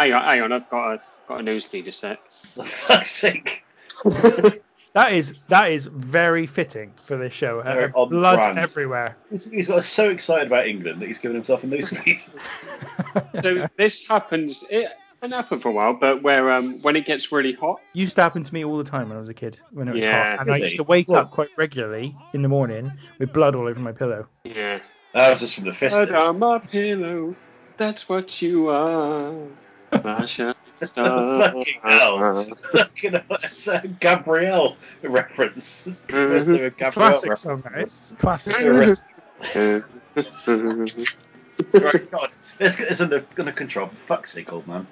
Hang on, hang on. I've got a got a nosebleed a sec. For fuck's sake. That is that is very fitting for this show. Uh, Very on blood brand. everywhere. He's, he's got so excited about England that he's given himself a nosebleed. So this happens. It hasn't happened for a while, but where um when it gets really hot. Used to happen to me all the time when I was a kid when it was Yeah, hot, and I used to wake Well- up quite regularly in the morning with blood all over my pillow. Yeah. that was just from the fist. Blood on my pillow. That's what you are. My shining star. Fucking hell. Fucking hell, That's a Gabrielle reference. Mhm. A Gabrielle Classic reference? song, that is. Classic. right, God, let's get this under, under control. For fuck's sake, old man.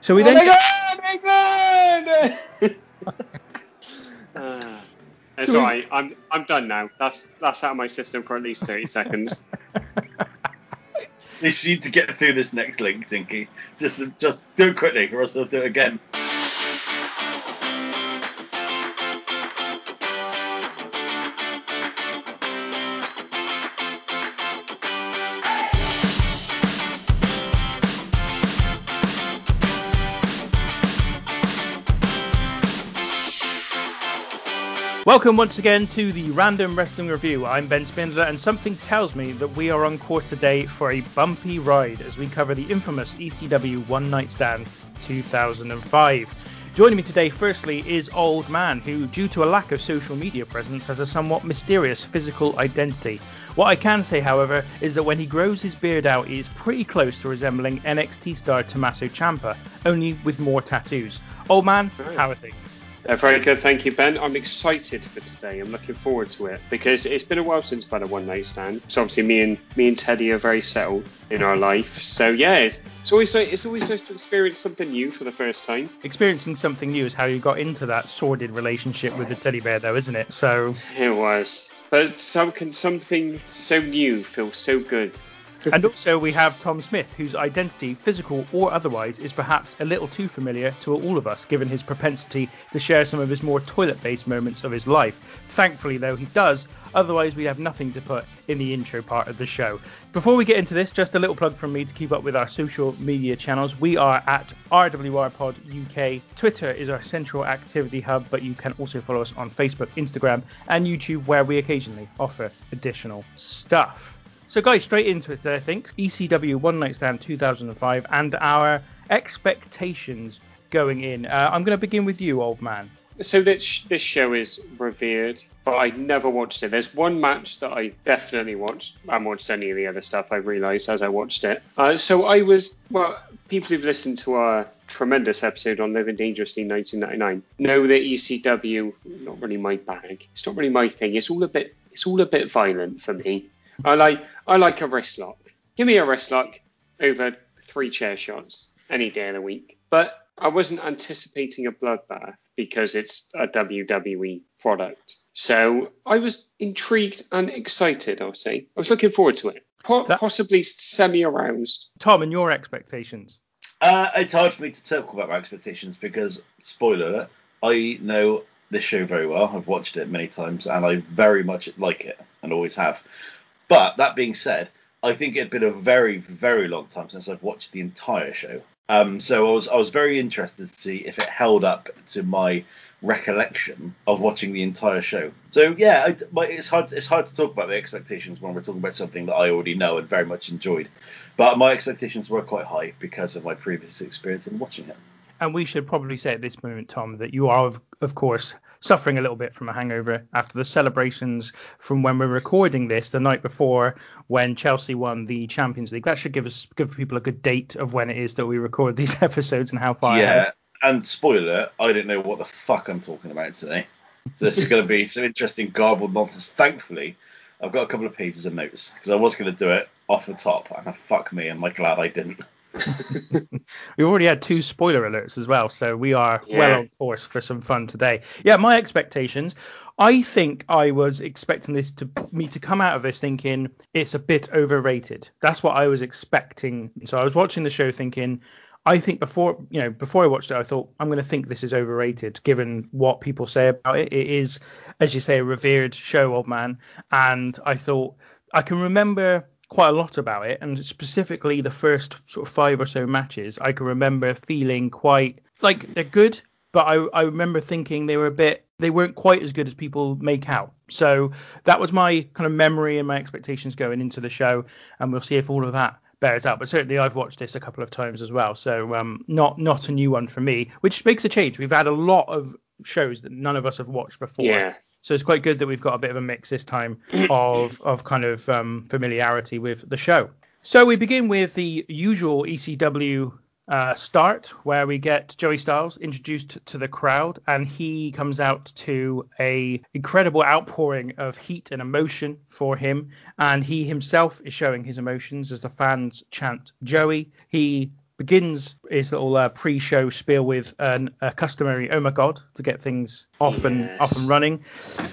So we oh then my God, England! Ah, it's So we- alright. I'm I'm done now. That's that's out of my system for at least 30 seconds. You need to get through this next link, Tinky. Just, just do it quickly, or else I'll do it again. Welcome once again to the Random Wrestling Review. I'm Ben Spindler, and something tells me that we are on course today for a bumpy ride as we cover the infamous ECW One Night Stand 2005. Joining me today, firstly, is Old Man, who, due to a lack of social media presence, has a somewhat mysterious physical identity. What I can say, however, is that when he grows his beard out, he is pretty close to resembling NXT star Tommaso Ciampa, only with more tattoos. Old Man, how are things? Uh, very good, thank you, Ben. I'm excited for today. I'm looking forward to it because it's been a while since I've had a one night stand. So obviously, me and me and Teddy are very settled in our life. So yeah, it's, it's always like, it's always nice to experience something new for the first time. experiencing something new is how you got into that sordid relationship with the teddy bear, though, isn't it? So, It was, but some can something so new feel so good. and also we have Tom Smith, whose identity, physical or otherwise, is perhaps a little too familiar to all of us, given his propensity to share some of his more toilet-based moments of his life. Thankfully, though, he does. Otherwise, we have nothing to put in the intro part of the show. Before we get into this, just a little plug from me to keep up with our social media channels. We are at RWRPod UK. Twitter is our central activity hub, but you can also follow us on Facebook, Instagram, and YouTube, where we occasionally offer additional stuff. So, guys, straight into it, I think. ECW One Night Stand 2005 and our expectations going in. Uh, I'm going to begin with you, old man. So this this show is revered, but I never watched it. There's one match that I definitely watched. I watched any of the other stuff. I realised as I watched it. Uh, so I was well. People who've listened to our tremendous episode on Living Dangerously 1999 know that ECW not really my bag. It's not really my thing. It's all a bit. It's all a bit violent for me. I like I like a wrist lock. Give me a wrist lock over three chair shots any day of the week. But I wasn't anticipating a bloodbath because it's a WWE product. So I was intrigued and excited, I'll say. I was looking forward to it. Po- That- possibly semi aroused. Tom, and your expectations. Uh, it's hard for me to talk about my expectations because, spoiler alert, I know this show very well. I've watched it many times and I very much like it and always have. But that being said, I think it'd been a very, very long time since I've watched the entire show. Um, so I was I was very interested to see if it held up to my recollection of watching the entire show. So yeah, I, it's hard it's hard to talk about the expectations when we're talking about something that I already know and very much enjoyed. But my expectations were quite high because of my previous experience in watching it. And we should probably say at this moment, Tom, that you are, of, of course, suffering a little bit from a hangover after the celebrations from when we're recording this the night before when Chelsea won the Champions League. That should give us give people a good date of when it is that we record these episodes and how far yeah, ahead. and spoiler, I don't know what the fuck I'm talking about today. So this is going to be some interesting garbled nonsense. Thankfully, I've got a couple of pages of notes because I was going to do it off the top, and fuck me, I'm I glad I didn't. We've already had two spoiler alerts as well, so we are Yeah. well on course for some fun today. Yeah, my expectations. I think I was expecting this to me to come out of this thinking it's a bit overrated. That's what I was expecting. So I was watching the show thinking, I think before you know before I watched it, I thought I'm going to think this is overrated given what people say about it. It is, as you say, a revered show, old man, and I thought I can remember quite a lot about it, and specifically the first sort of five or so matches, I can remember feeling quite like they're good, but I, I remember thinking they were a bit they weren't quite as good as people make out. So that was my kind of memory and my expectations going into the show, and we'll see if all of that bears out. But certainly I've watched this a couple of times as well, so um, not not a new one for me, which makes a change. We've had a lot of shows that none of us have watched before. Yeah. So it's quite good that we've got a bit of a mix this time of of kind of um, familiarity with the show. So we begin with the usual ECW uh, start where we get Joey Styles introduced to the crowd and he comes out to a incredible outpouring of heat and emotion for him and he himself is showing his emotions as the fans chant Joey. He begins his little uh, pre-show spiel with an, a customary "Oh my God" to get things off and off and running,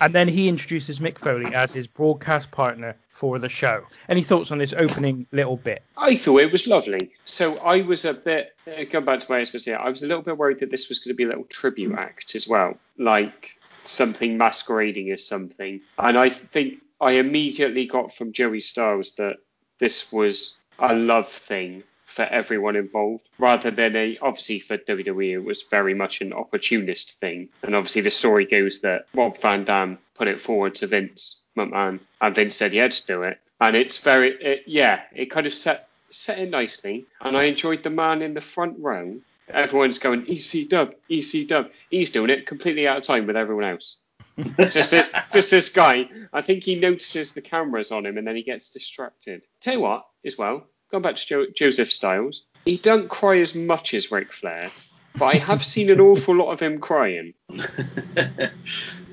and then he introduces Mick Foley as his broadcast partner for the show. Any thoughts on this opening little bit? I thought it was lovely. So I was a bit, uh, going back to my experience, I was a little bit worried that this was going to be a little tribute act as well, like something masquerading as something. And I think I immediately got from Joey Styles that this was a love thing for everyone involved, rather than a obviously for WWE it was very much an opportunist thing. And obviously the story goes that Rob Van Dam put it forward to Vince McMahon, and Vince said yeah, to do it. And it's very, it, yeah, it kind of set set it nicely, and I enjoyed the man in the front row. Everyone's going EC Dub, EC Dub. He's doing it completely out of time with everyone else. just this, just this guy. I think he notices the cameras on him, and then he gets distracted. Tell you what, as well, going back to jo- Joseph Styles, he don't cry as much as Ric Flair, but I have seen an awful lot of him crying.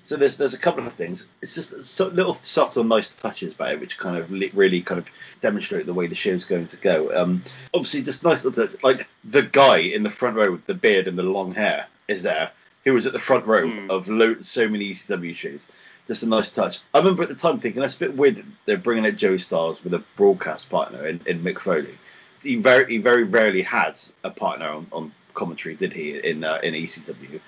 so there's there's a couple of things. It's just so little subtle, nice touches about it, which kind of li- really kind of demonstrate the way the show's going to go. Um, obviously, just nice little touch, like the guy in the front row with the beard and the long hair is there, who was at the front row Hmm. of lo- so many ECW shows. Just a nice touch. I remember at the time thinking that's a bit weird. They're bringing in Joey Styles with a broadcast partner in, in Mick Foley. He very he very rarely had a partner on, on commentary, did he? In uh, in ECW,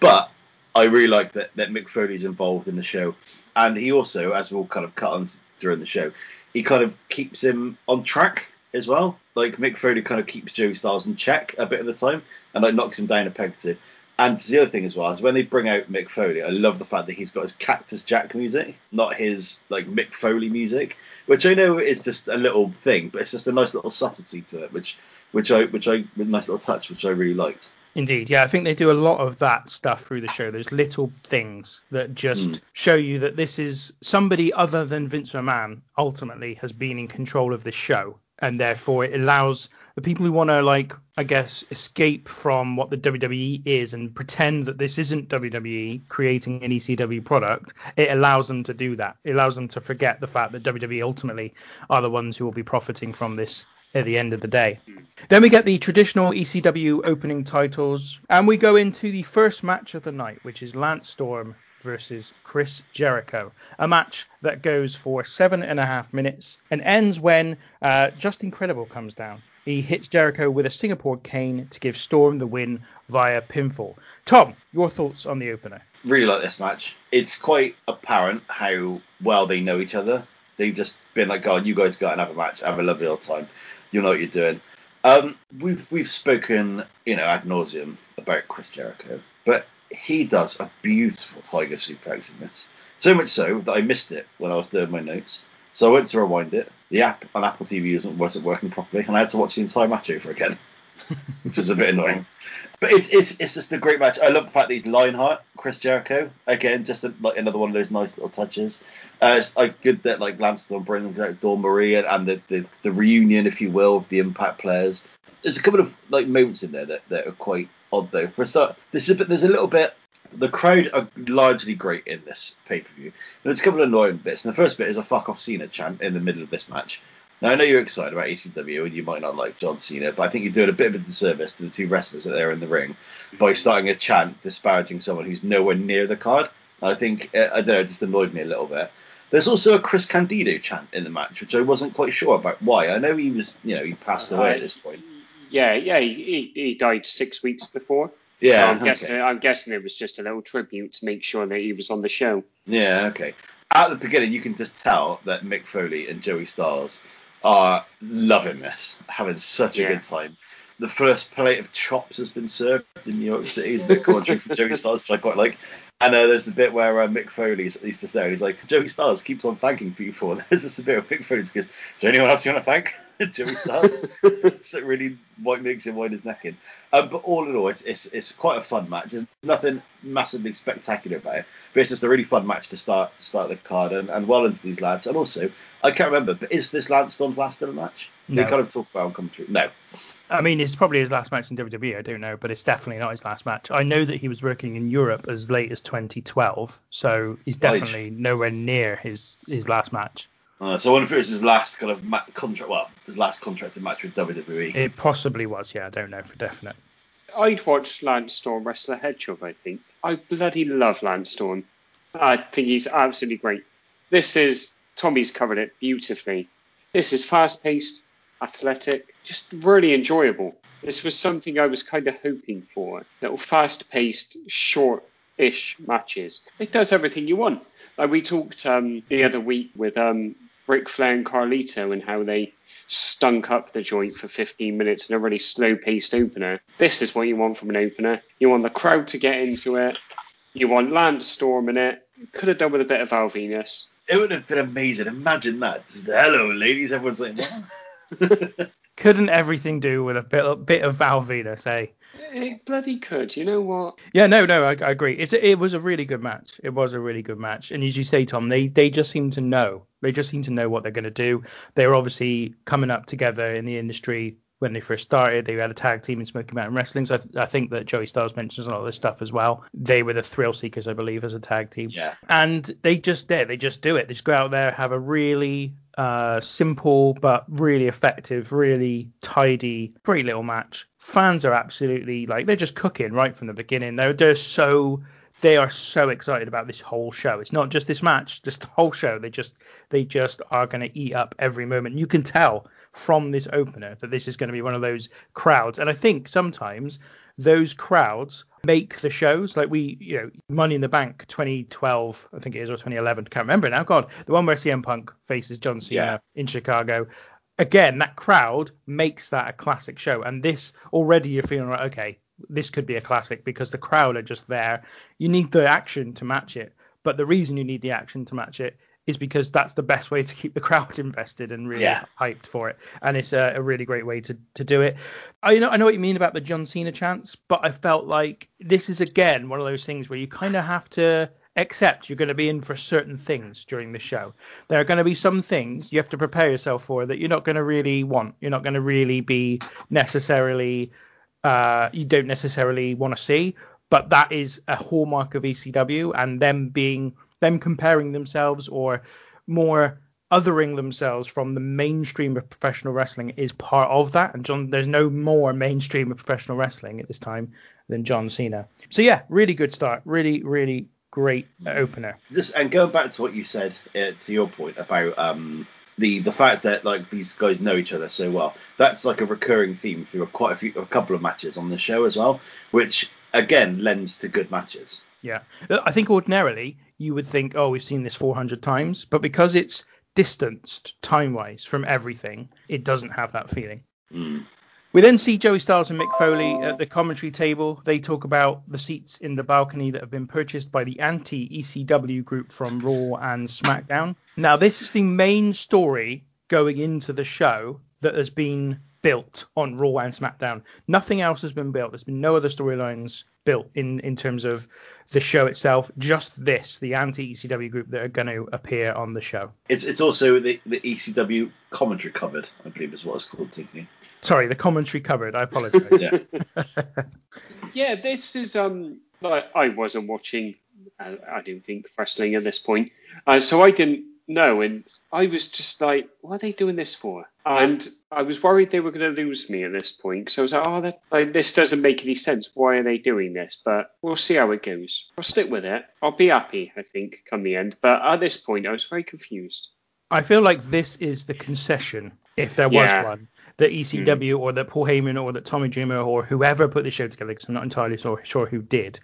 but I really like that, that Mick Foley's involved in the show, and he also, as we'll kind of cut on during the show, he kind of keeps him on track as well. Like Mick Foley kind of keeps Joey Styles in check a bit of the time, and like knocks him down a peg two. And the other thing as well is when they bring out Mick Foley, I love the fact that he's got his Cactus Jack music, not his like Mick Foley music, which I know is just a little thing, but it's just a nice little subtlety to it, which which I which I nice little touch, which I really liked. Indeed, yeah, I think they do a lot of that stuff through the show. Those little things that just Mm. show you that this is somebody other than Vince McMahon ultimately has been in control of this show, and therefore it allows the people who want to like, I guess, escape from what the WWE is and pretend that this isn't WWE creating an ECW product. It allows them to do that. It allows them to forget the fact that WWE ultimately are the ones who will be profiting from this at the end of the day. Hmm. Then we get the traditional ECW opening titles, and we go into the first match of the night, which is Lance Storm versus Chris Jericho. A match that goes for seven and a half minutes and ends when uh, Justin Credible comes down. He hits Jericho with a Singapore cane to give Storm the win via pinfall. Tom, your thoughts on the opener? really like this match. It's quite apparent how well they know each other. They've just been like, "God, you guys got another match. Have a lovely old time. You know what you're doing." Um, we've we've spoken, you know, ad nauseum about Chris Jericho, but he does a beautiful tiger suplex in this. So much so that I missed it when I was doing my notes. So I went to rewind it. The app on Apple TV wasn't, working properly, and I had to watch the entire match over again, which was a bit annoying. But it's, it's it's just a great match. I love the fact that he's Lionheart, Chris Jericho. Again, just a, like another one of those nice little touches. Uh, it's like good that like Storm brings out Dawn Marie and, and the, the the reunion, if you will, of the Impact players. There's a couple of like moments in there that, that are quite odd though. For a start, this is a bit, there's a little bit. The crowd are largely great in this pay per view. There's a couple of annoying bits. And the first bit is a fuck off Cena chant in the middle of this match. Now I know you're excited about ECW and you might not like John Cena, but I think you're doing a bit of a disservice to the two wrestlers that are in the ring by starting a chant disparaging someone who's nowhere near the card. I think uh, I don't know, it just annoyed me a little bit. There's also a Chris Candido chant in the match, which I wasn't quite sure about why. I know he was, you know, he passed away at this point. Yeah, yeah, he, he, died six weeks before. Yeah, so I'm okay. guessing I'm guessing it was just a little tribute to make sure that he was on the show. Yeah, okay. At the beginning, you can just tell that Mick Foley and Joey Styles are loving this, having such a Yeah. good time. The first plate of chops has been served in New York City. Is a bit commentary from Joey Styles, which I quite like. And uh, there's the bit where uh, Mick Foley's at least is there. and He's like, Joey Styles keeps on thanking people. And there's just a bit of Mick Foley. He goes, Is there anyone else you want to thank? Joey Styles. so it really what makes him wind his neck in. Um, but all in all, it's, it's it's quite a fun match. There's nothing massively spectacular about it, but it's just a really fun match to start to start the card and, and well into these lads. And also, I can't remember, but is this Lance Storm's last ever match? No. They kind of talk about on commentary. No. I mean, it's probably his last match in WWE. I don't know, but it's definitely not his last match. I know that he was working in Europe as late as 2012, so he's Right. definitely nowhere near his his last match. Uh, so I wonder if it was his last kind of ma- contract, well, his last contracted match with WWE. It possibly was. Yeah, I don't know for definite. I'd watch Lance Storm wrestle a head I think. I bloody love Lance Storm. I think he's absolutely great. This is, Tommy's covered it beautifully. This is fast paced, athletic, just really enjoyable. This was something I was kind of hoping for. Little fast paced, short ish matches. It does everything you want. Like we talked um, the other week with um, Ric Flair and Carlito and how they stunk up the joint for 15 minutes in a really slow paced opener. This is what you want from an opener. You want the crowd to get into it. You want Lance Storm in it. Could have done with a bit of Val Venis. It would have been amazing. Imagine that. Just hello, ladies. Everyone's like? Couldn't everything do with a bit, a bit of Val Venis, eh? It bloody could. You know what? Yeah, no, no, I, I agree. It's a, it was a really good match. It was a really good match, and as you say, Tom, they they just seem to know. They just seem to know what they're going to do. They're obviously coming up together in the industry when they first started. They had a tag team in Smoky Mountain Wrestling. So I, th- I think that Joey Styles mentions a lot of this stuff as well. They were the Thrill Seekers, I believe, as a tag team. yeah. And they just did. They just do it. They just go out there, have a really uh, simple but really effective, really tidy, great little match. Fans are absolutely like they're just cooking right from the beginning. They're they're so they are so excited about this whole show. It's not just this match, just the whole show. They just they just are going to eat up every moment. You can tell from this opener that this is going to be one of those crowds. And I think sometimes those crowds make the shows like we, you know, Money in the Bank 2012, I think it is, or 2011, can't remember now. God, the one where CM Punk faces John Cena Yeah. in Chicago. Again, that crowd makes that a classic show. And this already you're feeling like, okay, this could be a classic because the crowd are just there. You need the action to match it. But the reason you need the action to match it is because that's the best way to keep the crowd invested and really Yeah. hyped for it. And it's a, a really great way to, to do it. I know I know what you mean about the John Cena chance, but I felt like this is again one of those things where you kind of have to accept you're going to be in for certain things during the show. There are going to be some things you have to prepare yourself for that you're not going to really want. You're not going to really be necessarily uh, you don't necessarily want to see. But that is a hallmark of ECW, and them being them comparing themselves or more othering themselves from the mainstream of professional wrestling is part of that. And John, there's no more mainstream of professional wrestling at this time than John Cena. So yeah, really good start, really, really great opener. Just and going back to what you said uh, to your point about um the the fact that like these guys know each other so well. That's like a recurring theme through a, quite a few a couple of matches on the show as well, which again lends to good matches. Yeah, I think ordinarily you would think, oh, we've seen this 400 times, but because it's distanced time-wise from everything, it doesn't have that feeling. Mm. We then see Joey Styles and Mick Foley at the commentary table. They talk about the seats in the balcony that have been purchased by the anti-ECW group from Raw and SmackDown. Now, this is the main story going into the show that has been built on Raw and SmackDown. Nothing else has been built. There's been no other storylines built in in terms of the show itself. Just this, the anti-ECW group that are going to appear on the show. It's it's also the the ECW commentary covered, I believe is what it's called, Tiffany. Sorry, the commentary cupboard. I apologize. Yeah. Yeah, this is um. Like, I wasn't watching. Uh, I didn't think wrestling at this point, uh, so I didn't know, and I was just like, "What are they doing this for?" And I was worried they were going to lose me at this point, so I was like, "Oh, that, like, this doesn't make any sense. Why are they doing this?" But we'll see how it goes. I'll stick with it. I'll be happy, I think, come the end. But at this point, I was very confused. I feel like this is the concession, if there was Yeah. one, that ECW or that Paul Heyman or that Tommy Dreamer or whoever put the show together, because I'm not entirely sure, sure who did,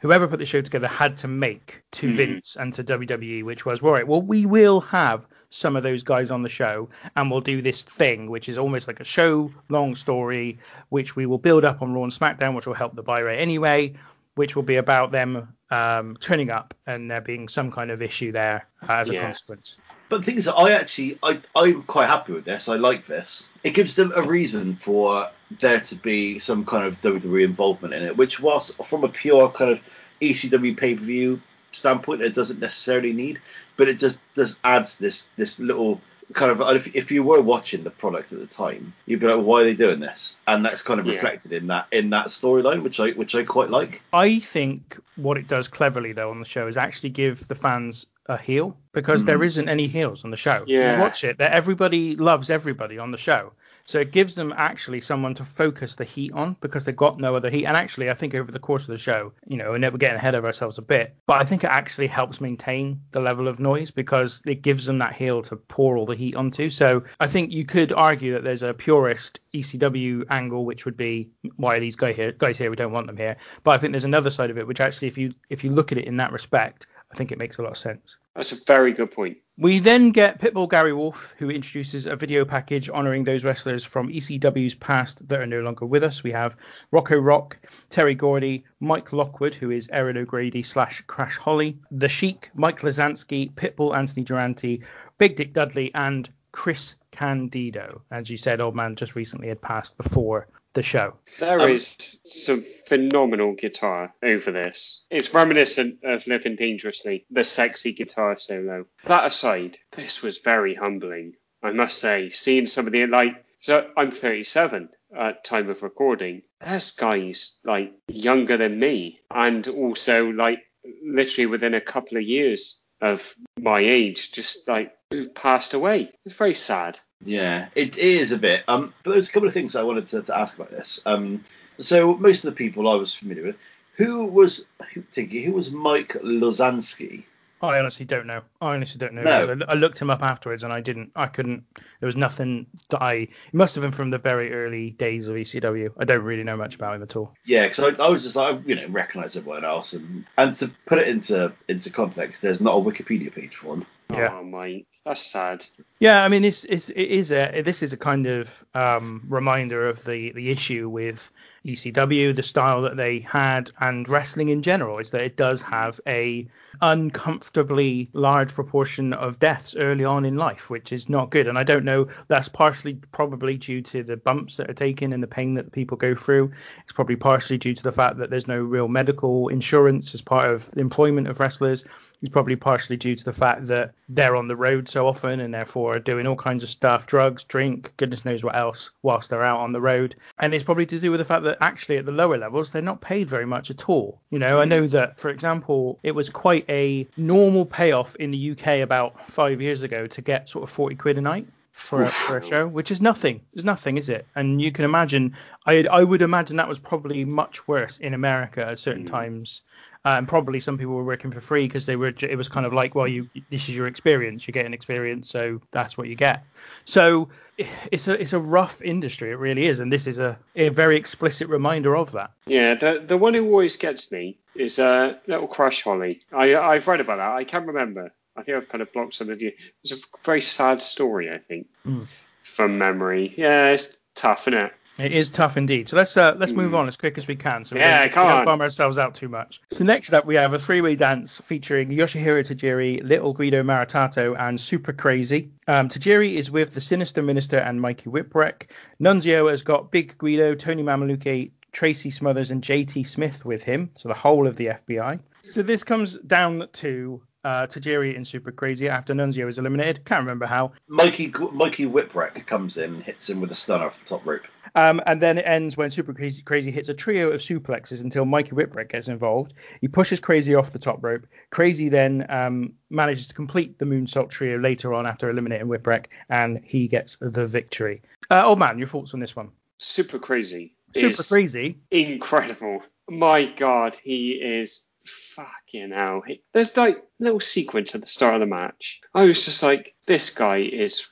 whoever put the show together had to make to Vince and to WWE, which was, all right, well, we will have some of those guys on the show and we'll do this thing, which is almost like a show long story, which we will build up on Raw and SmackDown, which will help the buy rate anyway, which will be about them um, turning up and there being some kind of issue there uh, as a Yeah. consequence. But the thing is, I actually, I, I'm quite happy with this. I like this. It gives them a reason for there to be some kind of WWE involvement in it, which was from a pure kind of ECW pay per view standpoint, it doesn't necessarily need, but it just just adds this this little kind of if, if you were watching the product at the time, you'd be like, why are they doing this? And that's kind of Yeah. reflected in that in that storyline, which I which I quite like. I think what it does cleverly though on the show is actually give the fans a heel because there mm-hmm. isn't any heels on the show. Yeah. You watch it, that everybody loves everybody on the show. So it gives them actually someone to focus the heat on because they've got no other heat. And actually, I think over the course of the show, you know, and we're getting ahead of ourselves a bit, but I think it actually helps maintain the level of noise because it gives them that heel to pour all the heat onto. So I think you could argue that there's a purist ECW angle, which would be why are these guys here? Guys here, we don't want them here. But I think there's another side of it, which actually, if you if you look at it in that respect, I think it makes a lot of sense. That's a very good point. We then get Pitbull Gary Wolf, who introduces a video package honoring those wrestlers from ECW's past that are no longer with us. We have Rocco Rock, Terry Gordy, Mike Lockwood, who is Erin O'Grady slash Crash Holly, The Sheik, Mike Lozansky, Pitbull Anthony Durante, Big Dick Dudley, and Chris Candido. As you said, Old Man just recently had passed before the show. There is Um, some phenomenal guitar over this. It's reminiscent of Living Dangerously, the sexy guitar solo. That aside, this was very humbling. I must say, seeing some of the like, so I'm 37 at time of recording. This guy's like younger than me, and also like literally within a couple of years of my age, just like passed away. It's very sad. Yeah, it is a bit. Um, but there's a couple of things I wanted to, to ask about this. Um, so most of the people I was familiar with, who was who, Tinky, who was Mike Lozansky? I honestly don't know. I honestly don't know. No. I, I looked him up afterwards and I didn't. I couldn't. There was nothing that I. It must have been from the very early days of ECW. I don't really know much about him at all. Yeah, because I, I was just like, you know, recognise everyone else, and and to put it into into context, there's not a Wikipedia page for him. Yeah. Oh my, that's sad. Yeah, I mean, it's, it's it is a this is a kind of um, reminder of the the issue with ECW, the style that they had, and wrestling in general is that it does have a uncomfortably large proportion of deaths early on in life, which is not good. And I don't know that's partially probably due to the bumps that are taken and the pain that people go through. It's probably partially due to the fact that there's no real medical insurance as part of the employment of wrestlers. It's probably partially due to the fact that they're on the road so often and therefore are doing all kinds of stuff, drugs, drink, goodness knows what else, whilst they're out on the road. And it's probably to do with the fact that actually at the lower levels they're not paid very much at all. You know, I mm. know that for example, it was quite a normal payoff in the UK about five years ago to get sort of 40 quid a night for a, for a show, which is nothing. It's nothing, is it? And you can imagine, I I would imagine that was probably much worse in America at certain times. Uh, and probably some people were working for free because they were. It was kind of like, well, you this is your experience. You get an experience, so that's what you get. So it's a it's a rough industry. It really is, and this is a, a very explicit reminder of that. Yeah, the the one who always gets me is uh, Little Crash Holly. I I've read about that. I can't remember. I think I've kind of blocked some of the. It's a very sad story, I think, Mm. from memory. Yeah, it's tough, isn't it? It is tough indeed. So let's uh, let's move on as quick as we can. So we Yeah, don't, we don't bum ourselves out too much. So next up we have a three-way dance featuring Yoshihiro Tajiri, Little Guido Maritato, and Super Crazy. Um, Tajiri is with the Sinister Minister and Mikey Whipwreck. Nunzio has got Big Guido, Tony Mamaluke, Tracy Smothers, and JT Smith with him. So the whole of the FBI. So this comes down to uh, Tajiri and Super Crazy after Nunzio is eliminated. Can't remember how. Mikey Mikey Whipwreck comes in, hits him with a stunner off the top rope. Um, and then it ends when Super Crazy, Crazy hits a trio of suplexes until Mikey Whipwreck gets involved. He pushes Crazy off the top rope. Crazy then um, manages to complete the moonsault trio later on after eliminating Whipwreck, and he gets the victory. Uh, old man, your thoughts on this one? Super crazy. Super is Crazy. Incredible. My God, he is fucking hell. He, there's like little sequence at the start of the match. I was just like, this guy is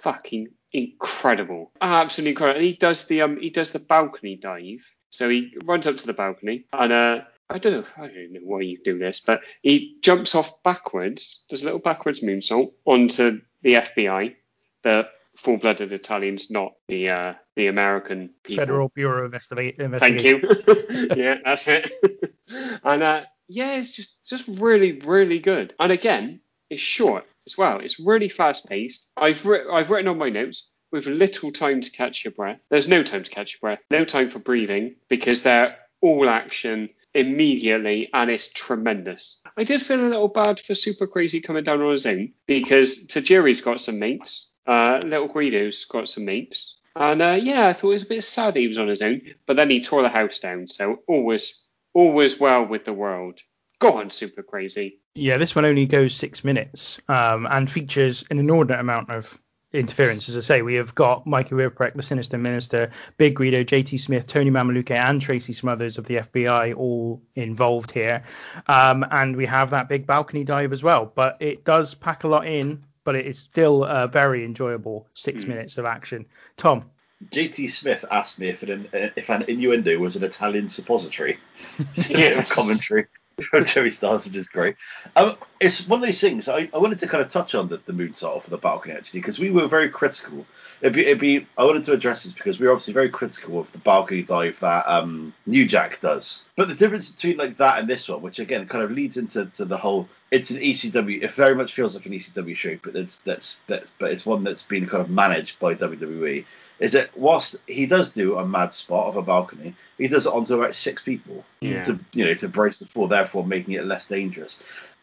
fucking incredible, absolutely incredible. And he does the um he does the balcony dive. So he runs up to the balcony and uh I don't know I don't know why you do this, but he jumps off backwards, does a little backwards moonsault onto the FBI, the full-blooded Italians, not the uh, the American people. Federal Bureau of Investi- Thank you. yeah, that's it. and uh, yeah, it's just just really really good. And again, it's short as well. It's really fast paced. I've writ- I've written on my notes with little time to catch your breath. There's no time to catch your breath. No time for breathing because they're all action immediately and it's tremendous. I did feel a little bad for Super Crazy coming down on his own because Tajiri's got some mates. Uh, Little Guido's got some mates. And uh, yeah, I thought it was a bit sad he was on his own, but then he tore the house down. So all was all was well with the world. Go on, Super Crazy. Yeah, this one only goes six minutes um, and features an inordinate amount of interference. As I say, we have got Mikey Whipwreck, the Sinister Minister, Big Guido, JT Smith, Tony Mamaluke, and Tracy Smothers of the FBI all involved here. Um, and we have that big balcony dive as well. But it does pack a lot in, but it is still a very enjoyable six minutes of action. Tom. JT Smith asked me if an if an innuendo was an Italian suppository. Yes. commentary from Joey Styles, which is great. Um, it's one of those things. I, I wanted to kind of touch on the, the moonsault for the balcony actually because we were very critical. It'd be, it'd be I wanted to address this because we were obviously very critical of the balcony dive that um, New Jack does. But the difference between like that and this one, which again kind of leads into to the whole, it's an ECW. It very much feels like an ECW show, but it's that's that's but it's one that's been kind of managed by WWE is that whilst he does do a mad spot of a balcony, he does it onto about six people Yeah. to you know to brace the fall, therefore making it less dangerous.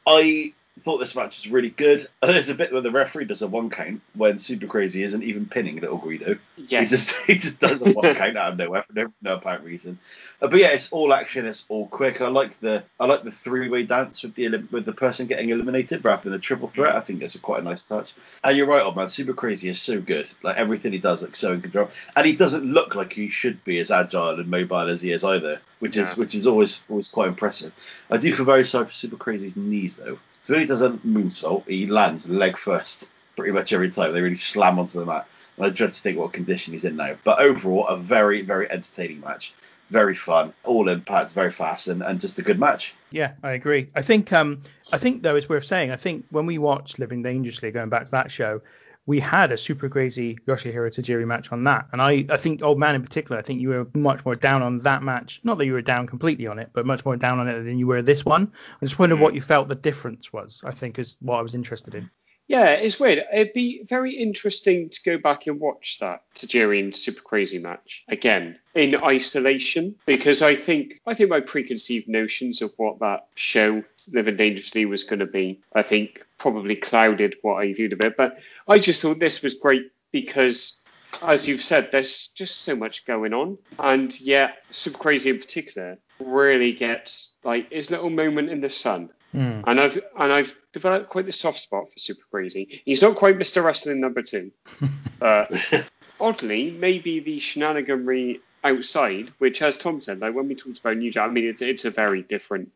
I thought this match was really good. There's a bit where the referee does a one count when Super Crazy isn't even pinning Little Guido. He just he just does a one count out of nowhere for no, no apparent reason. Uh, but yeah, it's all action. It's all quick. I like the I like the three way dance with the with the person getting eliminated rather than a triple threat. I think that's a quite a nice touch. And you're right, old man. Super Crazy is so good. Like everything he does, like so in control. And he doesn't look like he should be as agile and mobile as he is either, which is which is always always quite impressive. I do feel very sorry for Super Crazy's knees though. So does a moonsault, he lands leg first pretty much every time. They really slam onto the mat. And I dread to think what condition he's in now. But overall, a very, very entertaining match. Very fun, all impact, very fast, and, and just a good match. Yeah, I agree. I think um I think though it's worth saying, I think when we watched Living Dangerously, going back to that show, we had a super crazy Yoshihiro Tajiri match on that. And I, I think old man in particular, I think you were much more down on that match. Not that you were down completely on it, but much more down on it than you were this one. I just wondered hmm. what you felt the difference was, I think is what I was interested in. Yeah, it's weird. It'd be very interesting to go back and watch that Tajiri and Super Crazy match again in isolation because I think I think my preconceived notions of what that show Living Dangerously was going to be, I think probably clouded what I viewed of it. But I just thought this was great because as you've said, there's just so much going on, and yet Super Crazy in particular really gets like his little moment in the sun. Hmm. And I've and I've developed quite the soft spot for Super Crazy. He's not quite Mr. Wrestling number two. Uh, oddly, maybe the shenaniganry outside, which as Tom said, like when we talked about New Jack, I mean it's, it's a very different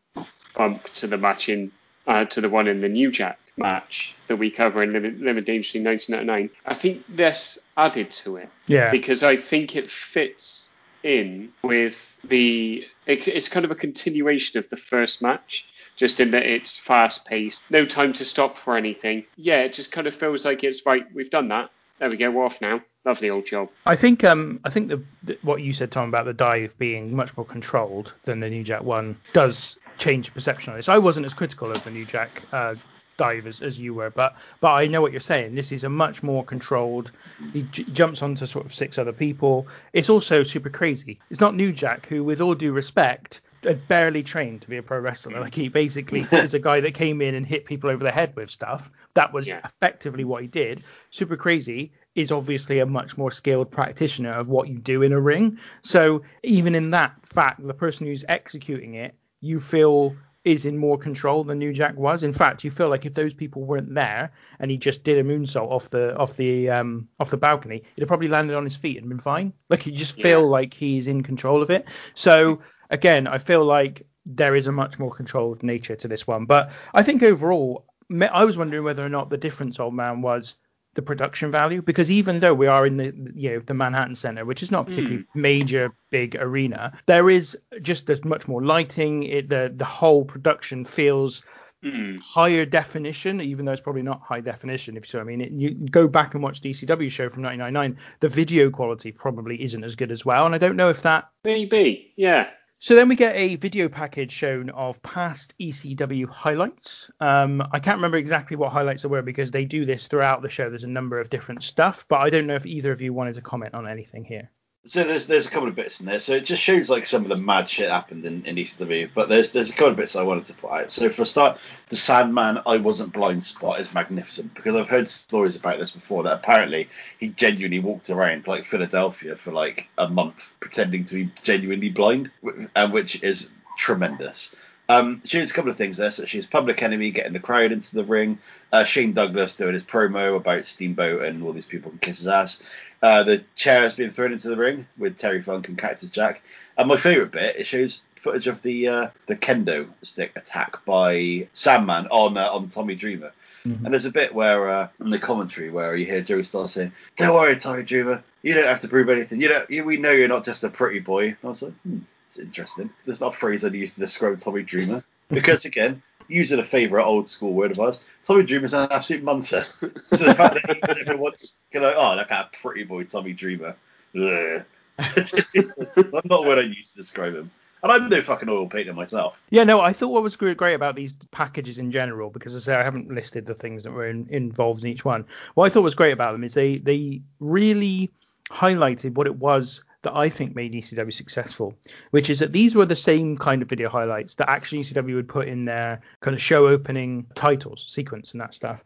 bump to the match in uh, to the one in the New Jack match that we cover in Limit, Limit Dangerously 1999. I think this added to it Yeah. because I think it fits in with the. It, it's kind of a continuation of the first match, just in that it's fast paced, no time to stop for anything. Yeah, it just kind of feels like it's right. We've done that. There we go. We're off now. Lovely old job. I think um I think the, the what you said Tom about the dive being much more controlled than the New Jack one does change perception on this. I wasn't as critical of the New Jack uh, dive as, as you were, but but I know what you're saying. This is a much more controlled. He j- jumps onto sort of six other people. It's also super crazy. It's not New Jack who, with all due respect. Had barely trained to be a pro wrestler. Like he basically is a guy that came in and hit people over the head with stuff. That was Yeah. effectively what he did. Super Crazy is obviously a much more skilled practitioner of what you do in a ring. So even in that fact, the person who's executing it, you feel is in more control than New Jack was. In fact, you feel like if those people weren't there and he just did a moonsault off the off the um off the balcony, it'd have probably landed on his feet and been fine. Like you just feel Yeah. like he's in control of it. So again, I feel like there is a much more controlled nature to this one. But I think overall, I was wondering whether or not the difference, old man, was the production value because even though we are in the you know the Manhattan Center, which is not a particularly mm. major big arena, there is just there's much more lighting. It, the the whole production feels mm. higher definition, even though it's probably not high definition. If so, I mean, it, you go back and watch the ECW show from 1999, the video quality probably isn't as good as well. And I don't know if that maybe, yeah. So then we get a video package shown of past ECW highlights. Um, I can't remember exactly what highlights there were because they do this throughout the show. There's a number of different stuff, but I don't know if either of you wanted to comment on anything here. So there's there's a couple of bits in there. So it just shows like some of the mad shit happened in, in ECW. But there's there's a couple of bits I wanted to put out. So for a start, the Sandman I wasn't blind spot is magnificent because I've heard stories about this before that apparently he genuinely walked around like Philadelphia for like a month pretending to be genuinely blind, and which is tremendous. Um, she's a couple of things there. So she's Public Enemy getting the crowd into the ring. Uh, Shane Douglas doing his promo about Steamboat and all these people can kiss his ass. Uh, the chair has been thrown into the ring with Terry Funk and Cactus Jack. And my favourite bit, it shows footage of the uh, the kendo stick attack by Sandman on uh, on Tommy Dreamer. Mm-hmm. And there's a bit where uh, in the commentary where you hear Joey Styles saying, "Don't worry, Tommy Dreamer, you don't have to prove anything. You don't. You, we know you're not just a pretty boy." And I was like, hmm, interesting. There's not a phrase I'd use to describe Tommy Dreamer because again, using a favourite old school word of ours, Tommy Dreamer's an absolute munter. so the fact that everyone's going, oh, look at a pretty boy Tommy Dreamer. I'm not what I used to describe him. And I'm no fucking oil painter myself. Yeah, no, I thought what was great about these packages in general, because as I say, I haven't listed the things that were in, involved in each one. What I thought was great about them is they they really highlighted what it was that I think made ECW successful, which is that these were the same kind of video highlights that actually ECW would put in their kind of show opening titles, sequence, and that stuff.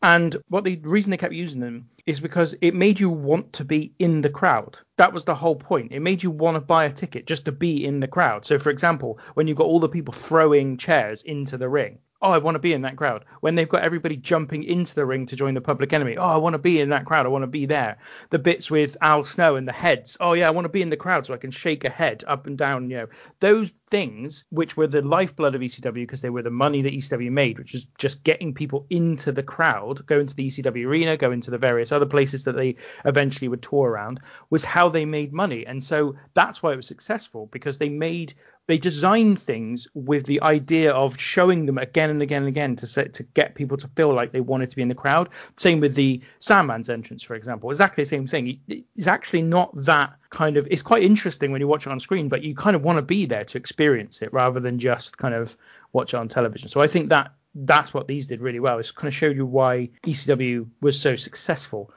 And what the reason they kept using them is because it made you want to be in the crowd. That was the whole point. It made you want to buy a ticket just to be in the crowd. So, for example, when you've got all the people throwing chairs into the ring, oh, I want to be in that crowd. When they've got everybody jumping into the ring to join the public enemy, oh, I want to be in that crowd. I want to be there. The bits with Al Snow and the heads, oh, yeah, I want to be in the crowd so I can shake a head up and down. You know, those things which were the lifeblood of ECW because they were the money that ECW made, which was just getting people into the crowd, go into the ECW arena, go into the various other places that they eventually would tour around, was how they made money. And so that's why it was successful because they made they designed things with the idea of showing them again and again and again to set, to get people to feel like they wanted to be in the crowd. Same with the Sandman's entrance, for example, exactly the same thing. It's actually not that kind of. It's quite interesting when you watch it on screen, but you kind of want to be there to experience it rather than just kind of watch it on television. So I think that that's what these did really well. It's kind of showed you why ECW was so successful.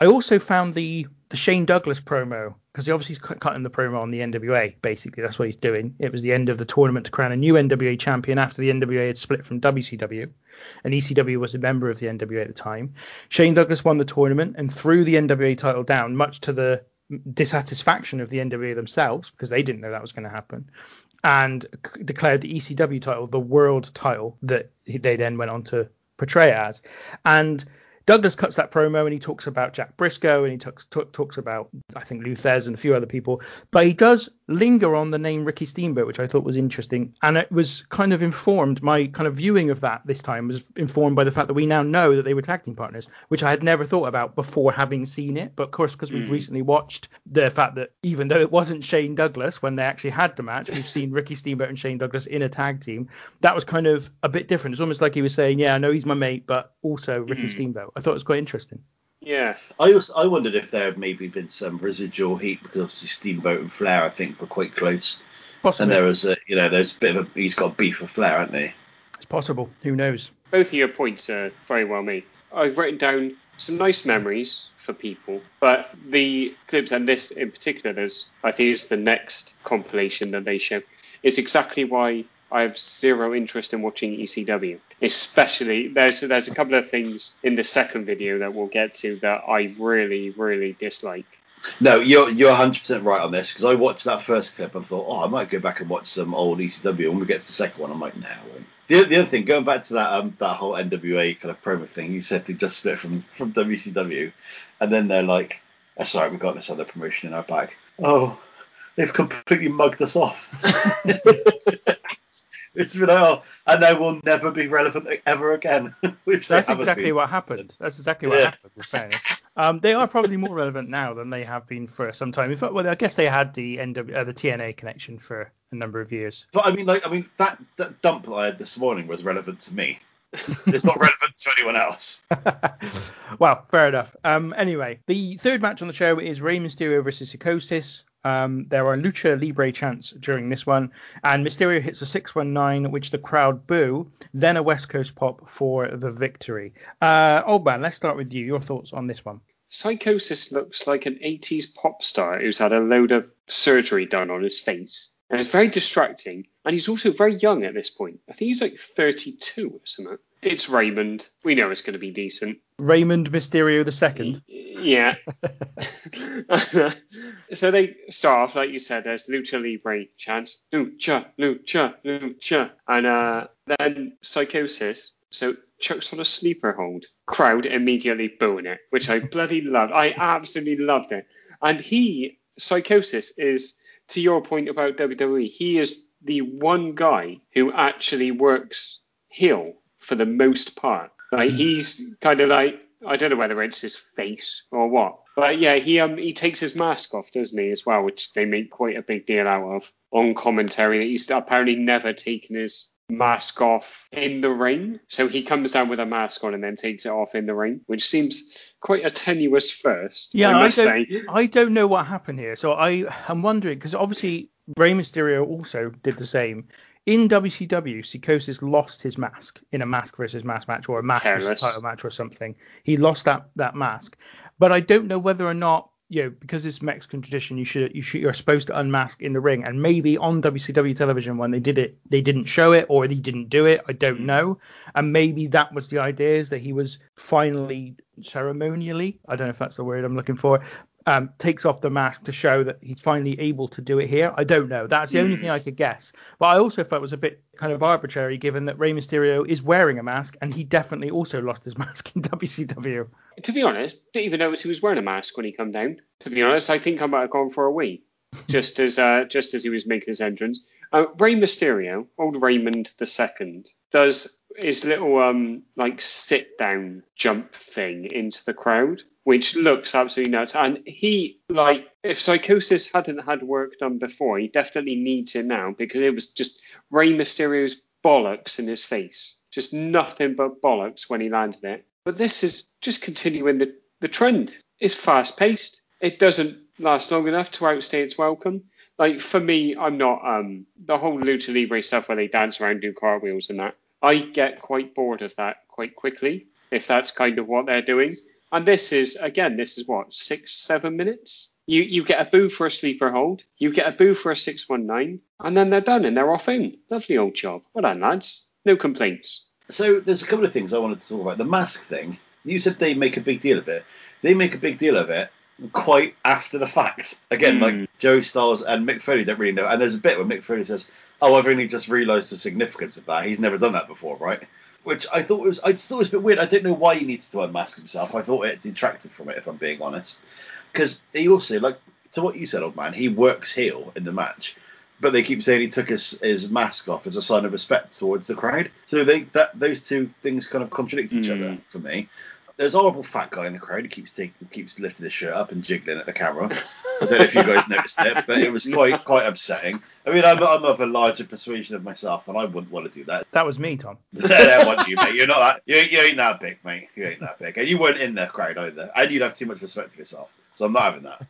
I also found the the Shane Douglas promo because he obviously he's cutting the promo on the NWA. Basically, that's what he's doing. It was the end of the tournament to crown a new NWA champion after the NWA had split from WCW, and ECW was a member of the NWA at the time. Shane Douglas won the tournament and threw the NWA title down, much to the dissatisfaction of the NWA themselves because they didn't know that was going to happen, and c- declared the ECW title the world title that they then went on to portray as, and Douglas cuts that promo and he talks about Jack Brisco and he talks talks about I think Lou Thesz and a few other people, but he does linger on the name Ricky Steamboat, which I thought was interesting, and it was kind of informed. My kind of viewing of that this time was informed by the fact that we now know that they were tag team partners, which I had never thought about before having seen it. But of course, because we've mm. recently watched the fact that even though it wasn't Shane Douglas when they actually had the match, we've seen Ricky Steamboat and Shane Douglas in a tag team. That was kind of a bit different. It's almost like he was saying, "Yeah, I know he's my mate, but also Ricky mm. Steamboat." I thought it was quite interesting. Yeah. I also I wondered if there had maybe been some residual heat because obviously Steamboat and Flair I think were quite close. Possibly. And there was a you know there's a bit of a he's got beef with Flair, hasn't he? It's possible. Who knows? Both of your points are very well made. I've written down some nice memories for people, but the clips and this in particular, there's I think it's the next compilation that they show. Is exactly why I have zero interest in watching ECW. Especially there's there's a couple of things in the second video that we'll get to that I really really dislike. No, you're you're 100 percent right on this because I watched that first clip and thought, oh, I might go back and watch some old ECW. When we get to the second one, I'm like, no. The, the other thing, going back to that um that whole NWA kind of promo thing, you said they just split from from WCW, and then they're like, that's all right, we've got this other promotion in our bag. Oh, they've completely mugged us off. It's been oh, and they will never be relevant ever again. Which That's exactly been. what happened. That's exactly what yeah. happened. With fairness, um, they are probably more relevant now than they have been for some time. In fact, well, I guess they had the NW, uh, the TNA connection for a number of years. But I mean, like, I mean that that dump I had this morning was relevant to me. it's not relevant to anyone else. well, fair enough. Um, anyway, the third match on the show is Rey Mysterio versus Psicosis. Um, there are lucha libre chants during this one, and Mysterio hits a 619, which the crowd boo. Then a West Coast pop for the victory. Uh, old man, let's start with you. Your thoughts on this one? Psicosis looks like an 80s pop star who's had a load of surgery done on his face. And it's very distracting. And he's also very young at this point. I think he's like 32 or something. It's Raymond. We know it's going to be decent. Raymond Mysterio the second. Yeah. so they start off, like you said, there's Lucha Libre chants. Lucha, Lucha, Lucha. And uh, then Psicosis. So Chuck's on a sleeper hold. Crowd immediately booing it, which I bloody loved. I absolutely loved it. And he, Psicosis, is to your point about WWE, he is the one guy who actually works heel for the most part. Like mm. he's kind of like I don't know whether it's his face or what, but yeah, he um he takes his mask off, doesn't he, as well, which they make quite a big deal out of on commentary. That he's apparently never taken his mask off in the ring. So he comes down with a mask on and then takes it off in the ring, which seems quite a tenuous first. Yeah, I, I don't, say. I don't know what happened here. So I am wondering because obviously Rey Mysterio also did the same. In WCW, Psicosis lost his mask in a mask versus mask match or a mask Careless. versus title match or something. He lost that that mask, but I don't know whether or not you know, because it's Mexican tradition, you should you should you're supposed to unmask in the ring. And maybe on WCW television when they did it, they didn't show it or they didn't do it. I don't mm. know. And maybe that was the idea is that he was finally ceremonially, I don't know if that's the word I'm looking for, um, takes off the mask to show that he's finally able to do it here. I don't know. That's the only thing I could guess. But I also felt it was a bit kind of arbitrary given that Rey Mysterio is wearing a mask and he definitely also lost his mask in WCW. To be honest, didn't even notice he was wearing a mask when he come down. To be honest, I think I might have gone for a wee just as uh, just as he was making his entrance. Uh, Mysterio, old Raymond Second, does his little um like sit down jump thing into the crowd which looks absolutely nuts. And he, like, if Psicosis hadn't had work done before, he definitely needs it now because it was just Rey Mysterio's bollocks in his face. Just nothing but bollocks when he landed it. But this is just continuing the, the trend. It's fast paced. It doesn't last long enough to outstay its welcome. Like for me, I'm not um the whole lucha libre stuff where they dance around, do cartwheels and that. I get quite bored of that quite quickly if that's kind of what they're doing. And this is again, this is what six, seven minutes. You you get a boo for a sleeper hold, you get a boo for a six one nine, and then they're done and they're off in. Lovely old job. Well done, lads. No complaints. So there's a couple of things I wanted to talk about. The mask thing. You said they make a big deal of it. They make a big deal of it quite after the fact. Again, mm. like Joey Styles and Mick Foley don't really know. And there's a bit where Mick Foley says, "Oh, I've only just realised the significance of that. He's never done that before, right?" which I thought was I thought it was a bit weird. I don't know why he needs to unmask himself. I thought it detracted from it, if I'm being honest, because he also like to what you said, old man. He works heel in the match, but they keep saying he took his, his mask off as a sign of respect towards the crowd. So they that those two things kind of contradict each mm. other for me. There's a horrible fat guy in the crowd who keeps taking, keeps lifting his shirt up and jiggling at the camera. I don't know if you guys noticed it, but it was quite quite upsetting. I mean, I'm, I'm of a larger persuasion of myself, and I wouldn't want to do that. That was me, Tom. that wasn't you, mate. You're not that. You, you ain't that big, mate. You ain't that big. And you weren't in the crowd either, and you'd have too much respect for yourself. So I'm not having that.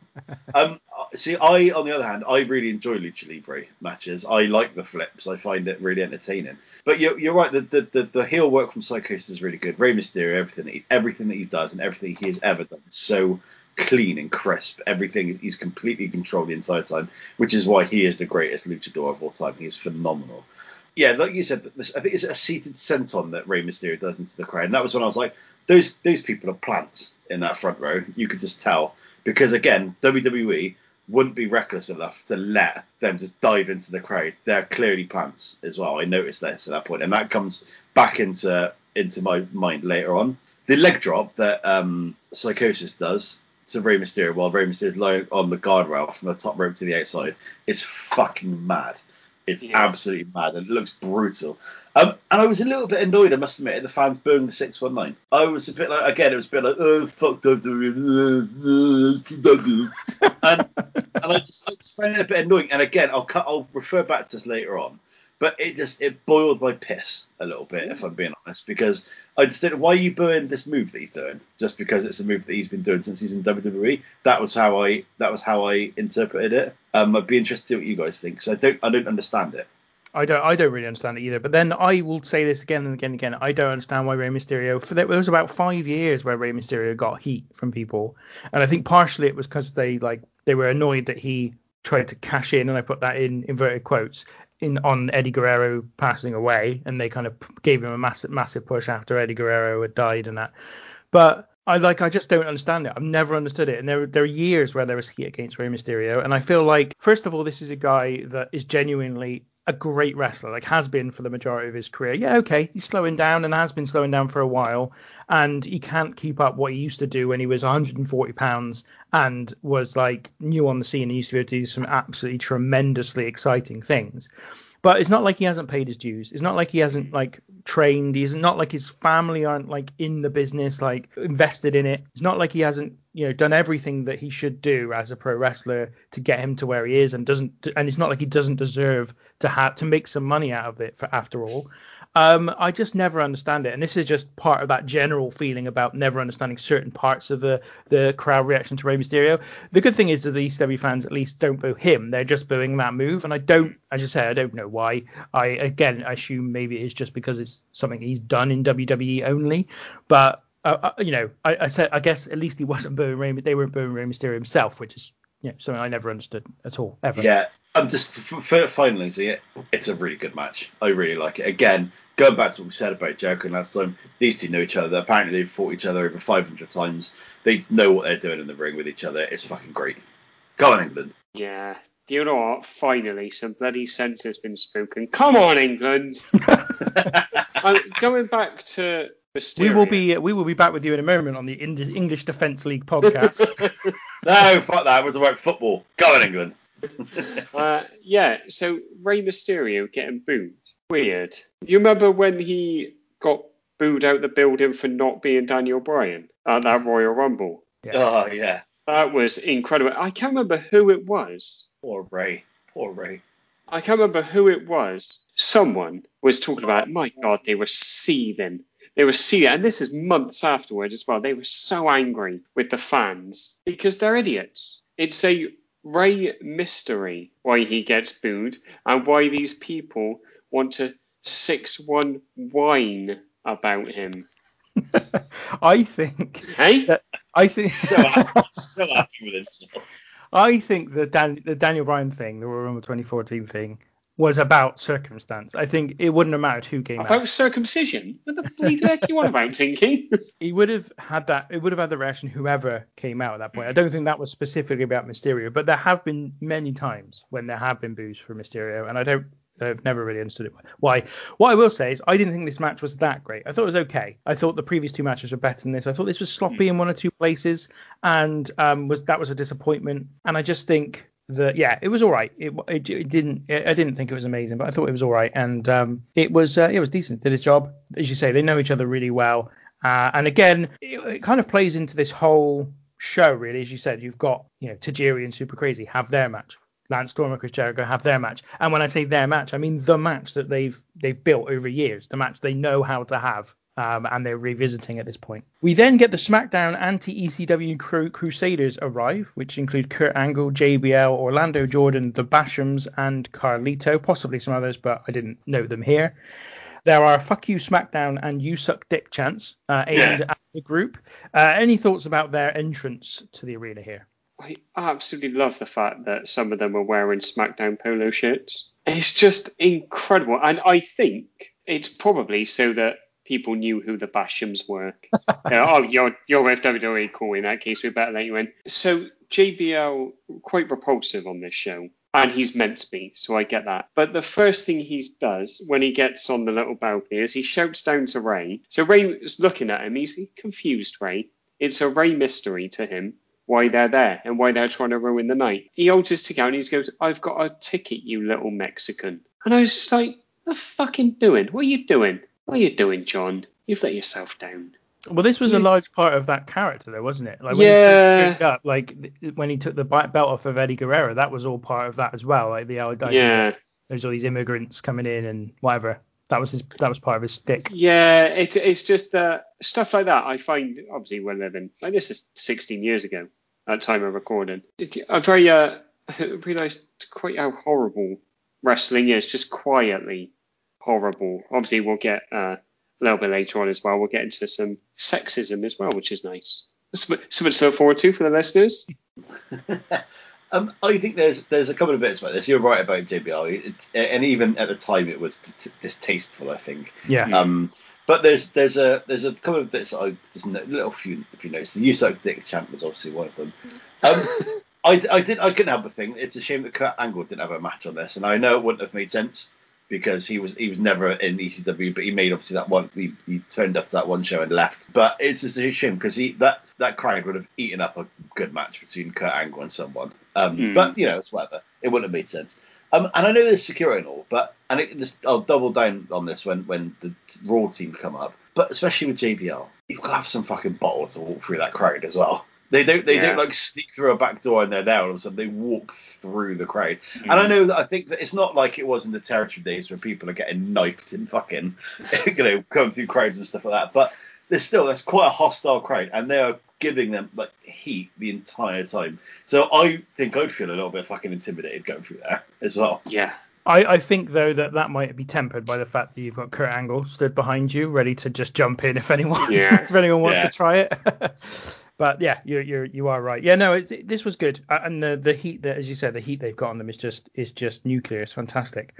um, see, I on the other hand, I really enjoy lucha libre matches. I like the flips. I find it really entertaining. But you're, you're right. The, the, the, the heel work from Psicosis is really good. Rey Mysterio, everything that he, everything that he does and everything he has ever done, is so clean and crisp. Everything he's completely controlled the entire time, which is why he is the greatest luchador of all time. He is phenomenal. Yeah, like you said, I think it's a seated senton that Rey Mysterio does into the crowd, and that was when I was like, those those people are plants in that front row. You could just tell because again, WWE wouldn't be reckless enough to let them just dive into the crowd. They're clearly plants as well. I noticed this at that point, and that comes back into into my mind later on. The leg drop that um, Psicosis does to Rey Mysterio while Rey Mysterio is lying on the guardrail from the top rope to the outside is fucking mad. It's Yeah. absolutely mad and it looks brutal. Um, and I was a little bit annoyed, I must admit, at the fans booing the 619. I was a bit like, again, it was a bit like, oh, fuck WWE. and, and I just, I just found it a bit annoying. And again, I'll cut, I'll refer back to this later on. But it just it boiled my piss a little bit, if I'm being honest, because I just didn't. Why are you booing this move that he's doing? Just because it's a move that he's been doing since he's in WWE? That was how I that was how I interpreted it. Um, I'd be interested to see what you guys think. So I don't I don't understand it. I don't I don't really understand it either. But then I will say this again and again and again. I don't understand why Rey Mysterio for there was about five years where Rey Mysterio got heat from people, and I think partially it was because they like they were annoyed that he tried to cash in, and I put that in inverted quotes in on Eddie Guerrero passing away, and they kind of gave him a massive massive push after Eddie Guerrero had died and that. But I like I just don't understand it. I've never understood it. And there there are years where there was heat against Rey Mysterio, and I feel like first of all this is a guy that is genuinely a great wrestler, like has been for the majority of his career. Yeah, okay, he's slowing down and has been slowing down for a while, and he can't keep up what he used to do when he was 140 pounds and was like new on the scene and used to be able to do some absolutely tremendously exciting things. But it's not like he hasn't paid his dues. It's not like he hasn't mm. like trained. He's not like his family aren't like in the business, like invested in it. It's not like he hasn't, you know, done everything that he should do as a pro wrestler to get him to where he is, and doesn't. And it's not like he doesn't deserve to have to make some money out of it for after all. Um, I just never understand it, and this is just part of that general feeling about never understanding certain parts of the the crowd reaction to Rey Mysterio. The good thing is that the ECW fans at least don't boo him; they're just booing that move, and I don't, as I say, I don't know why. I again I assume maybe it's just because it's something he's done in WWE only, but. Uh, uh, you know, I, I said I guess at least he wasn't booing Rey. They weren't booing Rey Mysterio himself, which is you know, something I never understood at all ever. Yeah, I'm just finally see it. It's a really good match. I really like it. Again, going back to what we said about Jericho last time, these two know each other. Apparently, they've fought each other over 500 times. They know what they're doing in the ring with each other. It's fucking great. Go on, England. Yeah. Do you know what? Finally, some bloody sense has been spoken. Come on, England. um, going back to Mysterio. We will be we will be back with you in a moment on the English Defence League podcast. No, fuck that. We're talking about football. Go on, England. Uh, yeah, so Rey Mysterio getting booed. Weird. You remember when he got booed out the building for not being Daniel Bryan at that Royal Rumble? Oh, yeah. That was incredible. I can't remember who it was. Poor Ray. Poor Ray. I can't remember who it was. Someone was talking about, my God, they were seething. They were seething. And this is months afterward as well. They were so angry with the fans because they're idiots. It's a Ray mystery why he gets booed and why these people want to 6 1 whine about him. I think Hey? that I think So happy, so happy with himself. I think the Dan, the Daniel Bryan thing, the Royal Rumble 2014 thing, was about circumstance. I think it wouldn't have mattered who came out. About circumcision? What the bloody heck you on about, Tinky? He would have had that. It would have had the reaction whoever came out at that point. I don't think that was specifically about Mysterio, but there have been many times when there have been boos for Mysterio, and I don't. I've never really understood it. Why? What I will say is, I didn't think this match was that great. I thought it was okay. I thought the previous two matches were better than this. I thought this was sloppy in one or two places, and um, was that was a disappointment. And I just think that yeah, it was all right. It, it, it didn't. I didn't think it was amazing, but I thought it was all right, and um, it was uh, it was decent. Did its job, as you say. They know each other really well, uh, and again, it, it kind of plays into this whole show really. As you said, you've got you know Tajiri and Super Crazy have their match. Lance Storm and Chris Jericho have their match, and when I say their match, I mean the match that they've they've built over years, the match they know how to have, um, and they're revisiting at this point. We then get the SmackDown anti-ECW cru- Crusaders arrive, which include Kurt Angle, JBL, Orlando Jordan, the Bashams, and Carlito, possibly some others, but I didn't note them here. There are "Fuck You SmackDown" and "You Suck Dick" chants uh, aimed Yeah. at the group. Uh, any thoughts about their entrance to the arena here? I absolutely love the fact that some of them are wearing SmackDown polo shirts. It's just incredible. And I think it's probably so that people knew who the Bashams were. Know, oh, you're, you're with WWE, cool. In that case, we better let you in. So JBL, quite repulsive on this show. And he's meant to be, so I get that. But the first thing he does when he gets on the little balcony is he shouts down to Ray. So Ray is looking at him. He's confused, Ray. It's a Ray mystery to him why they're there and why they're trying to ruin the night. He holds his ticket out and he goes, I've got a ticket, you little Mexican. And I was just like, What the fucking doing? What are you doing? What are you doing, John? You've let yourself down. Well, this was a large part of that character, though, wasn't it? Like when he Yeah. first up, like when he took the belt off of Eddie Guerrero, that was all part of that as well. Like the idea Yeah. there's all these immigrants coming in and whatever. That was his. That was part of his stick. Yeah, it, it's just uh, stuff like that. I find obviously we're living like this is 16 years ago at time of recording. It, I very uh, realised quite how horrible wrestling is, just quietly horrible. Obviously, we'll get uh, a little bit later on as well. We'll get into some sexism as well, which is nice. Something something to look forward to for the listeners. um, I think there's there's a couple of bits about this. You're right about JBL, it, and even at the time it was t- t- distasteful. I think. Yeah. Um, but there's there's a there's a couple of bits that I just no- little few if you notice. The Usoc Dick Champ was obviously one of them. Um, I, I did I couldn't help but think it's a shame that Kurt Angle didn't have a match on this, and I know it wouldn't have made sense because he was he was never in ECW, but he made obviously that one he, he turned up to that one show and left. But it's just a shame because he that that crowd would have eaten up a good match between Kurt Angle and someone. Um, Hmm. But you know it's whatever. It wouldn't have made sense. Um, and I know there's security and all, but and it just I'll double down on this when when the Raw team come up. But especially with JBL, you've got to have some fucking bottle to walk through that crowd as well. They don't they Yeah. don't like sneak through a back door and they're there all of a sudden. They walk through the crowd. And Mm. I know that I think that it's not like it was in the territory days where people are getting knifed and fucking you know coming through crowds and stuff like that. But there's still that's quite a hostile crowd and they are giving them like heat the entire time. So I think I'd feel a little bit fucking intimidated going through there as well. Yeah. I, I think though that that might be tempered by the fact that you've got Kurt Angle stood behind you, ready to just jump in if anyone Yeah. if anyone wants Yeah. to try it. but yeah, you're you're you are right. Yeah, no, it, this was good, uh, and the the heat that, as you said, the heat they've got on them is just is just nuclear. It's fantastic.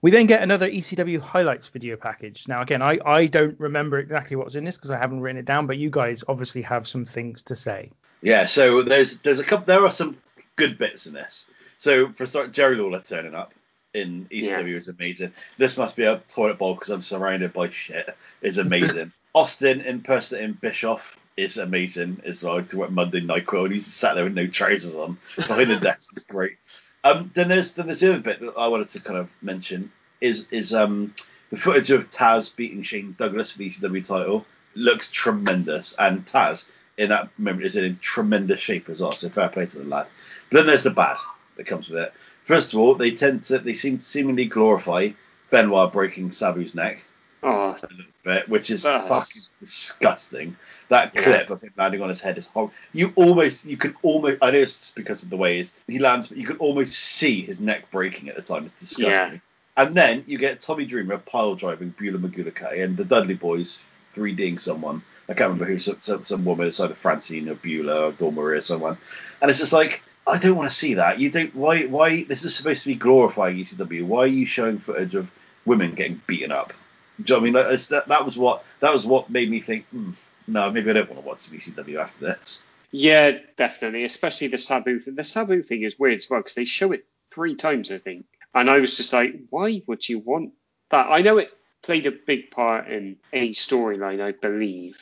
We then get another ECW highlights video package. Now again, I I don't remember exactly what was in this because I haven't written it down, but you guys obviously have some things to say. Yeah, so there's there's a couple there are some good bits in this. So for a start, Jerry Lawler turning up in ECW is amazing. This must be a toilet bowl because I'm surrounded by shit. Is amazing. Austin impersonating Bischoff is amazing as well. He's what Monday Night Crow and he's sat there with no trousers on behind the desk. It's great. Um, then there's then there's the other bit that I wanted to kind of mention is is um the footage of Taz beating Shane Douglas for the ECW title looks tremendous, and Taz in that moment is in tremendous shape as well. So fair play to the lad. But then there's the bad that comes with it. First of all, they tend to they seem to seemingly glorify Benoit breaking Sabu's neck Oh, a little bit, which is That's- fucking disgusting. That Yeah. clip of him landing on his head is horrible. You almost, you can almost, I know it's because of the way he lands, but you can almost see his neck breaking at the time. It's disgusting. And then you get Tommy Dreamer pile driving Beulah McGillicutty and the Dudley Boys 3Ding someone. I can't remember who, some, some, some woman, it's either Francine or Beulah or or someone. And it's just like, I don't want to see that. You don't, why, why, this is supposed to be glorifying ECW. Why are you showing footage of women getting beaten up? You know I mean? That, that was what, that was what made me think, hmm, no, maybe I don't want to watch ECW after this. Yeah, definitely. Especially the Sabu thing. The Sabu thing is weird as well because they show it three times, I think. And I was just like, why would you want that? I know it played a big part in a storyline, I believe.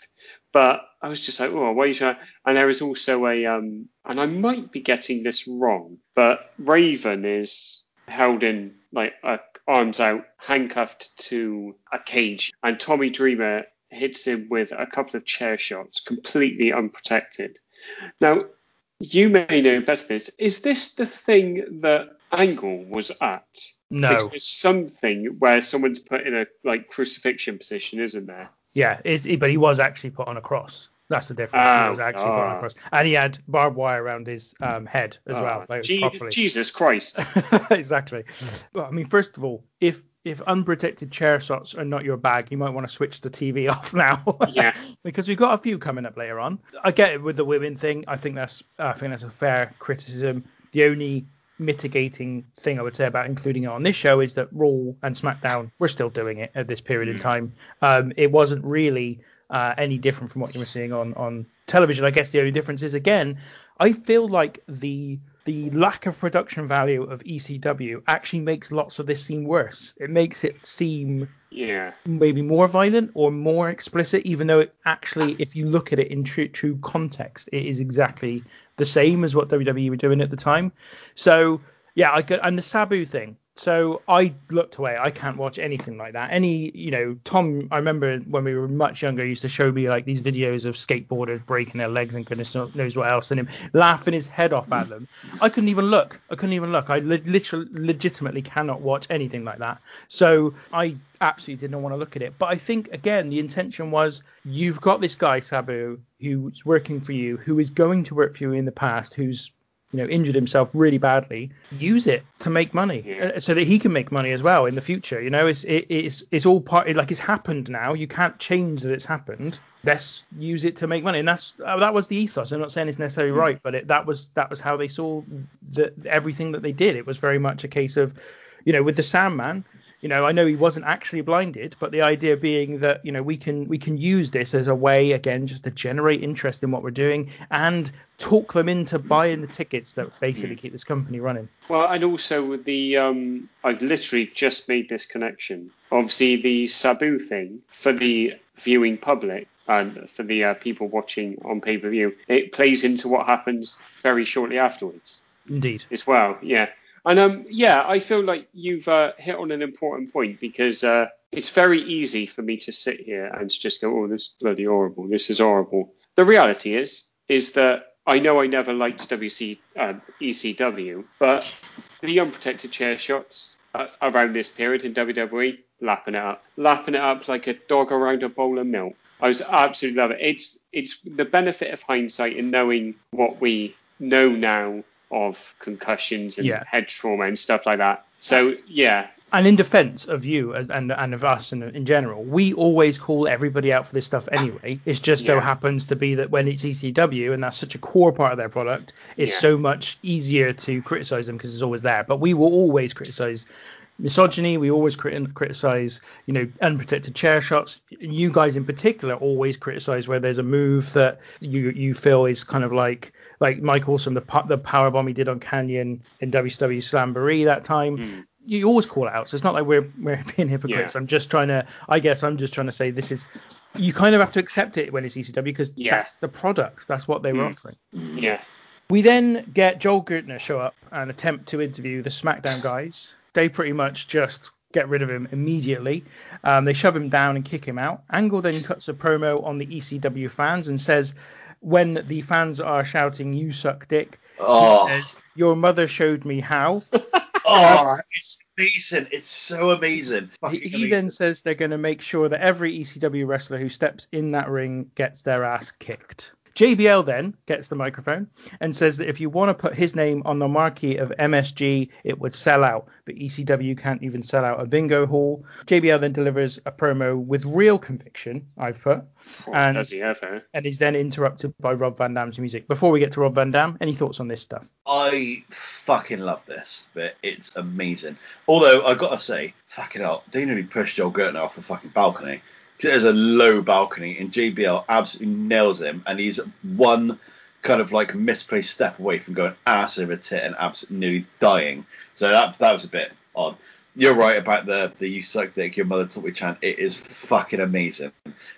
But I was just like, oh, why are you? And there was also a, um, and I might be getting this wrong, but Raven is held in like a, arms out, handcuffed to a cage, and Tommy Dreamer hits him with a couple of chair shots, completely unprotected. Now, you may know better this. Is this the thing that Angle was at? No, there's something where someone's put in a like crucifixion position, isn't there? yeah, but he was actually put on a cross. That's the difference. he Oh, was actually put on a and he had barbed wire around his um, head as well, Oh, like Je-. Jesus Christ. exactly. Well, I mean, first of all, if if unprotected chair shots are not your bag, you might want to switch the TV off now. Yeah. because we've got a few coming up later on. I get it with the women thing. I think that's I think that's a fair criticism. The only mitigating thing I would say about including it on this show is that Raw and SmackDown we're still doing it at this period in time. Um, it wasn't really uh, any different from what you were seeing on on television. I guess the only difference is again, I feel like the the lack of production value of ECW actually makes lots of this seem worse. It makes it seem Yeah. maybe more violent or more explicit, even though it actually, if you look at it in true true context, it is exactly the same as what WWE were doing at the time. So yeah, I could, and the Sabu thing. So I looked away. I can't watch anything like that. Any, you know, Tom. I remember when we were much younger, he used to show me like these videos of skateboarders breaking their legs and goodness knows what else, and him laughing his head off at them. I couldn't even look. I couldn't even look. I li- literally, legitimately cannot watch anything like that. So I absolutely did not want to look at it. But I think again, the intention was you've got this guy Sabu who's working for you, who is going to work for you in the past, who's you know injured himself really badly use it to make money Yeah. uh, so that he can make money as well in the future you know? It's it, it's it's all part like it's happened now. You can't change that it's happened. Let's use it to make money. And that's uh, that was the ethos. I'm not saying it's necessarily right but it, that was that was how they saw the, everything that they did. It was very much a case of you know with the sandman you know, I know he wasn't actually blinded, but the idea being that you know we can we can use this as a way again just to generate interest in what we're doing and talk them into buying the tickets that basically keep this company running. Well, and also with the um, I've literally just made this connection. Obviously, the Sabu thing for the viewing public and for the uh, people watching on pay per view, it plays into what happens very shortly afterwards Indeed. as well. Yeah, and um, yeah, I feel like you've uh, hit on an important point because uh, it's very easy for me to sit here and just go, "Oh, this is bloody horrible. This is horrible." The reality is, is that I know I never liked WC um, ECW, but the unprotected chair shots uh, around this period in WWE, lapping it up, lapping it up like a dog around a bowl of milk. I was absolutely love it. It's it's the benefit of hindsight in knowing what we know now of concussions and Yeah. head trauma and stuff like that. So yeah, And in defence of you and, and and of us and in general, we always call everybody out for this stuff anyway. It just so happens to be that when it's ECW and that's such a core part of their product, it's Yeah. so much easier to criticise them because it's always there. But we will always criticise misogyny. We always crit- criticize, you know, unprotected chair shots. You guys in particular always criticize where there's a move that you you feel is kind of like like Mike Awesome the the power bomb he did on Kanyon in WCW Slamboree that time. You always call it out. So it's not like we're we're being hypocrites. Yeah. I'm just trying to. I guess I'm just trying to say this is. You kind of have to accept it when it's ECW because Yeah. that's the product. That's what they were Mm. offering. yeah, We then get Joel Gertner show up and attempt to interview the SmackDown guys. They pretty much just get rid of him immediately. Um, they shove him down and kick him out. Angle then cuts a promo on the ECW fans and says, when the fans are shouting, "You suck dick," Oh, he says, "Your mother showed me how." oh, it's amazing. It's so amazing. He, Fucking he then says they're going to make sure that every ECW wrestler who steps in that ring gets their ass kicked. JBL then gets the microphone and says that if you want to put his name on the marquee of MSG, it would sell out, but ECW can't even sell out a bingo hall. JBL then delivers a promo with real conviction, I've put, oh, and, does he ever? and is then interrupted by Rob Van Dam's music. Before we get to Rob Van Dam, any thoughts on this stuff? I fucking love this bit. It's amazing. Although I gotta say, fucking hell, they nearly pushed Joel Gertner off the fucking balcony. There's a low balcony, and JBL absolutely nails him, and he's one kind of like misplaced step away from going ass over tit and absolutely nearly dying. So that that was a bit odd. You're right about the the you suck dick, your mother taught me chant. It is fucking amazing.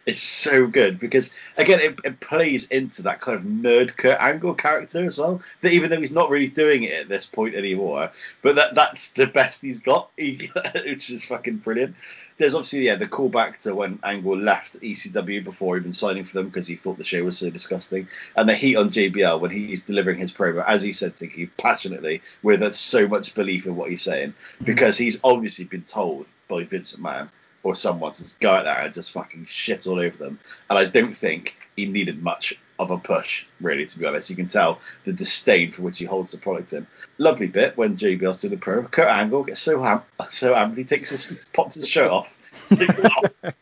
It's so good because again it, it plays into that kind of nerd Kurt Angle character as well. That even though he's not really doing it at this point anymore, but that that's the best he's got, which is fucking brilliant. There's obviously yeah the callback to when Angle left ECW before even signing for them because he thought the show was so disgusting, and the heat on JBL when he's delivering his promo as he said, thinking passionately with uh, so much belief in what he's saying. Because he's obviously been told by Vincent McMahon or someone to go out there and just fucking shit all over them. And I don't think he needed much of a push, really, to be honest. You can tell the disdain for which he holds the product in. Lovely bit when JBL's doing the pro. Kurt Angle gets so ham, so amped, he takes his, pops his shirt off. Takes it off.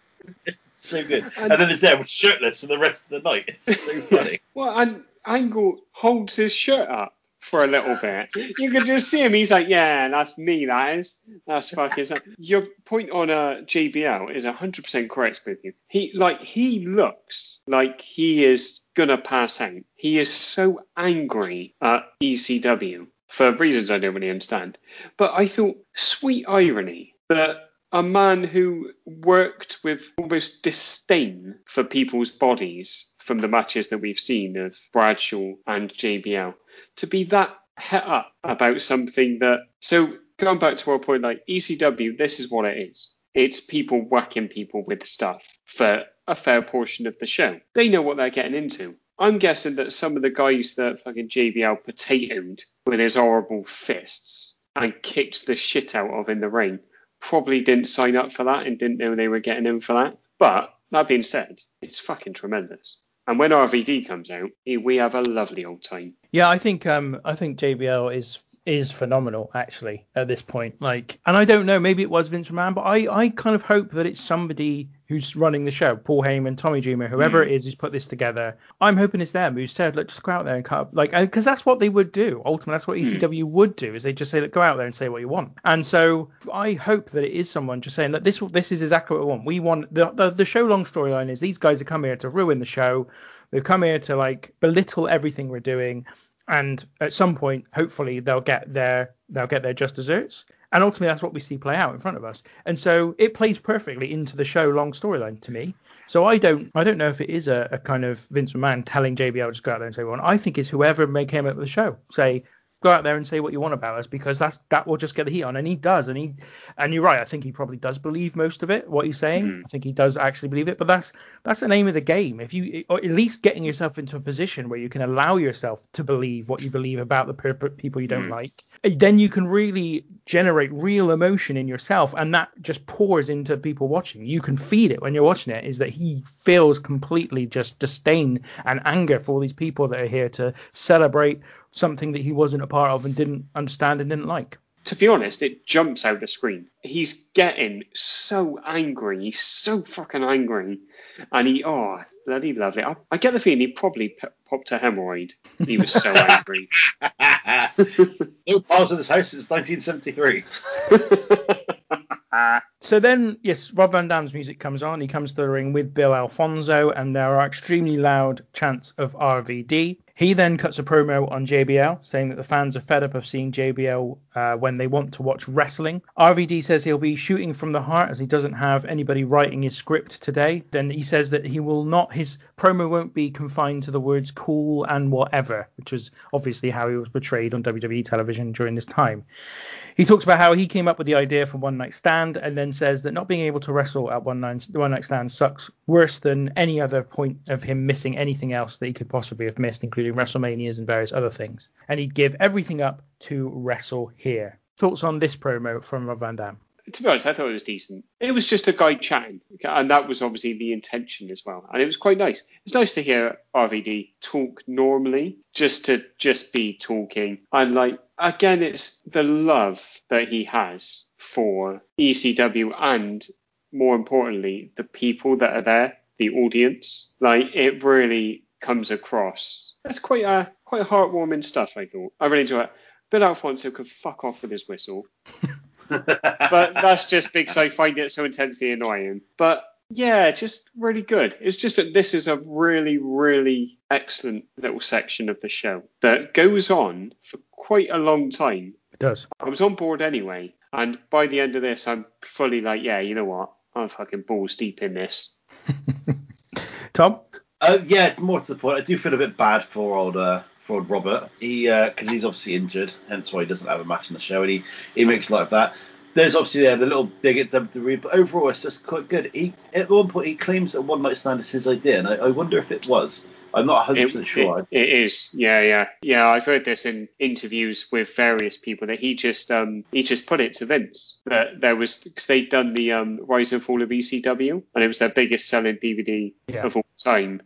so good. And, then he's there with shirtless for the rest of the night. It's so funny. Well, and Angle holds his shirt up for a little bit. You can just see him. He's like, "Yeah, that's me. That is. That's fucking." Your point on uh, JBL is 100% correct with you. He like he looks like he is gonna pass out. He is so angry at ECW for reasons I don't really understand. But I thought, sweet irony that a man who worked with almost disdain for people's bodies from the matches that we've seen of Bradshaw and JBL to be that het up about something that. So going back to our point, like ECW, this is what it is. It's people whacking people with stuff for a fair portion of the show. They know what they're getting into. I'm guessing that some of the guys that fucking JBL potatoed with his horrible fists and kicked the shit out of in the ring probably didn't sign up for that and didn't know they were getting in for that. But that being said, it's fucking tremendous. And when RVD comes out, we have a lovely old time. Yeah, I think um I think JBL is is phenomenal actually at this point. Like, and I don't know, maybe it was Vince McMahon, but I I kind of hope that it's somebody who's running the show, Paul Heyman, Tommy Dreamer, whoever mm. it is who's put this together. I'm hoping it's them who said, look, just go out there and cut up, like, because that's what they would do. Ultimately, that's what ECW mm. would do, is they just say, look, go out there and say what you want. And so I hope that it is someone just saying, look, this this is exactly what we want. We want the the, the show long storyline is these guys have come here to ruin the show. They've come here to like belittle everything we're doing and at some point, hopefully, they'll get their they'll get their just desserts. And ultimately, that's what we see play out in front of us. And so it plays perfectly into the show long storyline to me. So I don't I don't know if it is a, a kind of Vince McMahon telling JBL just go out there and say one. I think it's whoever may came up with the show. Say go out there and say what you want about us because that's that will just get the heat on. And he does. And he and you're right. I think he probably does believe most of it what he's saying. Mm. i think he does actually believe it but that's that's the name of the game. If you or at least getting yourself into a position where you can allow yourself to believe what you believe about the people you don't mm. like then you can really generate real emotion in yourself and that just pours into people watching. You can feed it when you're watching it is that he feels completely just disdain and anger for all these people that are here to celebrate something that he wasn't a part of and didn't understand and didn't like. To be honest, it jumps out the screen. He's getting so angry. He's so fucking angry. And he, oh, bloody lovely. I, I get the feeling he probably p- popped a hemorrhoid. He was so angry. He bars in this house since 1973. so then, yes, Rob Van Dam's music comes on. He comes to the ring with Bill Alfonso, and there are extremely loud chants of RVD. He then cuts a promo on JBL, saying that the fans are fed up of seeing JBL uh, when they want to watch wrestling. RVD says he'll be shooting from the heart as he doesn't have anybody writing his script today. Then he says that he will not, his promo won't be confined to the words cool and whatever, which was obviously how he was portrayed on WWE television during this time. He talks about how he came up with the idea for One Night Stand and then says that not being able to wrestle at One Night, one night Stand sucks worse than any other point of him missing anything else that he could possibly have missed, including WrestleManias and various other things. And he'd give everything up to wrestle here. Thoughts on this promo from Rob Van Dam? to be honest, I thought it was decent. It was just a guy chatting, and that was obviously the intention as well. And it was quite nice. It's nice to hear RVD talk normally, just to just be talking. And like again, it's the love that he has for ECW and more importantly, the people that are there, the audience. Like it really comes across. That's quite a quite heartwarming stuff. I thought. I really enjoy it. Bill Alfonso could fuck off with his whistle. but that's just because I find it so intensely annoying. But yeah, just really good. It's just that this is a really, really excellent little section of the show that goes on for quite a long time. It does. I was on board anyway, and by the end of this, I'm fully like, yeah, you know what? I'm fucking balls deep in this. Tom? Uh, yeah, it's more to the point. I do feel a bit bad for old uh, for old Robert. He because uh, he's obviously injured, hence why he doesn't have a match in the show, and he, he makes of that. There's obviously yeah, the little dig at WWE, but overall it's just quite good. He at one point he claims that one night stand is his idea, and I, I wonder if it was. I'm not 100 percent sure. It, it is, yeah, yeah, yeah. I've heard this in interviews with various people that he just um he just put it to Vince that there was because they'd done the um Rise and Fall of ECW and it was their biggest selling DVD yeah. of all time,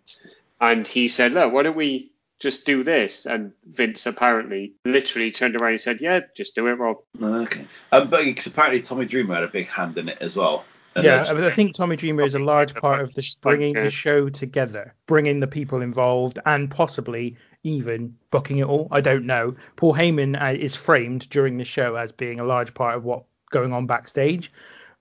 and he said, look, why don't we just do this. And Vince apparently literally turned around and said, yeah, just do it, Rob. Okay. Um, but apparently Tommy Dreamer had a big hand in it as well. Yeah, I, mean, I think Tommy Dreamer is a large part of this bringing the show together, bringing the people involved, and possibly even booking it all. I don't know. Paul Heyman uh, is framed during the show as being a large part of what going on backstage.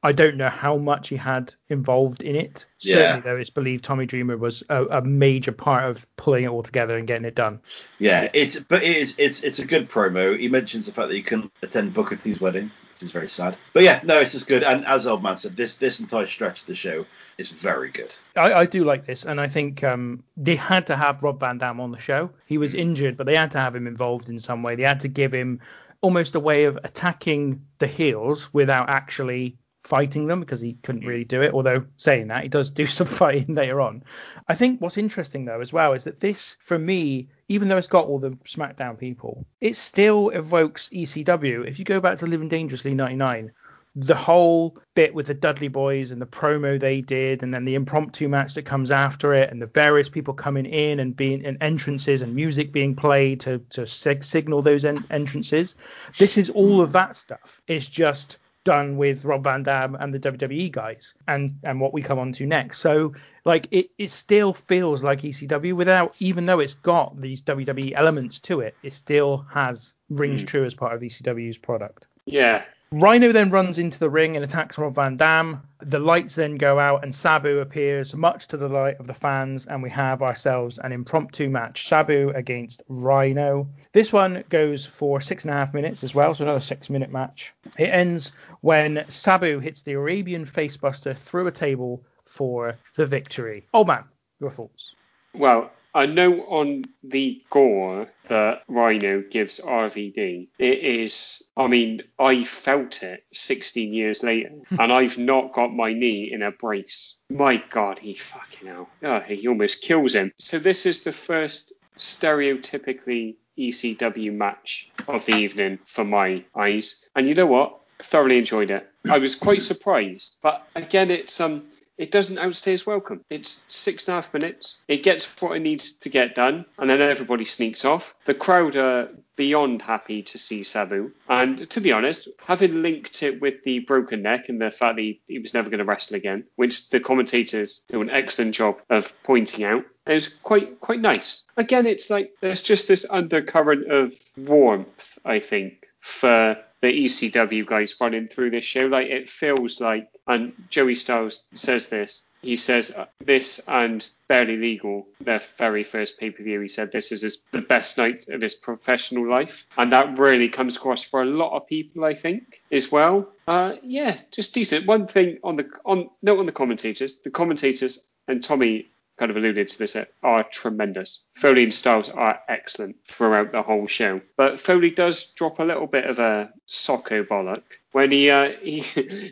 I don't know how much he had involved in it. Yeah. Certainly, though, it's believed Tommy Dreamer was a, a major part of pulling it all together and getting it done. Yeah, it's but it is it's it's a good promo. He mentions the fact that he couldn't attend Booker T's wedding, which is very sad. But yeah, no, it's just good. And as old man said, this this entire stretch of the show is very good. I, I do like this, and I think um, they had to have Rob Van Dam on the show. He was injured, but they had to have him involved in some way. They had to give him almost a way of attacking the heels without actually fighting them because he couldn't mm. really do it. Although saying that, he does do some fighting later on. I think what's interesting though as well is that this, for me, even though it's got all the SmackDown people, it still evokes ECW. If you go back to Living Dangerously '99, the whole bit with the Dudley Boys and the promo they did, and then the impromptu match that comes after it, and the various people coming in and being and entrances and music being played to to sig- signal those en- entrances. This is all of mm. that stuff. It's just done with Rob Van Dam and the WWE guys, and and what we come on to next. So like it it still feels like ECW without even though it's got these WWE elements to it, it still has rings hmm. true as part of ECW's product. Yeah. Rhino then runs into the ring and attacks Rob Van Dam. The lights then go out and Sabu appears, much to the delight of the fans, and we have ourselves an impromptu match Sabu against Rhino. This one goes for six and a half minutes as well, so another six minute match. It ends when Sabu hits the Arabian facebuster through a table for the victory. Oh man, your thoughts? Well, I know on the gore that Rhino gives RVD, it is, I mean, I felt it 16 years later, and I've not got my knee in a brace. My God, he fucking hell. Oh, he almost kills him. So this is the first stereotypically ECW match of the evening for my eyes. And you know what? Thoroughly enjoyed it. I was quite surprised, but again, it's um, it doesn't outstay its welcome. It's six and a half minutes. It gets what it needs to get done, and then everybody sneaks off. The crowd are beyond happy to see Sabu. And to be honest, having linked it with the broken neck and the fact that he, he was never going to wrestle again, which the commentators do an excellent job of pointing out, was quite quite nice. Again, it's like there's just this undercurrent of warmth, I think, for the ECW guys running through this show. Like it feels like, and Joey Styles says this. He says uh, this and Barely Legal, their very first pay per view. He said this is his, the best night of his professional life, and that really comes across for a lot of people, I think, as well. Uh, yeah, just decent. One thing on the on note on the commentators, the commentators and Tommy kind of alluded to this, are tremendous. Foley and Styles are excellent throughout the whole show. But Foley does drop a little bit of a socko bollock when he, uh, he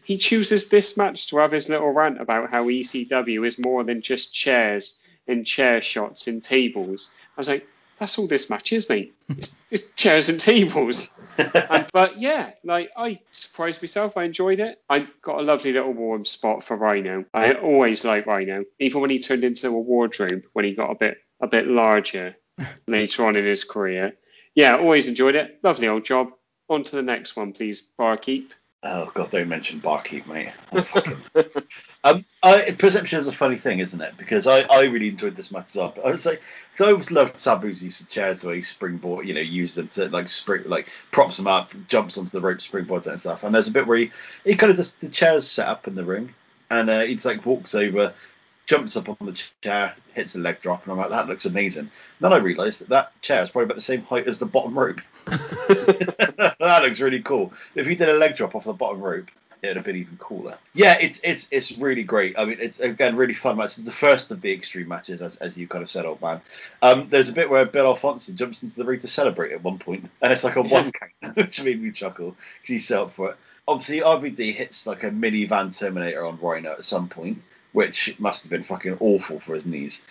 he chooses this match to have his little rant about how ECW is more than just chairs and chair shots and tables. I was like, that's all this match is, mate. It's, it's chairs and tables. and, but yeah, like I surprised myself. I enjoyed it. I got a lovely little warm spot for Rhino. I always like Rhino, even when he turned into a wardrobe when he got a bit a bit larger later on in his career. Yeah, always enjoyed it. Lovely old job. On to the next one, please, Barkeep. Oh god, don't mention Barkeep, mate. Oh, fucking- um, I, perception is a funny thing, isn't it? Because I, I really enjoyed this match as well. But I was like, because I always loved Sabu's use of chairs where he springboard, you know, use them to like spring, like props them up, jumps onto the rope, springboards and stuff. And there's a bit where he, he kind of just the chairs set up in the ring, and uh, he's like walks over, jumps up on the chair, hits a leg drop, and I'm like, that looks amazing. Then I realised that that chair is probably about the same height as the bottom rope. that looks really cool. If he did a leg drop off the bottom rope, it'd have been even cooler. Yeah, it's it's it's really great. I mean, it's again really fun match. It's the first of the extreme matches, as, as you kind of said, old man. Um, there's a bit where Bill Alfonso jumps into the ring to celebrate at one point, and it's like a one count, which made me chuckle because he's set up for it. Obviously, RVD hits like a mini van Terminator on Rhino at some point, which must have been fucking awful for his knees.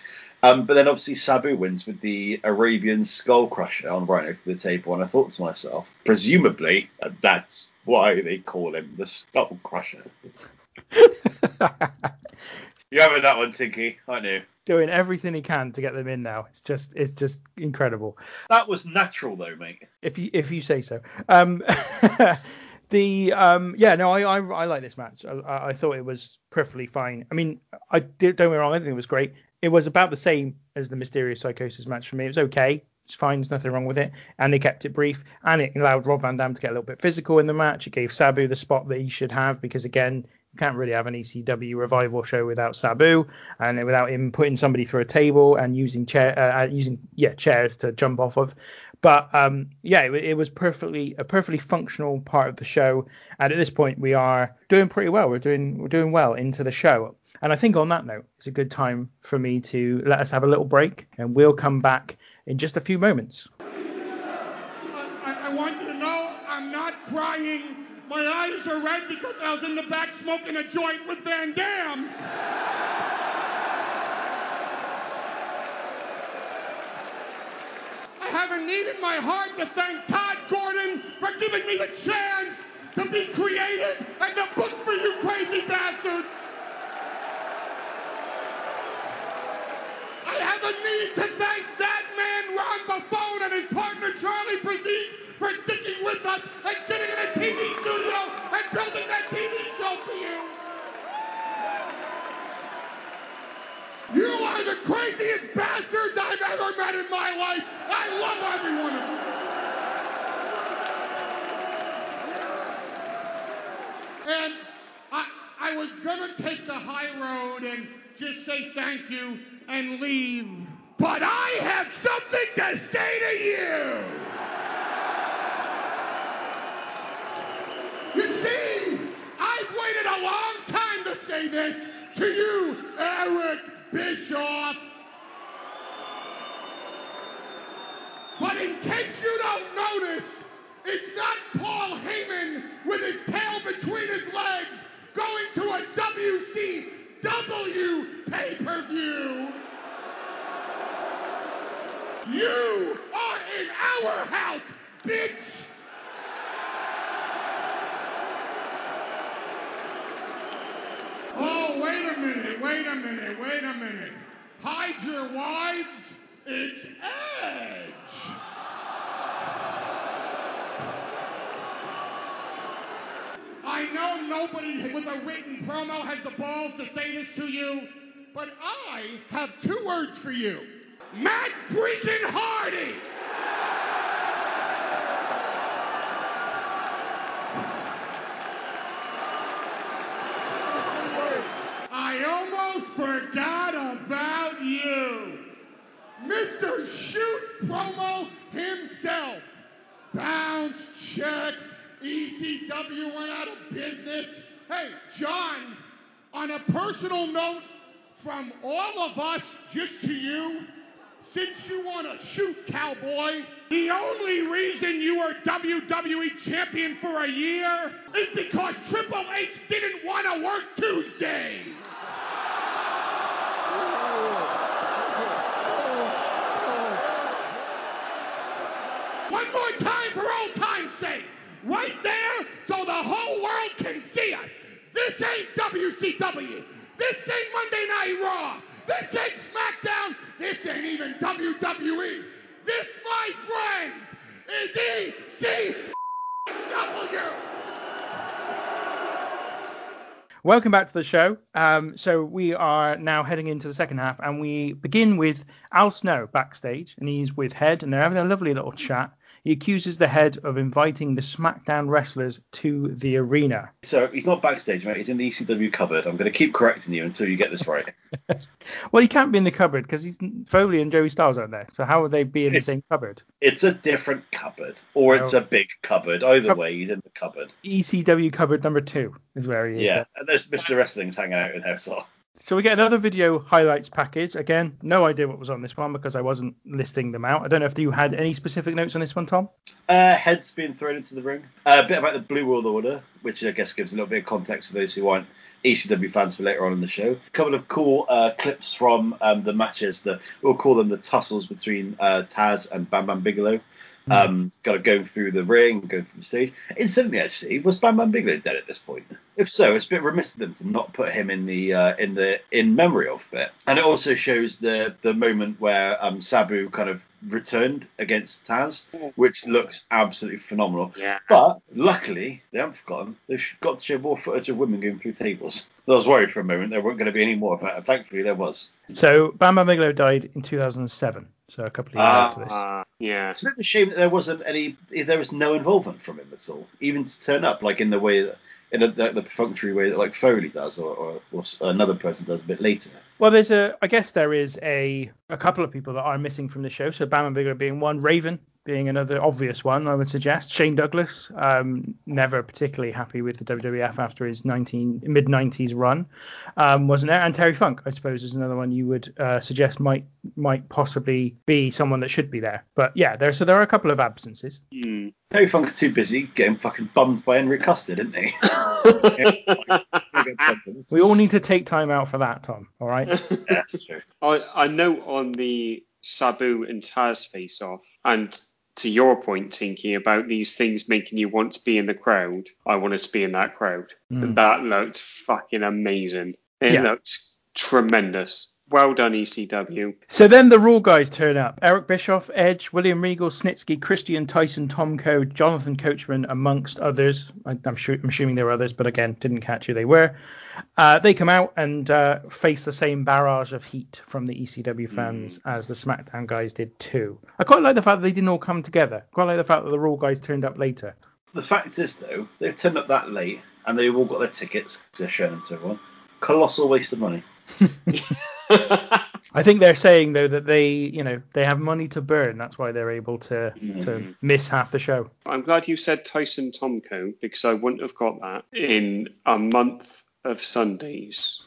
Um, but then obviously Sabu wins with the Arabian Skull Crusher on Rhino the table, and I thought to myself, presumably uh, that's why they call him the Skull Crusher. You having that one, Tinky? I knew. Doing everything he can to get them in now. It's just it's just incredible. That was natural though, mate. if you if you say so. Um, the um, yeah, no, I, I I like this match. I, I thought it was perfectly fine. I mean, I did don't get me wrong, I think it was great. It was about the same as the Mysterious Psicosis match for me. It was okay. It's fine. There's nothing wrong with it. And they kept it brief. And it allowed Rob Van Dam to get a little bit physical in the match. It gave Sabu the spot that he should have because again, You can't really have an ECW revival show without Sabu and without him putting somebody through a table and using chair uh, uh using yeah chairs to jump off of. But um, yeah, it, it, was perfectly a perfectly functional part of the show. And at this point, we are doing pretty well. We're doing we're doing well into the show. And I think on that note, it's a good time for me to let us have a little break, and we'll come back in just a few moments. I, I want you to know I'm not crying. My eyes are red because I was in the back smoking a joint with Van Dam. I have a need in my heart to thank Todd Gordon for giving me the chance to be creative and to book for you crazy bastards. I have a need to thank that man, Ron Buffone, and his partner, Charlie Brazil, for sticking with us and sitting in a TV studio and building that TV show for you. You are the craziest bastards I've ever met in my life. I love every one of you. And I, I was going to take the high road and just say thank you and leave. But I have something to say to you. You see, I've waited a long time to say this to you, Eric Bischoff. But in case you don't notice, it's not Paul Heyman with his tail between his legs going to a WCW pay-per-view. You are in our house, bitch! Oh, wait a minute, wait a minute, wait a minute. Hide your wives, it's Edge! I know nobody with a written promo has the balls to say this to you, but I have two words for you. Matt freaking Hardy! I almost forgot about you. Mr. Shoot Promo himself. Bounce checks. ECW went out of business. Hey, John, on a personal note, from all of us just to you, since you want to shoot, cowboy, the only reason you are WWE champion for a year is because Triple H didn't want to work Tuesday. One more time for old time's sake. Right there so the whole world can see us. This ain't WCW. This ain't Monday Night Raw. This ain't SmackDown. This ain't even WWE. This, my friends, is ECW. Welcome back to the show. Um, so we are now heading into the second half, and we begin with Al Snow backstage, and he's with Head, and they're having a lovely little chat. He accuses the head of inviting the SmackDown wrestlers to the arena. So he's not backstage, mate. He's in the ECW cupboard. I'm going to keep correcting you until you get this right. well, he can't be in the cupboard because he's Foley and Joey Styles aren't there. So how would they be in it's, the same cupboard? It's a different cupboard, or it's oh. a big cupboard. Either way, he's in the cupboard. ECW cupboard number two is where he is. Yeah, there. and there's Mr. Wrestling's hanging out in there. So we get another video highlights package. Again, no idea what was on this one because I wasn't listing them out. I don't know if you had any specific notes on this one, Tom. Uh, heads being thrown into the ring. Uh, a bit about the Blue World Order, which I guess gives a little bit of context for those who aren't ECW fans for later on in the show. A couple of cool uh, clips from um, the matches. that we'll call them the tussles between uh, Taz and Bam Bam Bigelow. Hmm. Um, kind of going through the ring, going through the stage. Incidentally, actually, was Bam Bam Bigelow dead at this point? If so, it's a bit remiss of them to not put him in the uh, in the in memory of bit. And it also shows the the moment where um, Sabu kind of returned against Taz, which looks absolutely phenomenal. Yeah. But luckily, they haven't forgotten. They've got to show more footage of women going through tables. I was worried for a moment there weren't going to be any more of that. Thankfully, there was. So Bam Bam Bigelow died in 2007 so a couple of years uh, after this. Ah, yeah. It's a bit of a shame that there wasn't any, there was no involvement from him at all, even to turn up, like in the way that in a, the, the perfunctory way that like Foley does, or, or, or another person does a bit later. Well, there's a, I guess there is a, a couple of people that are missing from the show. So Bam and Bigelow being one, Raven being another obvious one, I would suggest. Shane Douglas, um, never particularly happy with the WWF after his 19 mid 90s run, um, wasn't there? And Terry Funk, I suppose, is another one you would uh, suggest might might possibly be someone that should be there. But yeah, there so there are a couple of absences. Hmm. Terry Funk's too busy getting fucking bummed by Henry Custard, isn't he? we all need to take time out for that, Tom. All right. yeah, that's true. I, I know on the Sabu and Taz face off, and to your point, Tinky, about these things making you want to be in the crowd, I wanted to be in that crowd. Mm. That looked fucking amazing. It Yeah. looked tremendous. Well done, ECW. So then the Raw guys turn up. Eric Bischoff, Edge, William Regal, Snitsky, Christian Tyson, Tomko, Jonathan Coachman, amongst others. I, I'm, sure, I'm assuming there were others, but again, didn't catch who they were. Uh, they come out and uh, face the same barrage of heat from the ECW fans as the SmackDown guys did too. I quite like the fact that they didn't all come together. Quite like the fact that the Raw guys turned up later. The fact is, though, they've turned up that late and they've all got their tickets 'cause they're showing them to everyone. Colossal waste of money. I think they're saying though that they, you know, they have money to burn. That's why they're able to to mm-hmm. miss half the show. I'm glad you said Tyson Tomko because I wouldn't have got that in a month of Sundays.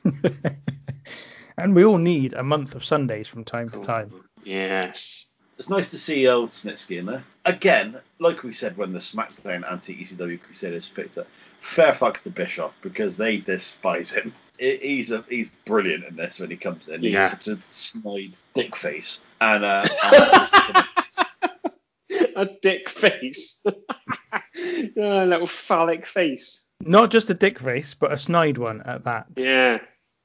and we all need a month of Sundays from time to time. Oh, yes. It's nice to see old Snitsky in there. Again, like we said when the SmackDown anti ECW Crusaders picked up, fair fucks to Bischoff because they despise him. He's a, he's brilliant in this when he comes in. He's Yeah. such a snide dick face. And, uh, and a dick face. a little phallic face. Not just a dick face, but a snide one at that. Yeah.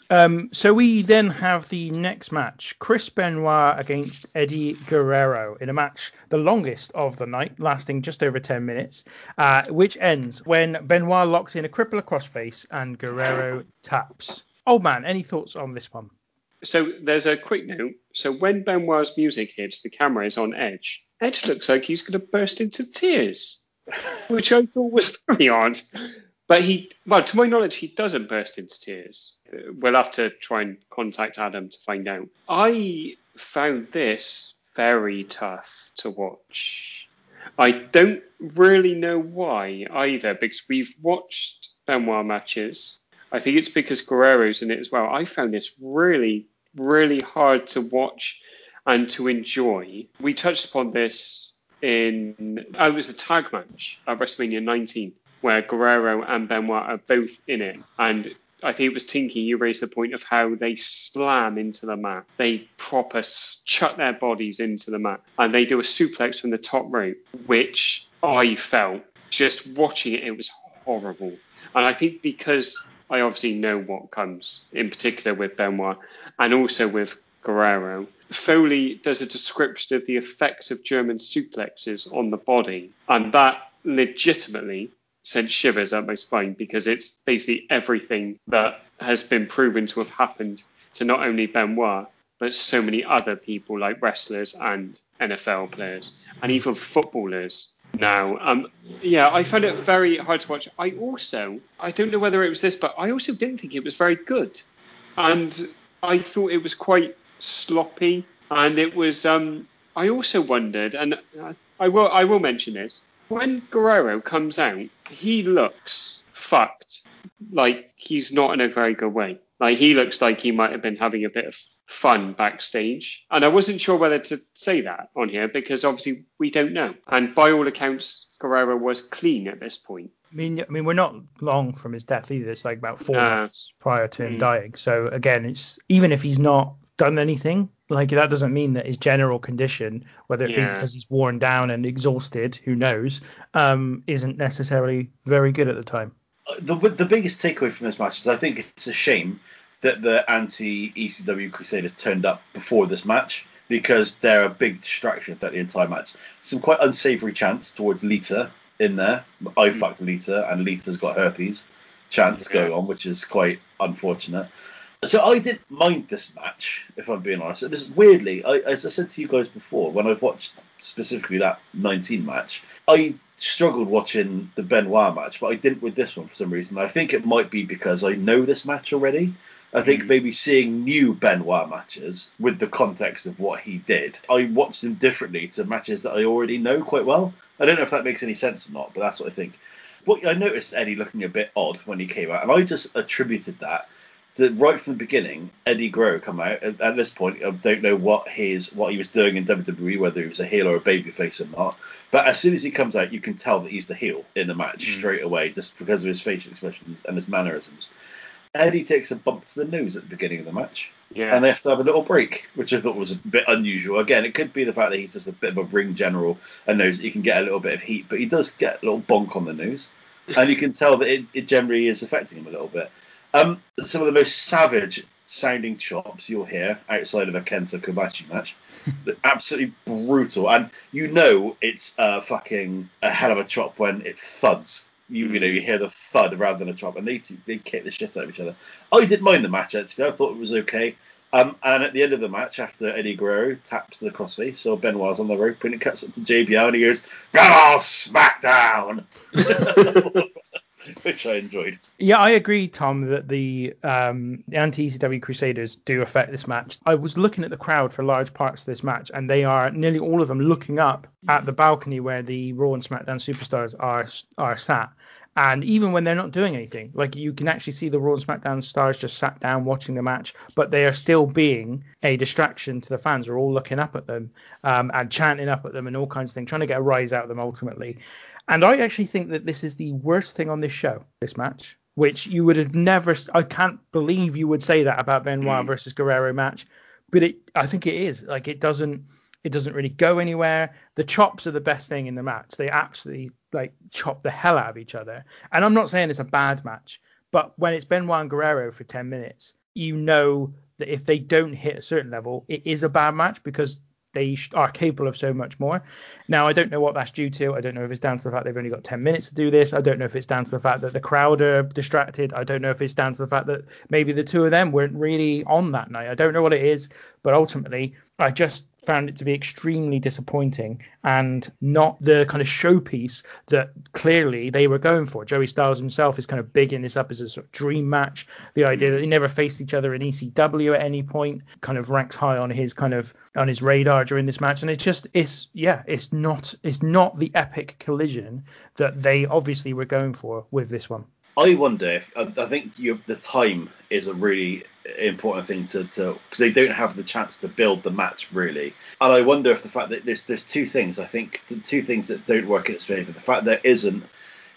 Um, so we then have the next match: Chris Benoit against Eddie Guerrero in a match, the longest of the night, lasting just over 10 minutes, uh, which ends when Benoit locks in a crippler crossface and Guerrero taps. Old man, any thoughts on this one? So there's a quick note. So when Benoit's music hits, the camera is on Edge. Edge looks like he's going to burst into tears, which I thought was very odd. But he, well, to my knowledge, he doesn't burst into tears. We'll have to try and contact Adam to find out. I found this very tough to watch. I don't really know why either, because we've watched Benoit matches. I think it's because Guerrero's in it as well. I found this really, really hard to watch and to enjoy. We touched upon this in, oh, it was a tag match at WrestleMania 19, where Guerrero and Benoit are both in it. And I think it was Tinky, you raised the point of how they slam into the mat. They proper chuck their bodies into the mat. And they do a suplex from the top rope, which I felt just watching it, it was horrible. And I think because I obviously know what comes, in particular with Benoit and also with Guerrero, Foley does a description of the effects of German suplexes on the body. And that legitimately sent shivers up my spine because it's basically everything that has been proven to have happened to not only Benoit, but so many other people like wrestlers and NFL players and even footballers now. Um, yeah, I found it very hard to watch. I also, I don't know whether it was this, but I also didn't think it was very good. And I thought it was quite sloppy. And it was, um, I also wondered, and I- will, I will mention this. When Guerrero comes out, he looks fucked. Like he's not in a very good way. Like he looks like he might have been having a bit of fun backstage. And I wasn't sure whether to say that on here because obviously we don't know. And by all accounts, Guerrero was clean at this point. I mean, I mean, we're not long from his death either. It's like about four No. months prior to him Mm. dying. So again, it's even if he's not done anything, like that doesn't mean that his general condition, whether it be because he's worn down and exhausted, who knows, um, isn't necessarily very good at the time. the the biggest takeaway from this match is I think it's a shame that the anti ECW Crusaders turned up before this match because they're a big distraction throughout the entire match. Some quite unsavory chants towards Lita in there. I fucked Lita and Lita's got herpes chants Yeah. going on, which is quite unfortunate. So I didn't mind this match, if I'm being honest. It was weirdly, I, as I said to you guys before, when I've watched specifically that 19 match, I struggled watching the Benoit match, but I didn't with this one for some reason. I think it might be because I know this match already. I think Mm. maybe seeing new Benoit matches with the context of what he did, I watched them differently to matches that I already know quite well. I don't know if that makes any sense or not, but that's what I think. But I noticed Eddie looking a bit odd when he came out, and I just attributed that to right from the beginning. Eddie Guerrero come out at, at this point. I don't know what his what he was doing in WWE, whether he was a heel or a babyface or not. But as soon as he comes out, you can tell that he's the heel in the match Mm. straight away, just because of his facial expressions and his mannerisms. Eddie takes a bump to the nose at the beginning of the match, Yeah. and they have to have a little break, which I thought was a bit unusual. Again, it could be the fact that he's just a bit of a ring general and knows that he can get a little bit of heat, but he does get a little bonk on the nose, and you can tell that it, it generally is affecting him a little bit. Um, some of the most savage sounding chops you'll hear outside of a Kenta Kobashi match. Absolutely brutal, and you know it's uh, fucking a hell of a chop when it thuds. You, you know you hear the thud rather than a chop, and they t- they kick the shit out of each other. I didn't mind the match actually. I thought it was okay. Um, and at the end of the match, after Eddie Guerrero taps to the crossface, so Benoit's on the rope, and it cuts up to JBL, and he goes, "Get off SmackDown," which I enjoyed. Yeah, I agree, Tom, that the um, the anti-ECW Crusaders do affect this match. I was looking at the crowd for large parts of this match, and they are nearly all of them looking up at the balcony where the Raw and SmackDown superstars are are sat. And even when they're not doing anything, like you can actually see the Raw and SmackDown stars just sat down watching the match, but they are still being a distraction to the fans. They're all looking up at them um, and chanting up at them and all kinds of things, trying to get a rise out of them ultimately. And I actually think that this is the worst thing on this show, this match, which you would have never. I can't believe you would say that about Benoit Mm. versus Guerrero match, but it. I think it is. Like it doesn't. It doesn't really go anywhere. The chops are the best thing in the match. They absolutely like chop the hell out of each other. And I'm not saying it's a bad match, but when it's Benoit and Guerrero for 10 minutes, you know that if they don't hit a certain level, it is a bad match because they are capable of so much more. Now, I don't know what that's due to. I don't know if it's down to the fact they've only got 10 minutes to do this. I don't know if it's down to the fact that the crowd are distracted. I don't know if it's down to the fact that maybe the two of them weren't really on that night. I don't know what it is, but ultimately, I just found it to be extremely disappointing and not the kind of showpiece that clearly they were going for. Joey Styles himself is kind of bigging this up as a sort of dream match. The idea that they never faced each other in ECW at any point kind of ranks high on his kind of on his radar during this match. And it just it's yeah, it's not it's not the epic collision that they obviously were going for with this one. I wonder if I, I think you, the time is a really important thing to because they don't have the chance to build the match really, and I wonder if the fact that there's there's two things I think two things that don't work in its favour. The fact there isn't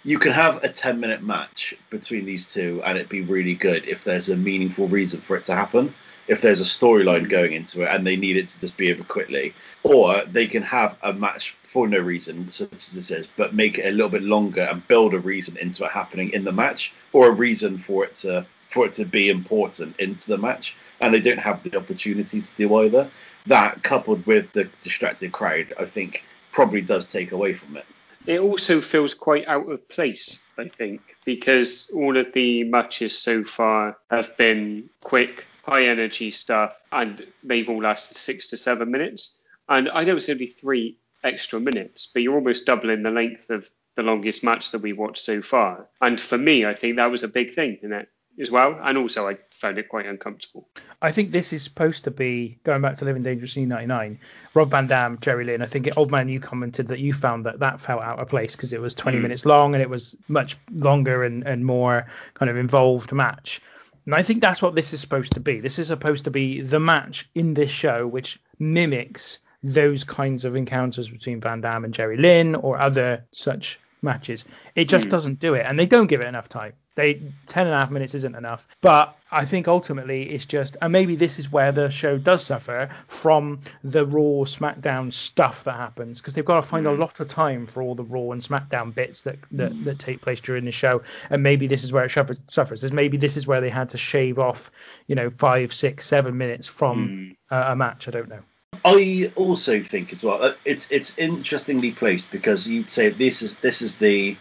you can have a 10 minute match between these two and it'd be really good if there's a meaningful reason for it to happen if there's a storyline going into it and they need it to just be over quickly. Or they can have a match for no reason such as this is but make it a little bit longer and build a reason into it happening in the match or a reason for it to for it to be important into the match. And they don't have the opportunity to do either. That coupled with the distracted crowd i think probably does take away from it. It also feels quite out of place, I think, because all of the matches so far have been quick, high energy stuff, and they've all lasted six to seven minutes. And I know it's only three extra minutes, but you're almost doubling the length of the longest match that we watched so far. And for me, I think that was a big thing in it as well. And also, I found it quite uncomfortable. I think this is supposed to be going back to Living Dangerously 99. Rob Van Dam, Jerry Lynn. I think Old Man, you commented that you found that that felt out of place because it was 20 Mm. minutes long and it was much longer and, and more kind of involved match. And I think that's what this is supposed to be. This is supposed to be the match in this show which mimics those kinds of encounters between Van Dam and Jerry Lynn or other such matches. It just Mm. doesn't do it, and they don't give it enough time. They ten and a half minutes isn't enough, but I think ultimately it's just, and maybe this is where the show does suffer from the Raw SmackDown stuff that happens because they've got to find a Mm. lot of time for all the Raw and SmackDown bits that that, that take place during the show, and maybe this is where it suffer- suffers. Is maybe this is where they had to shave off, you know, five, six, seven minutes from Mm. a, a match. I don't know. I also think as well uh, it's it's interestingly placed because you'd say this is this is the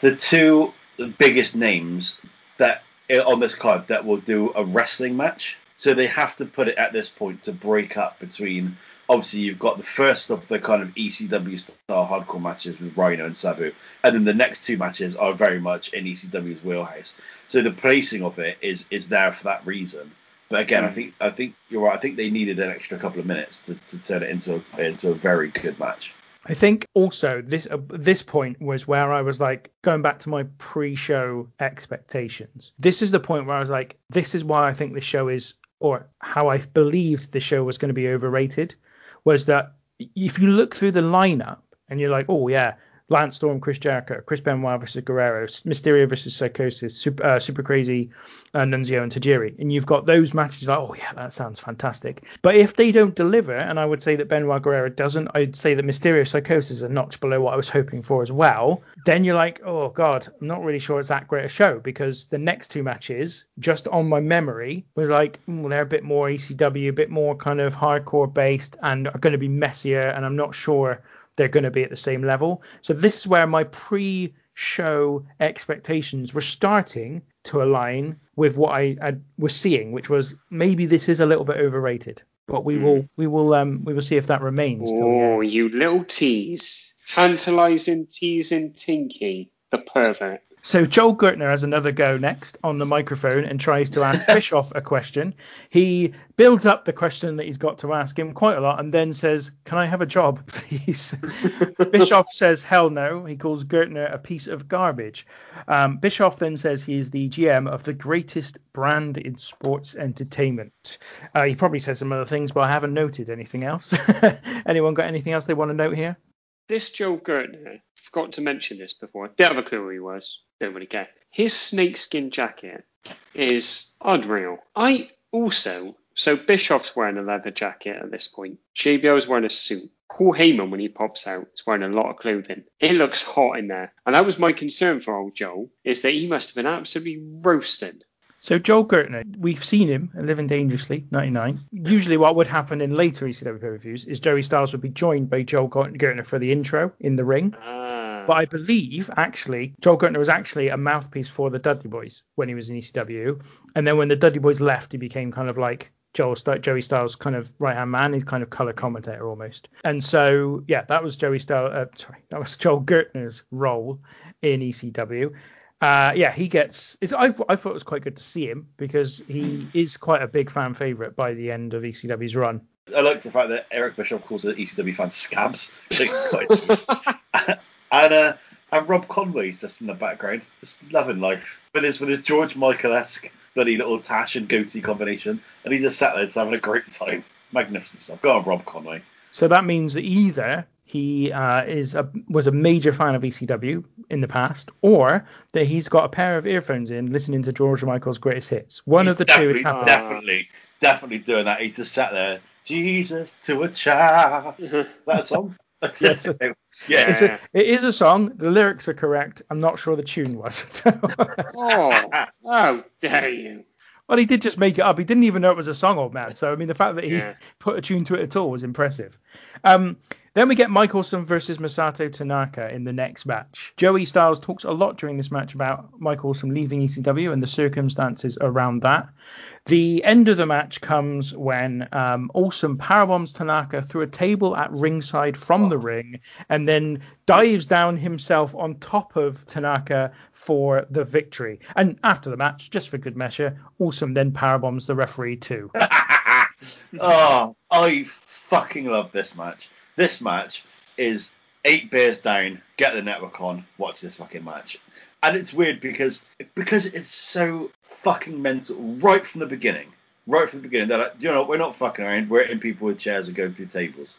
the two biggest names that uh, on this card that will do a wrestling match. So they have to put it at this point to break up between. Obviously, you've got the first of the kind of ECW style hardcore matches with Rhino and Sabu, and then the next two matches are very much in ECW's wheelhouse. So the placing of it is is there for that reason. But again, I think I think you're right. I think they needed an extra couple of minutes to, to turn it into a into a very good match. I think also this uh, this point was where I was like going back to my pre-show expectations. This is the point where I was like, this is why I think the show is, or how I believed the show was going to be overrated, was that if you look through the lineup and you're like, oh yeah, Lance Storm, Chris Jericho, Chris Benoit versus Guerrero, Mysterio versus Psicosis, Super, uh, Super Crazy, uh, Nunzio and Tajiri. And you've got those matches like, oh, yeah, that sounds fantastic. But if they don't deliver, and I would say that Benoit Guerrero doesn't, I'd say that Mysterio Psicosis is a notch below what I was hoping for as well, then you're like, oh, God, I'm not really sure it's that great a show because the next two matches, just on my memory, was like, well, they're a bit more ECW, a bit more kind of hardcore based and are going to be messier. And I'm not sure they're going to be at the same level. So this is where my pre-show expectations were starting to align with what I, I was seeing, which was maybe this is a little bit overrated. But we mm. will we will um we will see if that remains. Oh, you little tease, tantalising, teasing, tinky, the pervert. So Joel Gertner has another go next on the microphone and tries to ask Bischoff a question. He builds up the question that he's got to ask him quite a lot and then says, "Can I have a job, please?" Bischoff says, "Hell no." He calls Gertner a piece of garbage. Um, Bischoff then says he is the GM of the greatest brand in sports entertainment. Uh, he probably says some other things, but I haven't noted anything else. Anyone got anything else they want to note here? This Joel Gertner, forgot to mention this before. I Don't have a clue who he was. Don't really care. His snakeskin jacket is unreal. I also so Bischoff's wearing a leather jacket at this point. JBL is wearing a suit. Paul Heyman, when he pops out, is wearing a lot of clothing. It looks hot in there. And that was my concern for old Joel, is that he must have been absolutely roasted so Joel Gertner, we've seen him in Living Dangerously, 99. Usually what would happen in later ECW pay-per-views is Joey Styles would be joined by Joel Gertner for the intro in the ring. Uh. But I believe, actually, Joel Gertner was actually a mouthpiece for the Dudley Boys when he was in ECW. And then when the Dudley Boys left, he became kind of like Joel Joey Styles' kind of right hand man. He's kind of color commentator almost. And so, yeah, that was Joey Styles. Uh, sorry, that was Joel Gertner's role in ECW uh, yeah, he gets. I, I thought it was quite good to see him because he is quite a big fan favorite by the end of ECW's run. I like the fact that Eric Bischoff calls the ECW fans scabs. and uh, and Rob Conway's just in the background, just loving life with his with his George Michael esque bloody little tash and goatee combination, and he's just sat there just having a great time. Magnificent stuff. Go on, Rob Conway. So that means that either he uh, is a, was a major fan of ECW in the past, or that he's got a pair of earphones in listening to George Michael's greatest hits. One he's of the two is happening. Definitely, definitely doing that. He's just sat there, Jesus to a child. is that song? yes. yeah, it's a, it is a song. The lyrics are correct. I'm not sure the tune was. oh, how dare you! Well, he did just make it up. He didn't even know it was a song, old man. So I mean, the fact that he yeah. put a tune to it at all was impressive. Um, then we get Mike Awesome versus Masato Tanaka in the next match. Joey Styles talks a lot during this match about Mike Awesome leaving ECW and the circumstances around that. The end of the match comes when um, Awesome powerbombs Tanaka through a table at ringside from the ring and then dives down himself on top of Tanaka for the victory. And after the match, just for good measure, Awesome then powerbombs the referee too. oh, I fucking love this match. This match is eight beers down, get the network on, watch this fucking match. And it's weird because because it's so fucking mental right from the beginning. Right from the beginning, they're like, you know, we're not fucking around. We're hitting people with chairs and going through tables.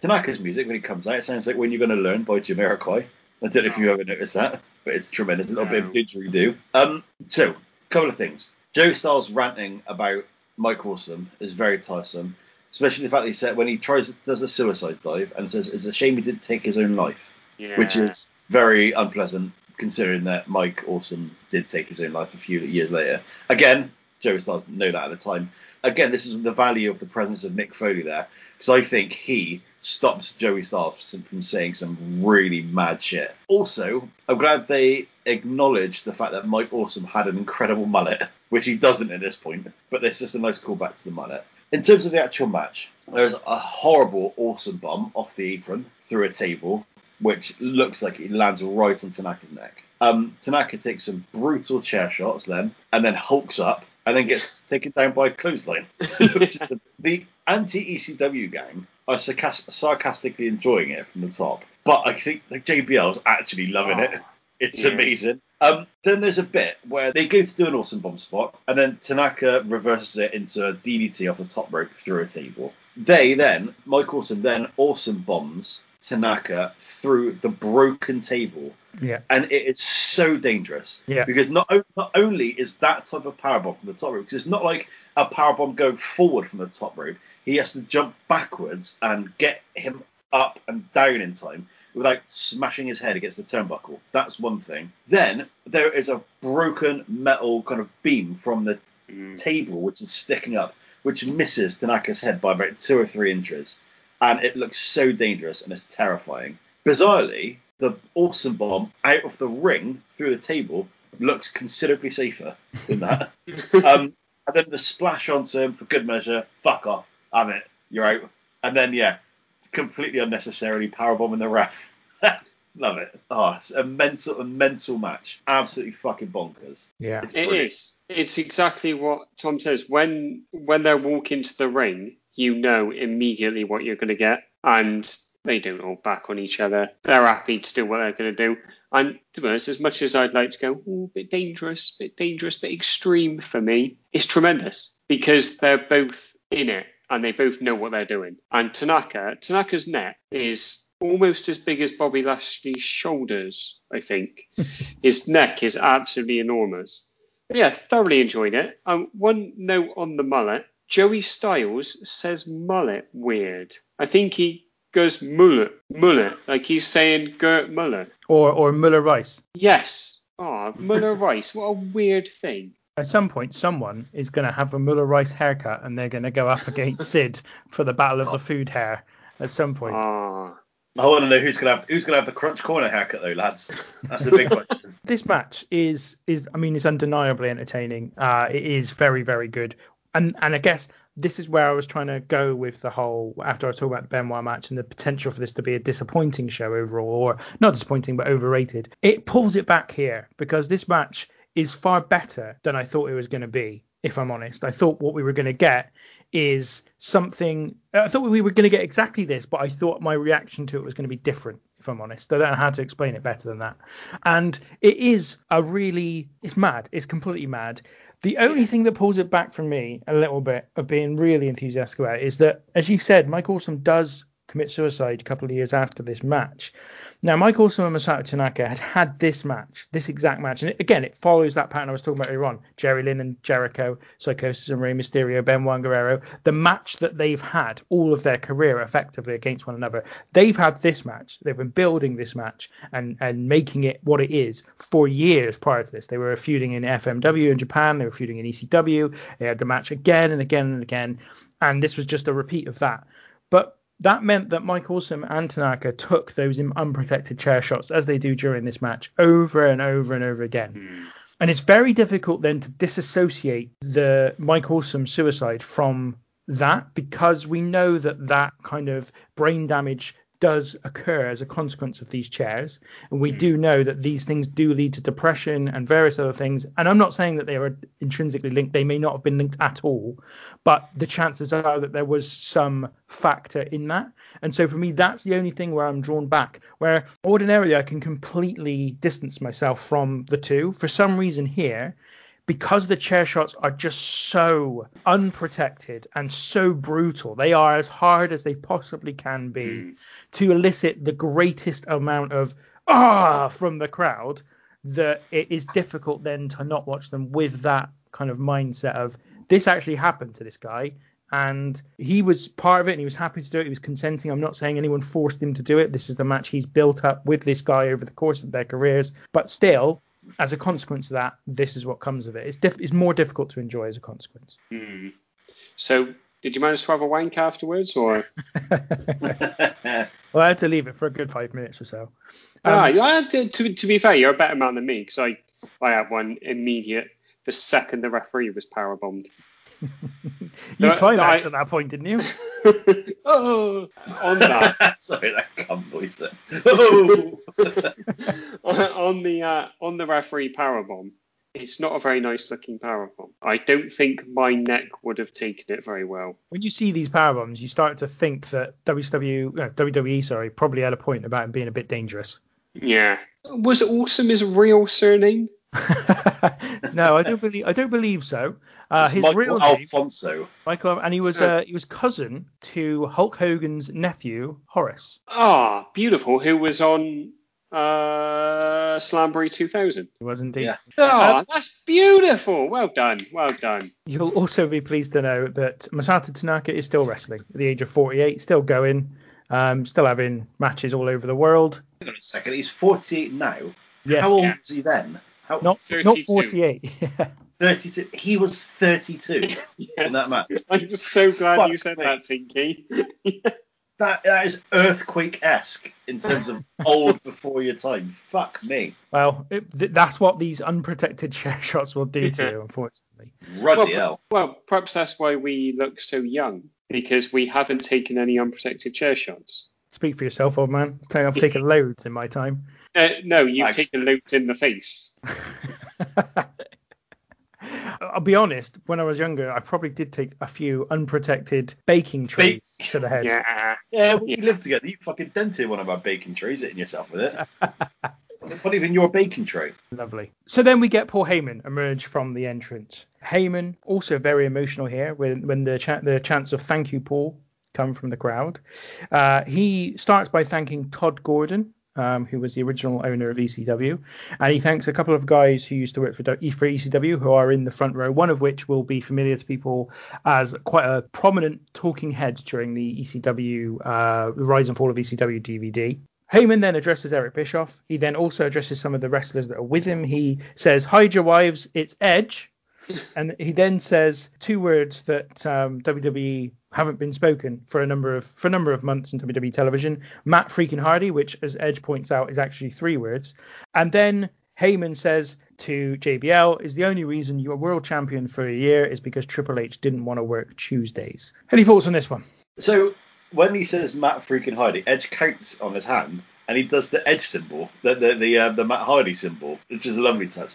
Tanaka's music when it comes out, it sounds like "When You're Gonna Learn" by Jamiroquai. I don't know if you ever noticed that, but it's tremendous. A little bit of didgeridoo. Um, so, a couple of things. Joe Styles ranting about Mike Awesome is very tiresome especially the fact that he said when he tries does a suicide dive and says it's a shame he didn't take his own life, yeah. which is very unpleasant considering that Mike Awesome did take his own life a few years later. Again, Joe Styles didn't know that at the time. Again, this is the value of the presence of Mick Foley there. Because I think he stops Joey Styles from saying some really mad shit. Also, I'm glad they acknowledged the fact that Mike Awesome had an incredible mullet, which he doesn't at this point, but there's just a nice callback to the mullet. In terms of the actual match, there's a horrible awesome bomb off the apron through a table, which looks like it lands right on Tanaka's neck. Um, Tanaka takes some brutal chair shots then, and then hulks up, and then gets taken down by a clothesline. the anti ECW gang are sarcastically enjoying it from the top, but I think like JBL's actually loving oh, it. It's yeah. amazing. Um, then there's a bit where they go to do an awesome bomb spot, and then Tanaka reverses it into a DDT off the top rope through a table. They then, Mike Awesome then awesome bombs Tanaka through the broken table. Yeah. And it is so dangerous. Yeah. Because not, not only is that type of powerbomb from the top rope, because it's not like a powerbomb going forward from the top rope. He has to jump backwards and get him up and down in time without smashing his head against the turnbuckle. That's one thing. Then there is a broken metal kind of beam from the mm. table which is sticking up, which misses Tanaka's head by about two or three inches and it looks so dangerous and it's terrifying. Bizarrely, the awesome bomb out of the ring through the table looks considerably safer than that. um, and then the splash onto him for good measure, fuck off, I'm it, you're out. And then yeah, completely unnecessarily powerbombing the ref. Love it. Oh, it's a mental, a mental match. Absolutely fucking bonkers. Yeah, it's it is. It's exactly what Tom says. When when they walk into the ring, you know immediately what you're going to get, and they don't all back on each other. They're happy to do what they're going to do. And to be honest, as much as I'd like to go, a bit dangerous, bit dangerous, bit extreme for me, it's tremendous because they're both in it and they both know what they're doing. And Tanaka, Tanaka's net is almost as big as Bobby Lashley's shoulders, I think. His neck is absolutely enormous. But yeah, thoroughly enjoyed it. Um, one note on the mullet. Joey Styles says mullet weird. I think he goes mullet, mullet, like he's saying Gert Muller. Or or Muller Rice. Yes. Oh, Muller Rice. What a weird thing. At some point, someone is going to have a Muller Rice haircut and they're going to go up against Sid for the Battle of the Food Hair at some point. Oh. I want to know who's gonna have who's gonna have the crunch corner haircut though, lads. That's a big question. this match is is I mean it's undeniably entertaining. Uh, it is very very good and and I guess this is where I was trying to go with the whole after I talk about the Benoit match and the potential for this to be a disappointing show overall, or not disappointing but overrated. It pulls it back here because this match is far better than I thought it was going to be. If I'm honest, I thought what we were going to get is something. I thought we were going to get exactly this, but I thought my reaction to it was going to be different. If I'm honest, I don't know how to explain it better than that. And it is a really, it's mad. It's completely mad. The only thing that pulls it back from me a little bit of being really enthusiastic about it is that, as you said, Mike Awesome does commit suicide a couple of years after this match. Now, Mike Awesome and Masato Tanaka had had this match, this exact match, and again, it follows that pattern I was talking about earlier on. Jerry Lynn and Jericho, Psicosis and Rey Mysterio, Benoit Guerrero, the match that they've had all of their career effectively against one another. They've had this match. They've been building this match and and making it what it is for years prior to this. They were feuding in FMW in Japan. They were feuding in ECW. They had the match again and again and again, and this was just a repeat of that. But that meant that Mike Awesome and Tanaka took those unprotected chair shots as they do during this match over and over and over again. Mm. And it's very difficult then to disassociate the Mike Awesome suicide from that because we know that that kind of brain damage does occur as a consequence of these chairs. And we hmm. do know that these things do lead to depression and various other things. And I'm not saying that they are intrinsically linked, they may not have been linked at all, but the chances are that there was some factor in that. And so for me, that's the only thing where I'm drawn back, where ordinarily I can completely distance myself from the two. For some reason here, because the chair shots are just so unprotected and so brutal, they are as hard as they possibly can be mm. to elicit the greatest amount of ah from the crowd that it is difficult then to not watch them with that kind of mindset of this actually happened to this guy and he was part of it and he was happy to do it. He was consenting. I'm not saying anyone forced him to do it. This is the match he's built up with this guy over the course of their careers. But still, as a consequence of that, this is what comes of it. It's, diff- it's more difficult to enjoy as a consequence. Mm. So Did you manage to have a wank afterwards, or? well, I had to leave it for a good five minutes or so. Um, ah, yeah, to, to, to be fair, you're a better man than me because I, I had one immediate the second the referee was power bombed. You No, climaxed I- at that point, didn't you? oh, on that, Sorry, that cum voice there. Oh. on the uh, on the referee power bomb, it's not a very nice looking power bomb. I don't think my neck would have taken it very well. When you see these power bombs, you start to think that WW, no, WWE, sorry, probably had a point about him being a bit dangerous. Yeah. Was Awesome his real surname? No, I don't believe I don't believe so. Uh, It's his Michael real name, Alfonso. Michael, and he was uh, he was cousin to Hulk Hogan's nephew Horace. Ah, beautiful. Who was on uh, Slamboree 2000? He was indeed. Yeah. Oh, that's beautiful. Well done. Well done. You'll also be pleased to know that Masato Tanaka is still wrestling at the age of 48, still going, um, still having matches all over the world. Hang on a second. He's 48 now. Yes, How old Yeah. was he then? How, not not 48. 32. He was 32 in that match. I'm so glad Fuck you said me. that, Tinky. That that is earthquake esque in terms of old before your time. Fuck me. well, it, th- that's what these unprotected chair shots will do to you, unfortunately. Ruddy well, hell. well, perhaps that's why we look so young because we haven't taken any unprotected chair shots. Speak for yourself, old man. I've taken loads in my time. Uh, no, you've Thanks. taken loads in the face. I'll be honest, when I was younger, I probably did take a few unprotected baking trays Bake- to the head. Yeah. Yeah, we Yeah. lived together, you fucking dented one of our baking trays, hitting yourself with it. It's not even your baking tray. Lovely. So then we get Paul Heyman emerge from the entrance. Heyman also very emotional here when when the cha- the chants of "Thank you, Paul" come from the crowd. Uh, he starts by thanking Todd Gordon. Um, who was the original owner of ECW, and he thanks a couple of guys who used to work for, for ECW who are in the front row. One of which will be familiar to people as quite a prominent talking head during the ECW uh, Rise and Fall of ECW DVD. Heyman then addresses Eric Bischoff. He then also addresses some of the wrestlers that are with him. He says, "Hide your wives, it's Edge," and he then says two words that um, WWE haven't been spoken for a number of for a number of months in WWE television. Matt freaking Hardy, which, as Edge points out, is actually three words, and then Heyman says to JBL, "Is the only reason you're world champion for a year is because Triple H didn't want to work Tuesdays." Any thoughts on this one? So when he says Matt freaking Hardy, Edge counts on his hand and he does the Edge symbol, the the the, uh, the Matt Hardy symbol, which is a lovely touch.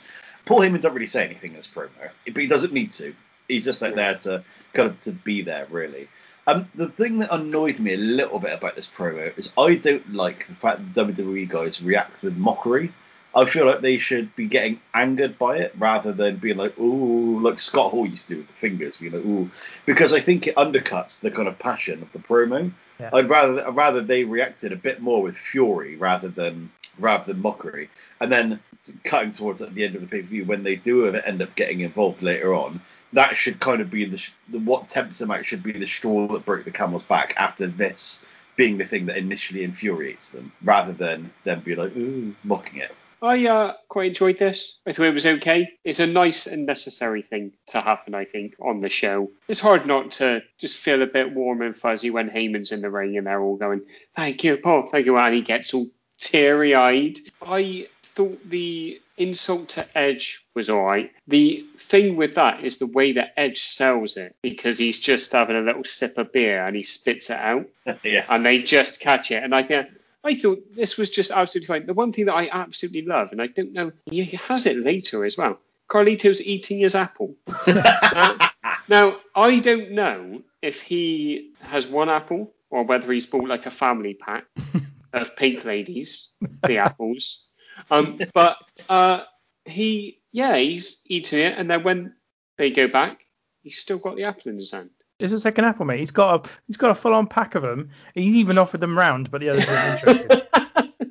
Paul Heyman doesn't really say anything in this promo, but he doesn't need to. He's just like there to kind of to be there, really. Um, the thing that annoyed me a little bit about this promo is I don't like the fact that WWE guys react with mockery. I feel like they should be getting angered by it rather than being like, ooh, like Scott Hall used to do with the fingers, you know, ooh, because I think it undercuts the kind of passion of the promo. Yeah. I'd rather I'd rather they reacted a bit more with fury rather than rather than mockery. And then cutting towards at the end of the pay per view when they do end up getting involved later on, that should kind of be the, the what tempts them out should be the straw that broke the camel's back after this being the thing that initially infuriates them, rather than them be like ooh mocking it. I uh, quite enjoyed this. I thought it was okay. It's a nice and necessary thing to happen, I think, on the show. It's hard not to just feel a bit warm and fuzzy when Heyman's in the ring and they're all going, "Thank you, Paul. Thank you," and he gets all teary-eyed. I thought the insult to Edge was all right. The thing with that is the way that Edge sells it because he's just having a little sip of beer and he spits it out yeah. and they just catch it. And I think I thought this was just absolutely fine. The one thing that I absolutely love, and I don't know, he has it later as well. Carlito's eating his apple. now, now, I don't know if he has one apple or whether he's bought like a family pack of pink ladies, the apples. Um, but uh, he, yeah, he's eating it, and then when they go back, he's still got the apple in his hand. It's a second apple, mate. He's got a he's got a full on pack of them. He's even offered them round, but the others weren't interested.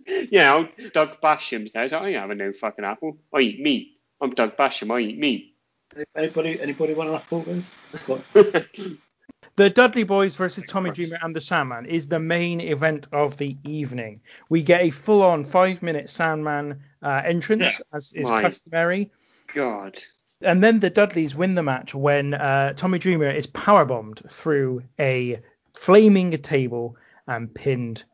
yeah, old Doug Basham's there. So I ain't having no fucking apple. I eat meat. I'm Doug Basham. I eat meat. Anybody anybody want an apple, guys? The Dudley Boys versus Tommy Dreamer and the Sandman is the main event of the evening. We get a full on five minute Sandman uh, entrance, Yeah. as is Right. customary. God. And then the Dudleys win the match when uh, Tommy Dreamer is powerbombed through a flaming table and pinned.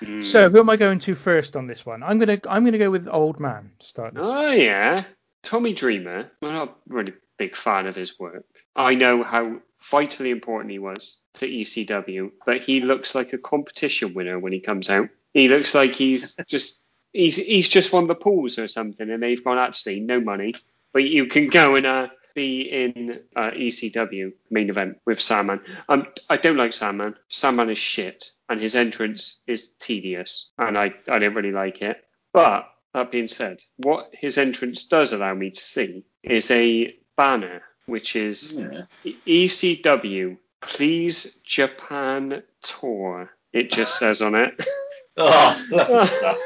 Mm. So who am I going to first on this one? I'm gonna I'm gonna go with old man to start this. Oh yeah, Tommy Dreamer. I'm not really big fan of his work. I know how vitally important he was to ECW, but he looks like a competition winner when he comes out. He looks like he's just he's he's just won the pools or something, and they've gone actually no money, but you can go and uh, be in uh, ECW main event with Sandman. Um, I don't like Sandman. Sandman is shit, and his entrance is tedious, and I I don't really like it. But that being said, what his entrance does allow me to see is a banner which is Yeah. ECW Please Japan Tour. It just says on it. Oh,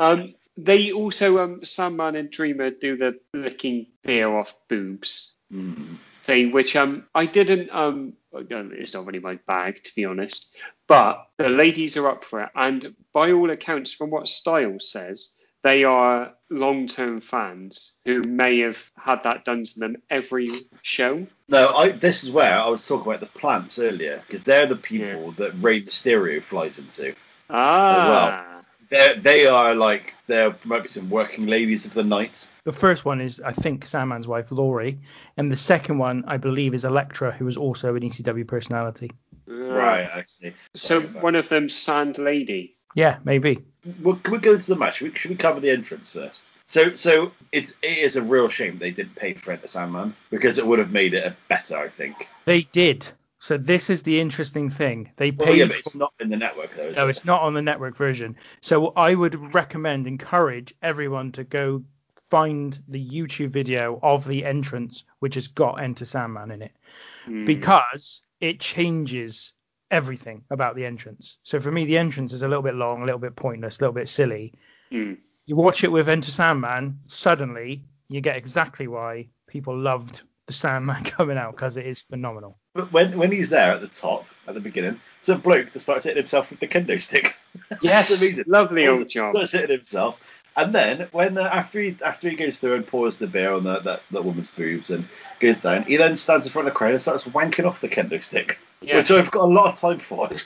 um, they also um, Sandman and Dreamer do the licking beer off boobs Mm. thing, which um I didn't um it's not really my bag to be honest, but the ladies are up for it, and by all accounts, from what Styles says, they are long-term fans who may have had that done to them every show. No, I, this is where I was talking about the plants earlier because they're the people that Rey Mysterio flies into. Ah, They they are like they're maybe some working ladies of the night. The first one is I think Sandman's wife Laurie, and the second one I believe is Electra, who is also an ECW personality. Right, I see. So Sorry one of them, Sand Lady. Yeah, maybe. Well, can we go into the match? Should we- Should we cover the entrance first? So, so it's it is a real shame they didn't pay for Enter Sandman because it would have made it better, I think. They did. So this is the interesting thing. They Well, paid. yeah, but for- it's not in the network though. Is no, it? it's not on the network version. So I would recommend, encourage everyone to go find the YouTube video of the entrance, which has got Enter Sandman in it, Hmm. because it changes everything about the entrance. So for me, the entrance is a little bit long, a little bit pointless, a little bit silly. Hmm. You watch it with Enter Sandman, suddenly you get exactly why people loved the Sandman coming out because it is phenomenal. But when when he's there at the top at the beginning, it's a bloke to start hitting himself with the kendo stick. Yes, It's lovely old job. Starts hitting himself. And then when uh, after he after he goes through and pours the beer on the, that that woman's boobs and goes down, he then stands in front of the crowd and starts wanking off the kendo stick, Yes. which I've got a lot of time for.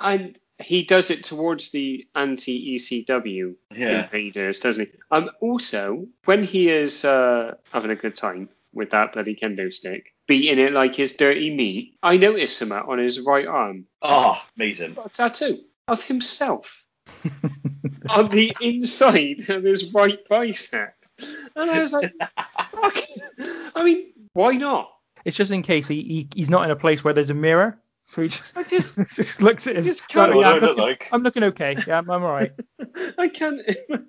And he does it towards the anti-ECW Yeah. invaders, doesn't he? Um, also, when he is uh, having a good time with that bloody kendo stick, beating it like his dirty meat, I noticed something on his right arm. Ah, Oh, amazing. A tattoo of himself on the inside of his right bicep. And I was like, fuck. I mean, why not? It's just in case he, he he's not in a place where there's a mirror, so he just, I just, just looks at his. just can't- "Oh, What yeah, I I'm, look looking, like? I'm looking okay. Yeah, I'm, I'm all right. I can't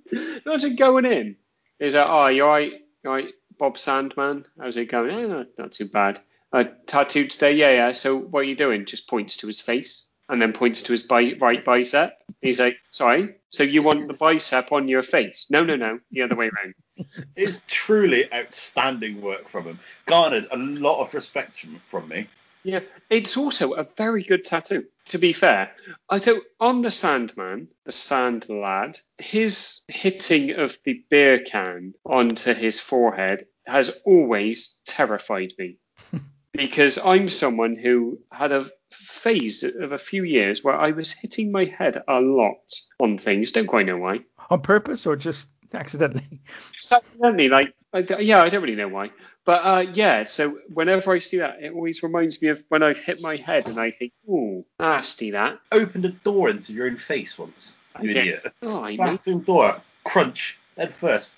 imagine going in. Is that, oh, you're right, you're right, Bob Sandman? How's it going? Eh, no, not too bad. Uh, tattooed today? Yeah, yeah. So what are you doing? Just points to his face and then points to his bi- right bicep. He's like, sorry, so you want the bicep on your face? No, no, no, the other way around. It's truly outstanding work from him. Garnered a lot of respect from, from me. Yeah, it's also a very good tattoo. To be fair, I so on the Sandman, the Sand Lad, his hitting of the beer can onto his forehead has always terrified me because I'm someone who had a phase of a few years where I was hitting my head a lot on things. Don't quite know why. On purpose or just accidentally? Just accidentally, like, I d yeah, I don't really know why. But uh, yeah, so whenever I see that, it always reminds me of when I've hit my head and I think, ooh, nasty that. Opened a door into your own face once. You I did. idiot. Oh, I know. Bathroom door. Crunch. Head first.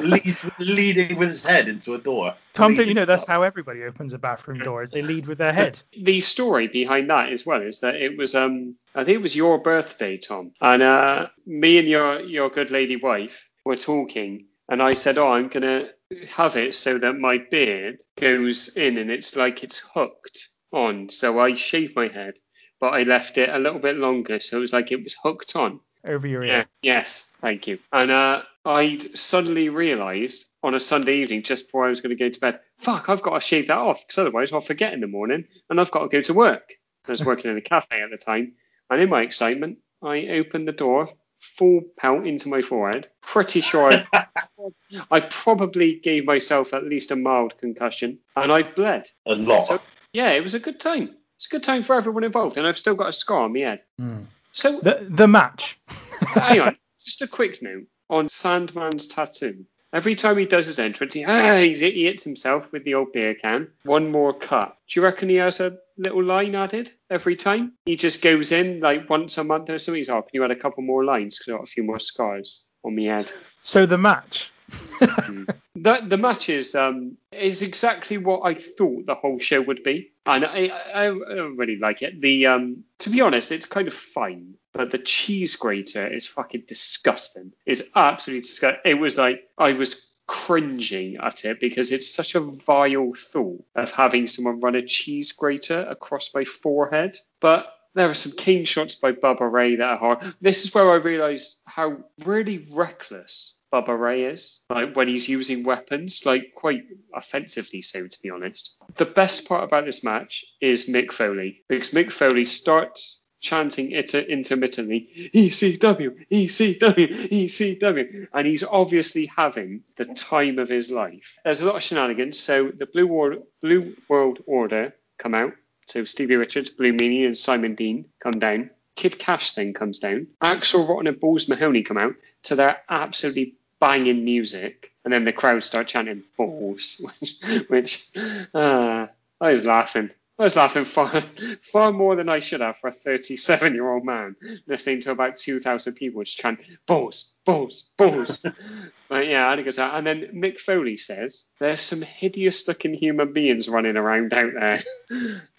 Leads, leading with his head into a door. Tom, don't you know that's up. how everybody opens a bathroom door? Is they lead with their head. The story behind that as well is that it was, um, I think it was your birthday, Tom, and uh, me and your your good lady wife were talking, and I said, oh, I'm gonna have it so that my beard goes in and it's like it's hooked on. So I shaved my head, but I left it a little bit longer, so it was like it was hooked on. over your Yeah. ear. Yes. Thank you. And uh, I'd suddenly realised on a Sunday evening, just before I was going to go to bed, fuck, I've got to shave that off because otherwise I'll forget in the morning and I've got to go to work. I was working in a cafe at the time, and in my excitement, I opened the door full pelt into my forehead. Pretty sure I, I probably gave myself at least a mild concussion, and I bled. A lot. So yeah, it was a good time. It's a good time for everyone involved, and I've still got a scar on my head. Hmm. So The the match. hang on, just a quick note on Sandman's tattoo. Every time he does his entrance, he, ah, he's, he hits himself with the old beer can. One more cut. Do you reckon he has a little line added every time? He just goes in like once a month or something. He's like, oh, can you add a couple more lines because I've got a few more scars on my head. So the match. That the match is um is exactly what I thought the whole show would be, and I, I, I really like it. The um to be honest, it's kind of fine, but the cheese grater is fucking disgusting. It's absolutely disgusting. It was like I was cringing at it because it's such a vile thought of having someone run a cheese grater across my forehead, but. There are some king shots by Bubba Ray that are hard. This is where I realised how really reckless Bubba Ray is, like when he's using weapons, like quite offensively so, to be honest. The best part about this match is Mick Foley, because Mick Foley starts chanting it intermittently, ECW, ECW, ECW, and he's obviously having the time of his life. There's a lot of shenanigans, so the Blue World, Blue World Order come out. So Stevie Richards, Blue Meanie, and Simon Dean come down. Kid Cash then comes down. Axel Rotten and Balls Mahoney come out to their absolutely banging music, and then the crowd start chanting balls, which, which uh, I was laughing. I was laughing far, far more than I should have for a 37 year old man listening to about 2,000 people just chant balls, balls, balls. but yeah, I had a good time. And then Mick Foley says, There's some hideous looking human beings running around out there.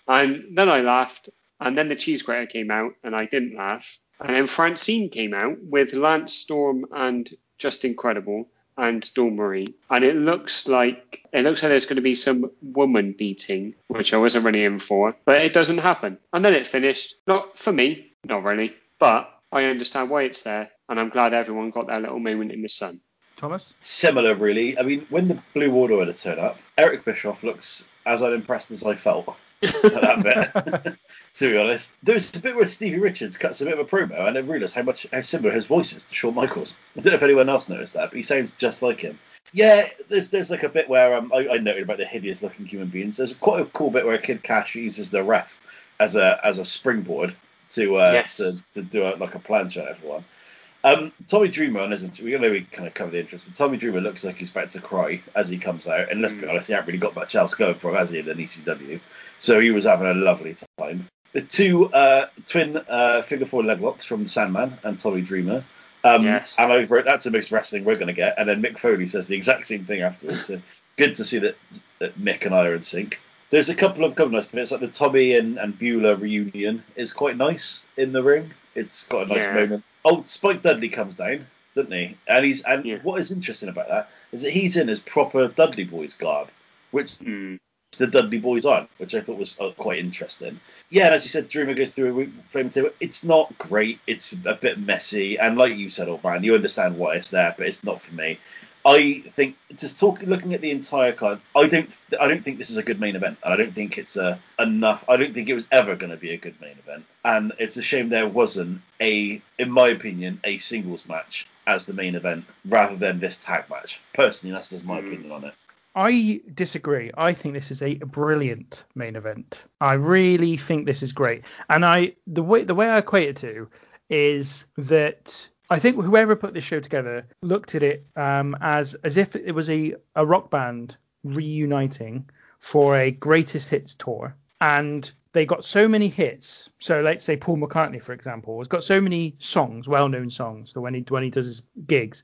and then I laughed. And then the cheese grater came out, and I didn't laugh. And then Francine came out with Lance Storm and Justin Credible and Dawn Marie. And it looks like it looks like there's going to be some woman beating, which I wasn't really in for, but it doesn't happen. And then it finished. Not for me, not really, but I understand why it's there, and I'm glad everyone got their little moment in the sun. Thomas. Similar, really. I mean, when the Blue World Order turn up, Eric Bischoff looks as unimpressed as I felt at that bit. to be honest, there's a bit where Stevie Richards cuts a bit of a promo, and I realised how much how similar his voice is to Shawn Michaels. I don't know if anyone else noticed that, but he sounds just like him. Yeah, there's there's like a bit where um, I, I noted about the hideous looking human beings. There's quite a cool bit where Kid Cash uses the ref as a as a springboard to uh, Yes. to, to do a, like a plancha at everyone. Um, Tommy Dreamer, and isn't we know we kind of covered the interest, but Tommy Dreamer looks like he's about to cry as he comes out. And let's be Mm. honest, he hasn't really got much else going for him, has he, in an ECW? So he was having a lovely time. The two uh, twin uh, figure four leg locks from Sandman and Tommy Dreamer. Um, Yes. And I wrote, that's the most wrestling we're going to get. And then Mick Foley says the exact same thing afterwards. So good to see that, that Mick and I are in sync. There's a couple of couple nice bits, like the Tommy and, and Beulah reunion is quite nice in the ring. It's got a nice Yeah. moment. Oh, Spike Dudley comes down, doesn't he? And he's and Yeah. what is interesting about that is that he's in his proper Dudley Boys garb, which Hmm. the Dudley Boys aren't, which I thought was uh, quite interesting. Yeah, and as you said, Dreamer goes through a frame table. It's not great. It's a bit messy, and like you said, old man, you understand why it's there, but it's not for me. I think just talking, looking at the entire card, I don't, I don't think this is a good main event, and I don't think it's a enough. I don't think it was ever going to be a good main event, and it's a shame there wasn't a, in my opinion, a singles match as the main event rather than this tag match. Personally, that's just my Mm. opinion on it. I disagree. I think this is a brilliant main event. I really think this is great. And I the way the way I equate it to is that I think whoever put this show together looked at it um, as as if it was a, a rock band reuniting for a greatest hits tour. And they got so many hits. So let's say Paul McCartney, for example, has got so many songs, well-known songs, that when he when he does his gigs,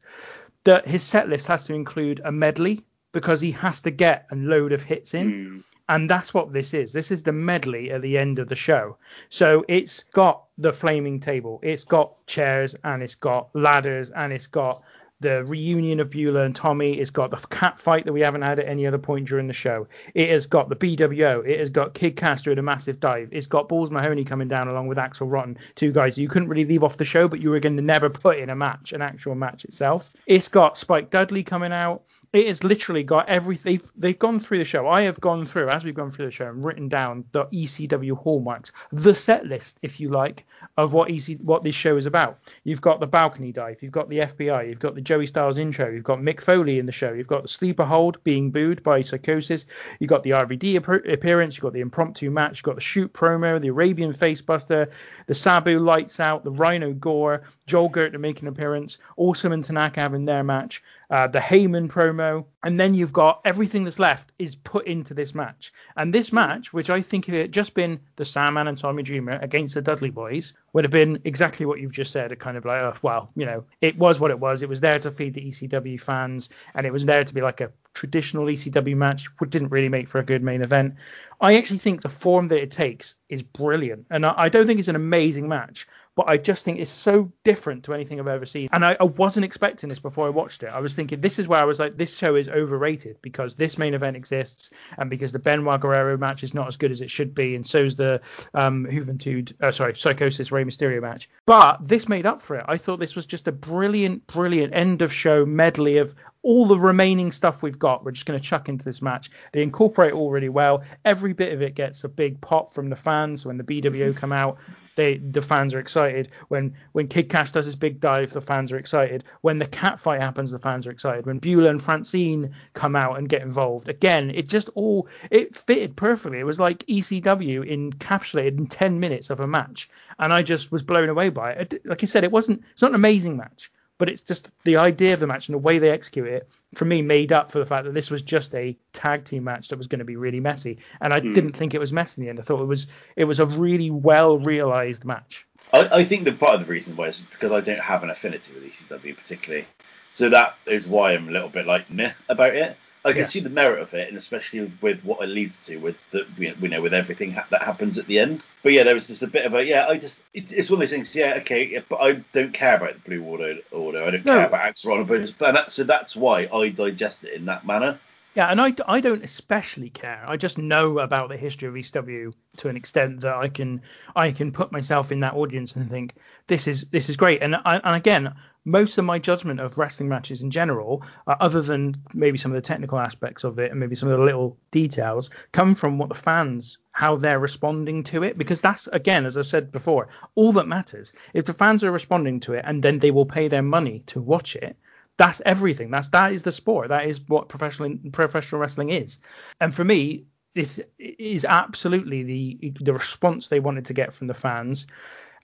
that his set list has to include a medley because he has to get a load of hits in. Hmm. And that's what this is. This is the medley at the end of the show. So it's got the flaming table, it's got chairs, and it's got ladders, and it's got the reunion of Beulah and Tommy. It's got the cat fight that we haven't had at any other point during the show. It has got the BWO. It has got Kid Castro in a massive dive. It's got Balls Mahoney coming down along with Axel Rotten, two guys you couldn't really leave off the show, but you were going to never put in a match, an actual match itself. It's got Spike Dudley coming out. It has literally got everything. They've, they've gone through the show. I have gone through, as we've gone through the show, and written down the ECW hallmarks, the set list, if you like, of what EC, what this show is about. You've got the balcony dive, you've got the FBI, you've got the Joey Styles intro, you've got Mick Foley in the show, you've got the sleeper hold being booed by Psicosis, you've got the RVD appearance, you've got the impromptu match, you've got the shoot promo, the Arabian facebuster, the Sabu lights out, the Rhino gore, Joel Gertner making an appearance, Awesome and Tanaka having their match, uh, the Heyman promo, and then you've got everything that's left is put into this match. And this match, which I think if it had just been the Sandman and Tommy Dreamer against the Dudley Boys, would have been exactly what you've just said. A kind of like, oh, well, you know, it was what it was. It was there to feed the ECW fans, and it was there to be like a traditional ECW match, which didn't really make for a good main event. I actually think the form that it takes is brilliant, and I, I don't think it's an amazing match but I just think it's so different to anything I've ever seen. And I, I, wasn't expecting this before I watched it. I was thinking this is where I was like, this show is overrated because this main event exists and because the Benoit Guerrero match is not as good as it should be, and so's the um, Juventud, uh, sorry, Psicosis Rey Mysterio match. But this made up for it. I thought this was just a brilliant, brilliant end of show medley of all the remaining stuff we've got, we're just going to chuck into this match. They incorporate all really well. Every bit of it gets a big pop from the fans when the BWO come out. They the fans are excited. When when Kid Cash does his big dive, the fans are excited. When the cat fight happens, the fans are excited. When Beulah and Francine come out and get involved, again, it just all it fitted perfectly. It was like ECW encapsulated in 10 minutes of a match, and I just was blown away by it. Like I said, it wasn't it's not an amazing match but it's just the idea of the match and the way they execute it for me made up for the fact that this was just a tag team match that was going to be really messy. And i mm. didn't think it was messy in the end. I thought it was it was a really well realized match. I, I think that part of the reason was because i don't have an affinity with ecw particularly. So that is why i'm a little bit like meh about it I can yeah. see the merit of it, and especially with what it leads to, with the we know with everything ha- that happens at the end. But yeah, there was just a bit of a yeah. I just it, it's one of those things. Yeah, okay, yeah, but I don't care about the Blue Order. Order. I don't no. care about Axel but that, so that's why I digest it in that manner. Yeah, and I, I don't especially care. I just know about the history of ECW to an extent that I can I can put myself in that audience and think this is this is great. And I, and again, most of my judgment of wrestling matches in general, uh, other than maybe some of the technical aspects of it and maybe some of the little details, come from what the fans how they're responding to it. Because that's again as i've said before all that matters. If the fans are responding to it and then they will pay their money to watch it that's everything. That's that is the sport. That is what professional professional wrestling is. And for me this is absolutely the the response they wanted to get from the fans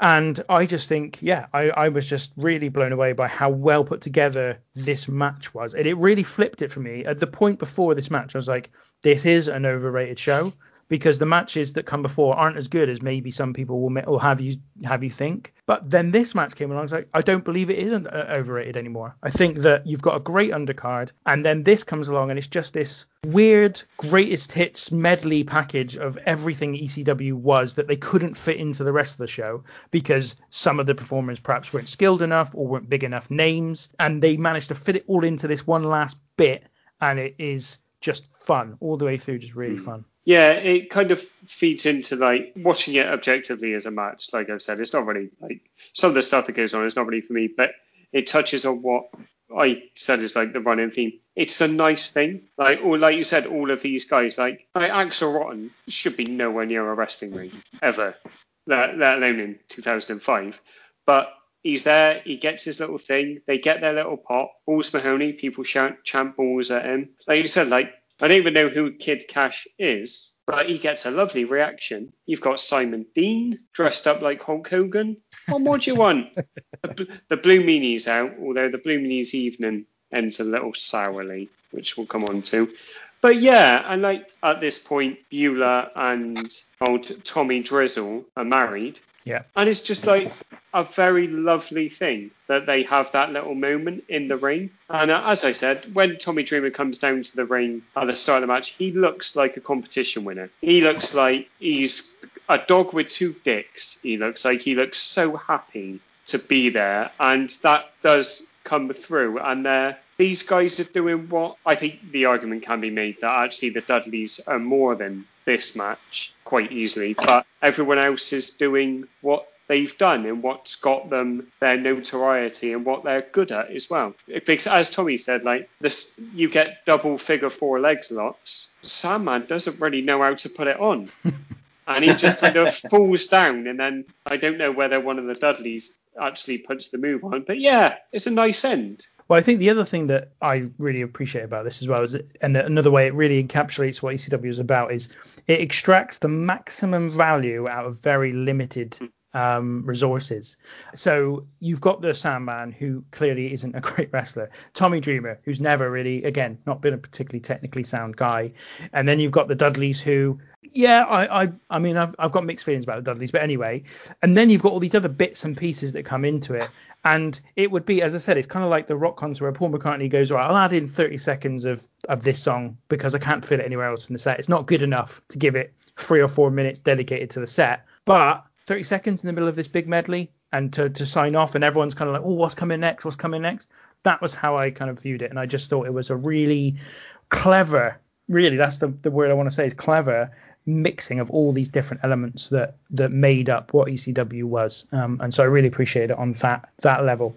and I just think, yeah, I, I was just really blown away by how well put together this match was. And it really flipped it for me. At the point before this match, I was like, this is an overrated show because the matches that come before aren't as good as maybe some people will, will have you have you think. But then this match came along. I like, I don't believe it isn't uh, overrated anymore. I think that you've got a great undercard, and then this comes along, and it's just this weird greatest hits medley package of everything ECW was that they couldn't fit into the rest of the show because some of the performers perhaps weren't skilled enough or weren't big enough names, and they managed to fit it all into this one last bit, and it is just fun all the way through, just really mm. fun. Yeah, it kind of feeds into like watching it objectively as a match. Like I've said, it's not really like some of the stuff that goes on is not really for me, but it touches on what I said is like the running theme. It's a nice thing. Like or like you said, all of these guys, like, like Axel Rotten should be nowhere near a wrestling ring ever, let, let alone in 2005. But he's there, he gets his little thing, they get their little pop. Balls Mahoney, people shout chant balls at him. Like you said, like I don't even know who Kid Cash is, but he gets a lovely reaction. You've got Simon Dean dressed up like Hulk Hogan. What more do you want? the, the Blue Meanie's out, although the Blue Meanie's evening ends a little sourly, which we'll come on to. But yeah, and like at this point, Beulah and old Tommy Drizzle are married. Yeah. And it's just like a very lovely thing that they have that little moment in the ring. And uh, as I said, when Tommy Dreamer comes down to the ring at the start of the match, he looks like a competition winner. He looks like he's a dog with two dicks. He looks like he looks so happy to be there. And that does come through, and uh, these guys are doing what I think the argument can be made that actually the Dudleys are more than this match quite easily, but everyone else is doing what they've done and what's got them their notoriety and what they're good at as well. Because as Tommy said, like this, you get double figure four leg locks. Sandman doesn't really know how to put it on. and he just kind of falls down, and then I don't know whether one of the Dudleys actually puts the move on, but yeah, it's a nice end. Well, I think the other thing that I really appreciate about this as well is, that, and another way it really encapsulates what ECW is about is it extracts the maximum value out of very limited um, resources. So you've got the Sandman, who clearly isn't a great wrestler. Tommy Dreamer, who's never really, again, not been a particularly technically sound guy. And then you've got the Dudleys, who, yeah, I, I, I mean, I've, I've got mixed feelings about the Dudleys, but anyway. And then you've got all these other bits and pieces that come into it. And it would be, as I said, it's kind of like the rock concert where Paul McCartney goes, right, I'll add in 30 seconds of, of this song because I can't fit it anywhere else in the set. It's not good enough to give it three or four minutes dedicated to the set. But 30 seconds in the middle of this big medley and to, to sign off and everyone's kind of like oh what's coming next what's coming next that was how i kind of viewed it and i just thought it was a really clever really that's the, the word i want to say is clever mixing of all these different elements that that made up what ecw was um, and so i really appreciate it on that that level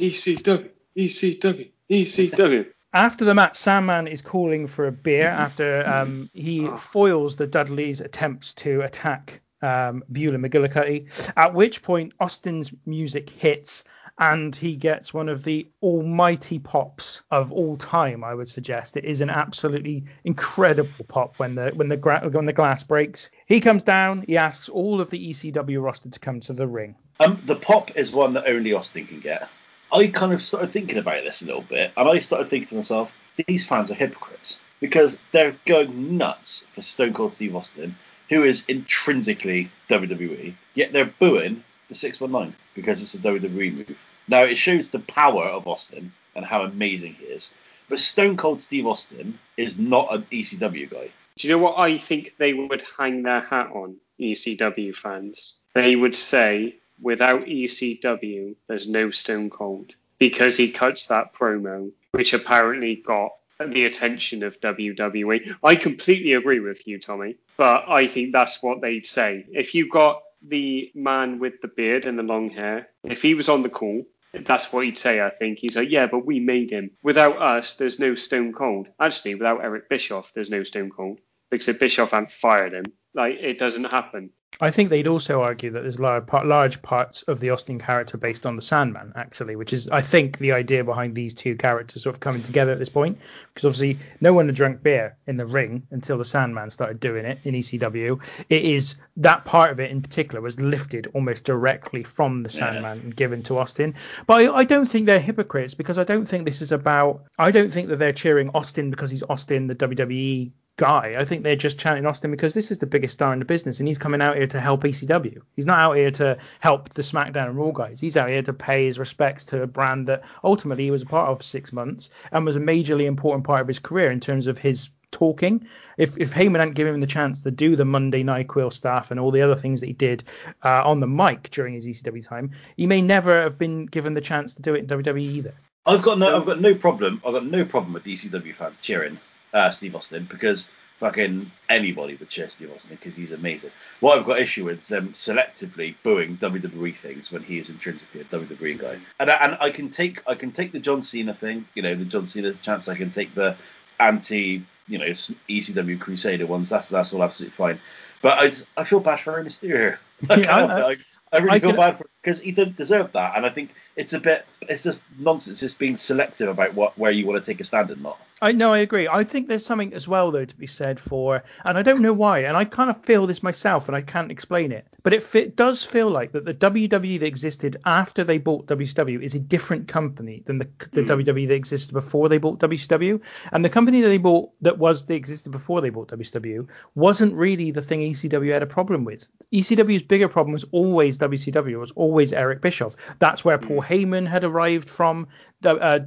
ecw ecw ecw after the match, Sandman is calling for a beer after um, he foils the Dudleys' attempts to attack um, Beulah McGillicutty. At which point, Austin's music hits and he gets one of the almighty pops of all time. I would suggest it is an absolutely incredible pop when the when the gra- when the glass breaks. He comes down. He asks all of the ECW roster to come to the ring. Um, the pop is one that only Austin can get. I kind of started thinking about this a little bit, and I started thinking to myself, these fans are hypocrites because they're going nuts for Stone Cold Steve Austin who is intrinsically WWE, yet they're booing the 619 because it's a WWE move. Now, it shows the power of Austin and how amazing he is. But Stone Cold Steve Austin is not an ECW guy. Do you know what I think they would hang their hat on, ECW fans? They would say, without ECW, there's no Stone Cold. Because he cuts that promo, which apparently got the attention of WWE. I completely agree with you, Tommy, but I think that's what they'd say. If you got the man with the beard and the long hair, if he was on the call, that's what he'd say, I think. He's like, yeah, but we made him. Without us, there's no Stone Cold. Actually, without Eric Bischoff, there's no Stone Cold. Because Bischoff hadn't fired him, like, it doesn't happen. I think they'd also argue that there's large, large parts of the Austin character based on the Sandman, actually, which is, I think, the idea behind these two characters sort of coming together at this point. Because obviously, no one had drunk beer in the ring until the Sandman started doing it in ECW. It is that part of it in particular was lifted almost directly from the Sandman yeah. and given to Austin. But I, I don't think they're hypocrites because I don't think this is about. I don't think that they're cheering Austin because he's Austin, the WWE guy. I think they're just chanting Austin because this is the biggest star in the business, and he's coming out here to help ECW. He's not out here to help the SmackDown and Raw guys. He's out here to pay his respects to a brand that ultimately he was a part of for six months and was a majorly important part of his career in terms of his talking. If if Heyman hadn't given him the chance to do the Monday Nyquil stuff and all the other things that he did uh, on the mic during his ECW time, he may never have been given the chance to do it in WWE either. I've got no, I've got no problem. I've got no problem with ECW fans cheering uh, Steve Austin because fucking anybody would cheer Steve Austin because he's amazing. What I've got issue with is them selectively booing WWE things when he is intrinsically a WWE guy. And I, and I can take I can take the John Cena thing, you know, the John Cena chance. I can take the anti, you know, ECW Crusader ones. That's that's all absolutely fine. But I, I feel bad for Rey Mysterio. yeah, I, I, I, really I feel bad for because he didn't deserve that, and I think it's a bit it's just nonsense. It's being selective about what where you want to take a stand and not. I know, I agree. I think there's something as well though to be said for, and I don't know why, and I kind of feel this myself, and I can't explain it, but it, it does feel like that the WWE that existed after they bought WCW is a different company than the, the mm. WWE that existed before they bought WCW, and the company that they bought that was that existed before they bought WCW wasn't really the thing ECW had a problem with. ECW's bigger problem was always WCW, was always always Eric Bischoff. That's where Paul Heyman had arrived from uh,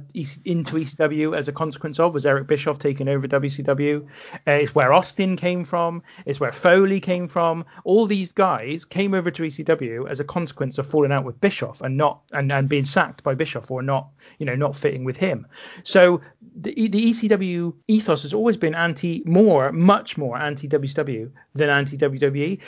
into ECW as a consequence of was Eric Bischoff taking over WCW. Uh, it's where Austin came from. It's where Foley came from. All these guys came over to ECW as a consequence of falling out with Bischoff and not and, and being sacked by Bischoff or not you know not fitting with him. So the, the ECW ethos has always been anti more much more anti WCW than anti WWE.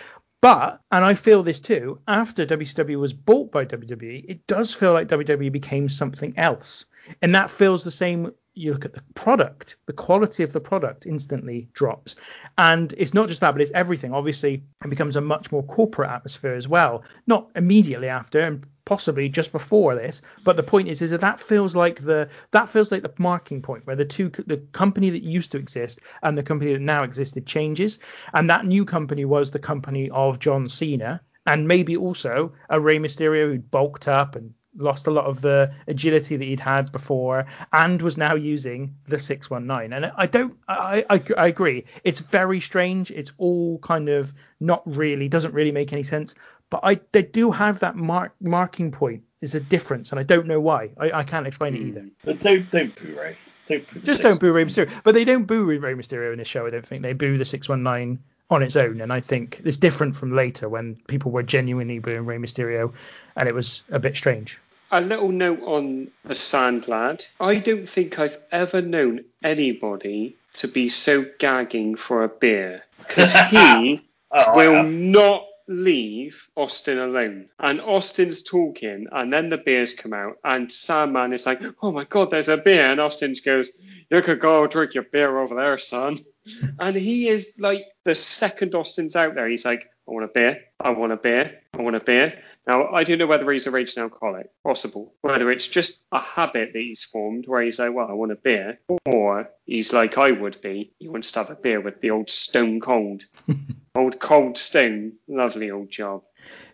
But, and I feel this too, after WCW was bought by WWE, it does feel like WWE became something else. And that feels the same. You look at the product, the quality of the product instantly drops. And it's not just that, but it's everything. Obviously, it becomes a much more corporate atmosphere as well. Not immediately after, and possibly just before this. But the point is, is that that feels like the that feels like the marking point where the two the company that used to exist and the company that now existed changes, and that new company was the company of John Cena and maybe also a Rey Mysterio who bulked up and lost a lot of the agility that he'd had before and was now using the 619 and i don't I, I, I agree it's very strange it's all kind of not really doesn't really make any sense but I they do have that mark marking point is a difference, and I don't know why. I, I can't explain it either. Hmm. But don't don't boo Ray. Don't boo Just don't boo Rey Mysterio. But they don't boo Rey Mysterio in this show. I don't think they boo the six one nine on its own, and I think it's different from later when people were genuinely booing Rey Mysterio, and it was a bit strange. A little note on the Sand Lad. I don't think I've ever known anybody to be so gagging for a beer because he Oh, will not leave Austin alone. And Austin's talking, and then the beers come out, and Sandman is like, "Oh my God, there's a beer," and Austin goes, "You could go drink your beer over there, son." and he is like the second Austin's out there, he's like, "I want a beer, I want a beer, I want a beer." Now I don't know whether he's a raging alcoholic, possible. Whether it's just a habit that he's formed where he's like, "Well, I want a beer," or he's like I would be, he wants to have a beer with the old Stone Cold. Old Cold Stone, lovely old job.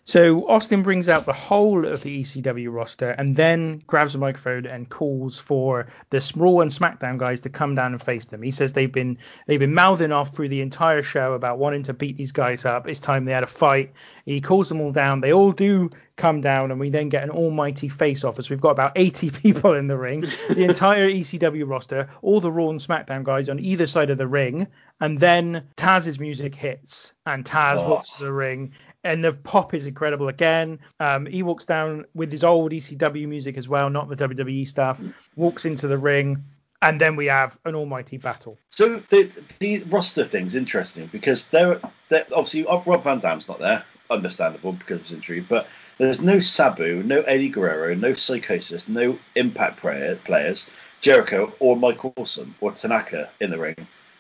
So Austin brings out the whole of the ECW roster and then grabs a microphone and calls for the Raw and SmackDown guys to come down and face them. He says they've been they've been mouthing off through the entire show about wanting to beat these guys up. It's time they had a fight. He calls them all down. They all do come down and we then get an almighty face off as we've got about 80 people in the ring the entire ecw roster all the raw and smackdown guys on either side of the ring and then taz's music hits and taz Oh. walks to the ring and the pop is incredible again. Um, he walks down with his old ecw music as well not the wwe stuff walks into the ring and then we have an almighty battle. So the the roster thing's interesting because they're, they're obviously Rob Van Dam's not there, understandable because of his injury, but there's no Sabu, no Eddie Guerrero, no Psicosis, no Impact player, players, Jericho or Mike Awesome or Tanaka in the ring.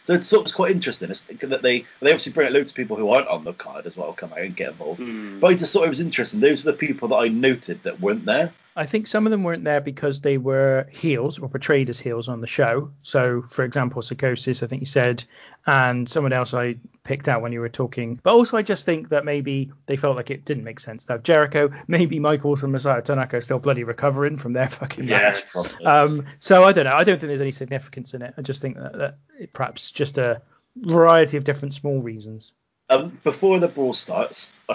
So it's sort of quite interesting it's, that they they obviously bring out loads of people who aren't on the card as well come out and get involved. Hmm. But I just thought it was interesting. Those are the people that I noted that weren't there. I think some of them weren't there because they were heels or portrayed as heels on the show. So, for example, Psicosis, I think you said, and someone else I picked out when you were talking. But also, I just think that maybe they felt like it didn't make sense to have Jericho. Maybe Michaels from Messiah Tanaka are still bloody recovering from their fucking Yeah. match. Um, so I don't know. I don't think there's any significance in it. I just think that, that it perhaps just a variety of different small reasons. Um, before the brawl starts,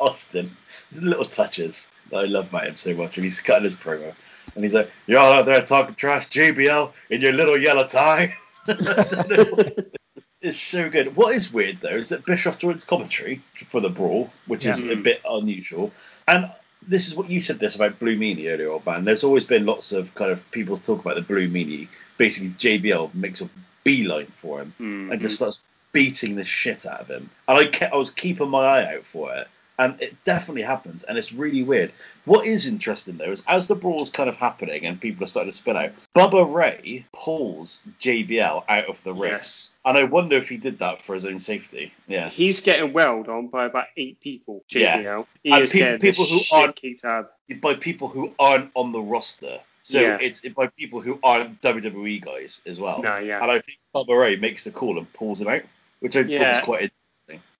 Austin, there's little touches that I love about him so much. And he's cutting his promo, and he's like, "You're all out there talking trash, JBL, in your little yellow tie." it's so good. What is weird though is that Bischoff joins commentary for the brawl, which is a bit unusual. And this is what you said this about Blue Meanie earlier, old man. There's always been lots of kind of people talk about the Blue Meanie. Basically, JBL makes a beeline for him Mhm. and just starts beating the shit out of him. And I kept, I was keeping my eye out for it, and it definitely happens, and it's really weird. What is interesting though is as the brawl's kind of happening and people are starting to spill out, Bubba Ray pulls JBL out of the ring, Yes. and I wonder if he did that for his own safety. Yeah. He's getting welled on by about eight people, Yeah. JBL. He And is people- getting people who aren't-. By people who aren't on the roster. So Yeah. it's by people who aren't WWE guys as well. No, yeah. And I think Bubba Ray makes the call and pulls him out, which I thought was Yeah. quite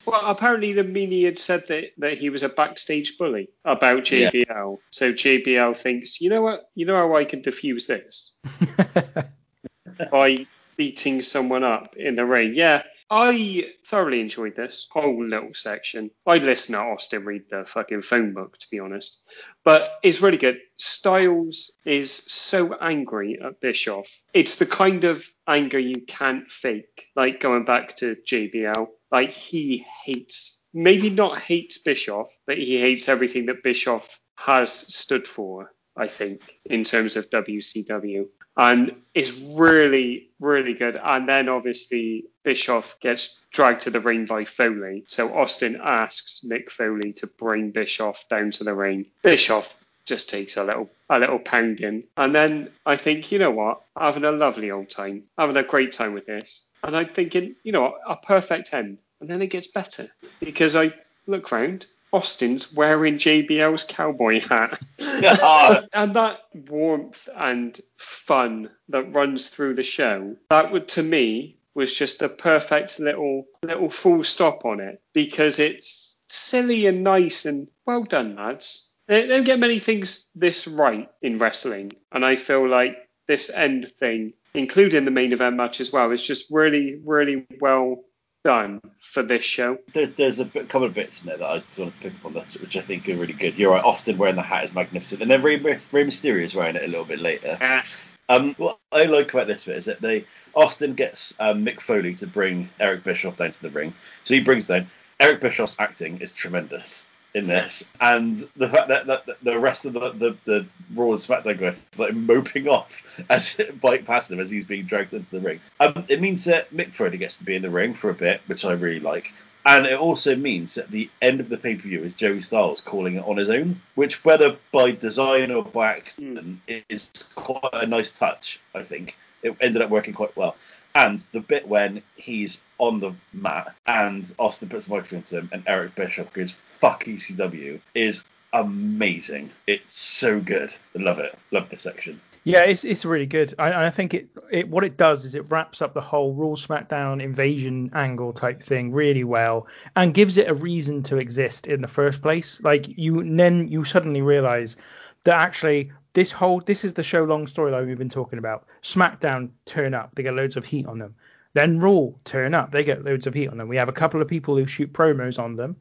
Well, apparently the Meanie had said that, that he was a backstage bully about Yeah. JBL. So JBL thinks, you know what? You know how I can diffuse this by beating someone up in the ring. Yeah, I thoroughly enjoyed this whole little section. I'd listen to Austin read the fucking phone book, to be honest. But it's really good. Styles is so angry at Bischoff. It's the kind of anger you can't fake. Like going back to JBL, like he hates, maybe not hates Bischoff, but he hates everything that Bischoff has stood for. I think, in terms of WCW. And it's really, really good. And then obviously Bischoff gets dragged to the ring by Foley. So Austin asks Mick Foley to bring Bischoff down to the ring. Bischoff just takes a little a little pounding. And then I think, you know what, having a lovely old time, having a great time with this. And I'm thinking, you know what, a perfect end. And then it gets better because I look round Austin's wearing JBL's cowboy hat. Ah. and that warmth and fun that runs through the show, that would to me was just a perfect little little full stop on it because it's silly and nice and well done, lads. They don't get many things this right in wrestling, and I feel like this end thing, including the main event match as well, is just really, really well done for this show. There's there's a bit, couple of bits in there that I just wanted to pick up on, that, which I think are really good. You're right, Austin wearing the hat is magnificent, and then Rey, Rey Mysterio is wearing it a little bit later. Yeah. Um, what I like about this bit is that they Austin gets um, Mick Foley to bring Eric Bischoff down to the ring, so he brings down. Eric Bischoff's acting is tremendous in this, and the fact that, that, that the rest of the, the, the Raw and SmackDown guys like moping off as bike past him as he's being dragged into the ring. Um, it means that Mick Foley gets to be in the ring for a bit, which I really like. And it also means that the end of the pay per view is Joey Styles calling it on his own, which, whether by design or by accident, is quite a nice touch, I think. It ended up working quite well. And the bit when he's on the mat and Austin puts the microphone to him and Eric Bischoff goes, fuck ECW, is amazing. It's so good. I love it. Love this section. Yeah, it's it's really good. I, I think it, it what it does is it wraps up the whole Raw SmackDown invasion angle type thing really well and gives it a reason to exist in the first place. Like you then you suddenly realize that actually this whole this is the show long storyline we've been talking about. SmackDown turn up, they get loads of heat on them. Then Raw turn up, they get loads of heat on them. We have a couple of people who shoot promos on them.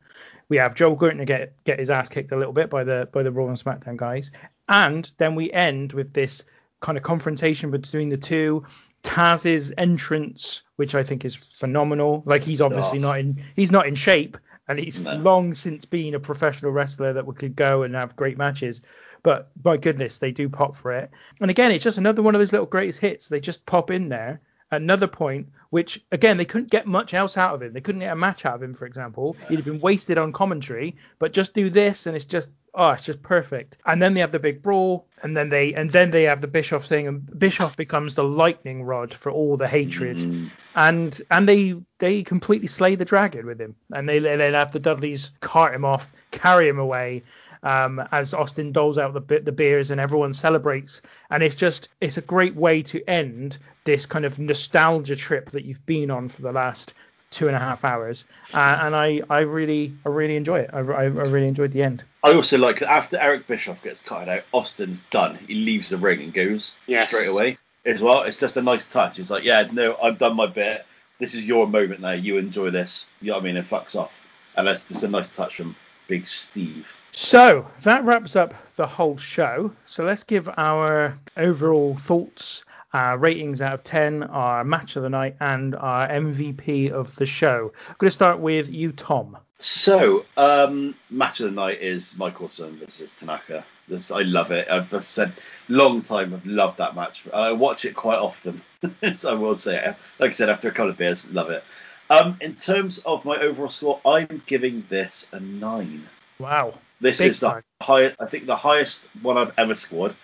We have Joel Gertner get get his ass kicked a little bit by the by the Raw and SmackDown guys, and then we end with this kind of confrontation between the two. Taz's entrance, which I think is phenomenal. Like he's obviously oh. not in he's not in shape, and he's no. long since been a professional wrestler that could go and have great matches. But my goodness, they do pop for it. And again, it's just another one of those little greatest hits. They just pop in there another point, which again they couldn't get much else out of him. They couldn't get a match out of him, for example. He'd have been wasted on commentary, but just do this and it's just oh, it's just perfect. And then they have the big brawl, and then they and then they have the Bischoff thing, and Bischoff becomes the lightning rod for all the hatred, mm. and and they they completely slay the dragon with him, and they they have the Dudleys cart him off, carry him away, um, as Austin doles out the the beers and everyone celebrates. And it's just it's a great way to end this kind of nostalgia trip that you've been on for the last two and a half hours. Uh, and I I really I really enjoy it. I, I, I really enjoyed the end. I also like after Eric Bischoff gets cut out, Austin's done. He leaves the ring and goes yes. straight away as well. It's just a nice touch. It's like, yeah, no, I've done my bit. This is your moment now. You enjoy this. You know what I mean? And fucks off. And that's just a nice touch from Big Steve. So that wraps up the whole show. So let's give our overall thoughts, our ratings out of 10, our match of the night, and our MVP of the show. I'm going to start with you, Tom. So, um, match of the night is Mike Awesome versus Tanaka. This, I love it. I've, I've, said long time I've loved that match. I watch it quite often, so I will say it. Like I said, after a couple of beers, love it. Um, in terms of my overall score, I'm giving this a nine. Wow. This Big is the highest, I think the highest one I've ever scored.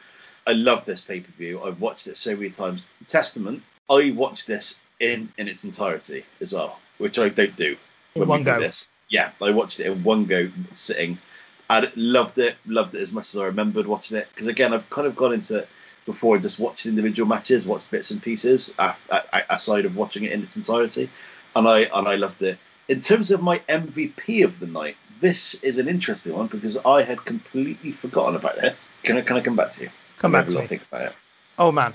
I love this pay per view. I've watched it so many times. Testament, I watched this in in its entirety as well, which I don't do in when we do this. Yeah, I watched it in one go sitting. I loved it, loved it as much as I remembered watching it. Because again, I've kind of gone into it before just watching individual matches, watched bits and pieces aside of watching it in its entirety, and I and I loved it. In terms of my MVP of the night, this is an interesting one because I had completely forgotten about this. Can I can I come back to you? Come back to me. Think about it. Oh man,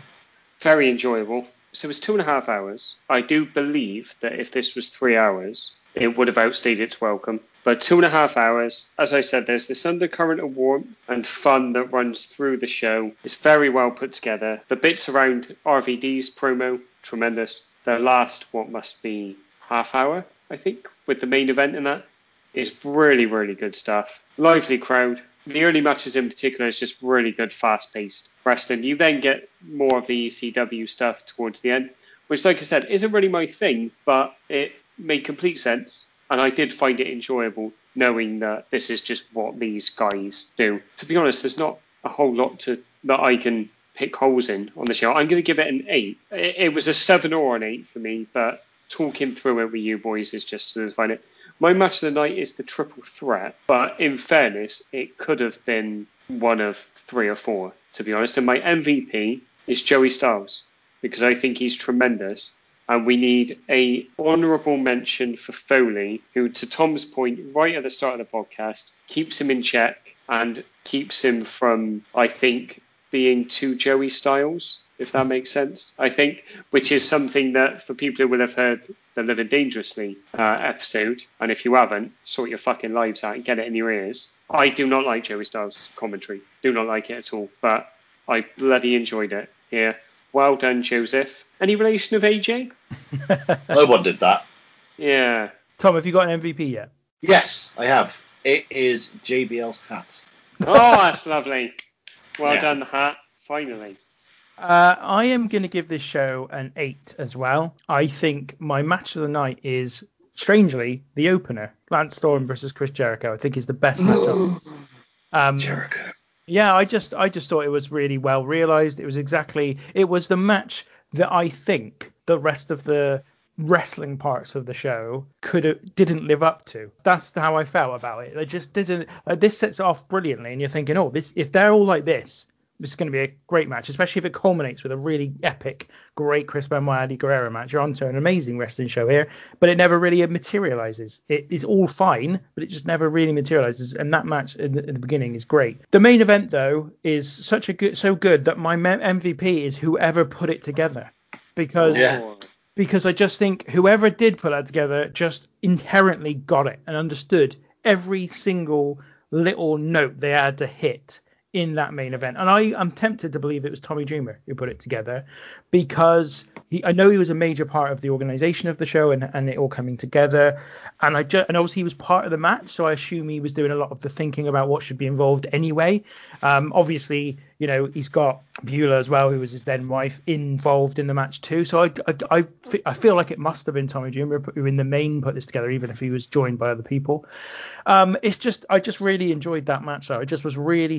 very enjoyable. so it's two and a half hours. I do believe that if this was three hours, it would have outstayed its welcome. But two and a half hours, as I said, there's this undercurrent of warmth and fun that runs through the show. It's very well put together. The bits around RVD's promo, tremendous. The last, what must be half hour, I think, with the main event in that, is really, really good stuff. Lively crowd. The early matches in particular is just really good, fast paced wrestling. You then get more of the ECW stuff towards the end, which, like I said, isn't really my thing, but it made complete sense. And I did find it enjoyable knowing that this is just what these guys do. To be honest, there's not a whole lot to that I can pick holes in on the show. I'm going to give it an eight. It, was a seven or an eight for me, but talking through it with you boys is just solidified it. My match of the night is the triple threat, but in fairness, it could have been one of three or four, to be honest. And my MVP is Joey Styles because I think he's tremendous. And we need a honourable mention for Foley, who, to Tom's point right at the start of the podcast, keeps him in check and keeps him from, I think, being too Joey Styles, if that makes sense. I think, which is something that for people who will have heard the Living Dangerously uh, episode, and if you haven't, sort your fucking lives out and get it in your ears. I do not like Joey Styles' commentary. Do not like it at all. But I bloody enjoyed it here. Well done, Joseph. Any relation of AJ? no one did that. Yeah. Tom, have you got an MVP yet? Yes, I have. It is JBL's hat. Oh, that's lovely. Well Yeah. done, Hat. Finally. Uh, I am going to give this show an eight as well. I think my match of the night is, strangely, the opener, Lance Storm versus Chris Jericho. I think is the best matchup. Um, Jericho. yeah, I just I just thought it was really well realized. It was exactly it was the match that I think the rest of the wrestling parts of the show could have didn't live up to. That's how I felt about it. It just didn't. Uh, this sets it off brilliantly, and you're thinking, oh, this if they're all like this. This is going to be a great match, especially if it culminates with a really epic, great Chris Benoit Eddie Guerrero match. You're onto an amazing wrestling show here, but it never really materializes. It is all fine, but it just never really materializes. And that match in the, in the beginning is great. The main event though is such a good, so good that my MVP is whoever put it together, because Yeah. Because I just think whoever did put that together just inherently got it and understood every single little note they had to hit in that main event. And I am tempted to believe it was Tommy Dreamer who put it together because he, I know he was a major part of the organization of the show and, and it all coming together. And I just, and obviously he was part of the match, so I assume he was doing a lot of the thinking about what should be involved anyway. Um, obviously, you know, he's got Beulah as well, who was his then wife, involved in the match too. So I, I, I, I feel like it must have been Tommy Dreamer who in the main put this together, even if he was joined by other people. Um, it's just, I just really enjoyed that match though. I just was really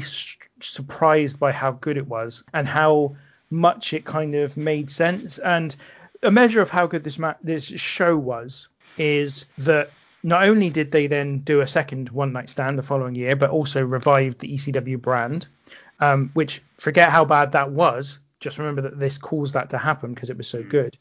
surprised by how good it was and how much it kind of made sense. And a measure of how good this ma- this show was is that not only did they then do a second one night stand the following year, but also revived the ECW brand, um, which forget how bad that was. Just remember that this caused that to happen because it was so good.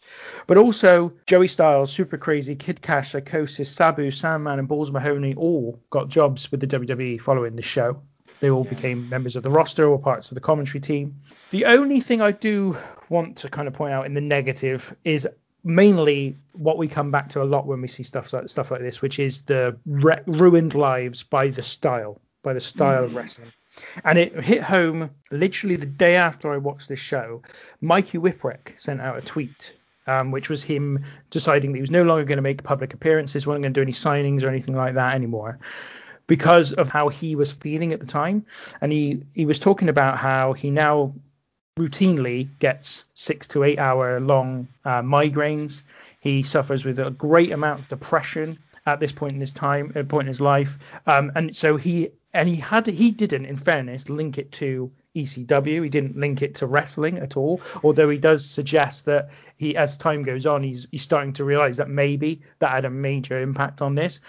But also, Joey Styles, Super Crazy, Kid Cash, Psicosis, Sabu, Sandman, and Balls Mahoney all got jobs with the WWE following the show. They all became members of the roster or parts of the commentary team. The only thing I do want to kind of point out in the negative is mainly what we come back to a lot when we see stuff like stuff like this, which is the re- ruined lives by the style, by the style of wrestling. And it hit home literally the day after I watched this show. Mikey Whipwreck sent out a tweet, um, which was him deciding that he was no longer going to make public appearances, wasn't going to do any signings or anything like that anymore because of how he was feeling at the time. And he, he was talking about how he now routinely gets six to eight hour long uh, migraines. He suffers with a great amount of depression at this point in his time, uh, point in his life. Um, and so he and he had he didn't, in fairness, link it to ECW. He didn't link it to wrestling at all. Although he does suggest that he, as time goes on, he's he's starting to realize that maybe that had a major impact on this.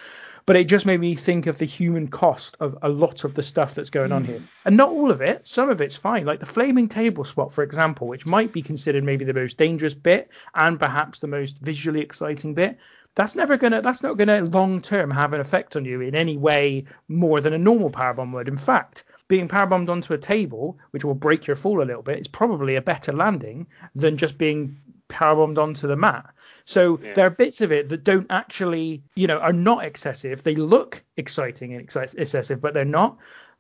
But it just made me think of the human cost of a lot of the stuff that's going on here. And not all of it. Some of it's fine. Like the flaming table spot, for example, which might be considered maybe the most dangerous bit and perhaps the most visually exciting bit. That's never gonna. That's not gonna long term have an effect on you in any way more than a normal powerbomb would. In fact, being powerbombed onto a table, which will break your fall a little bit, is probably a better landing than just being powerbombed onto the mat. So Yeah. there are bits of it that don't actually, you know, are not excessive. They look exciting and excessive, but they're not.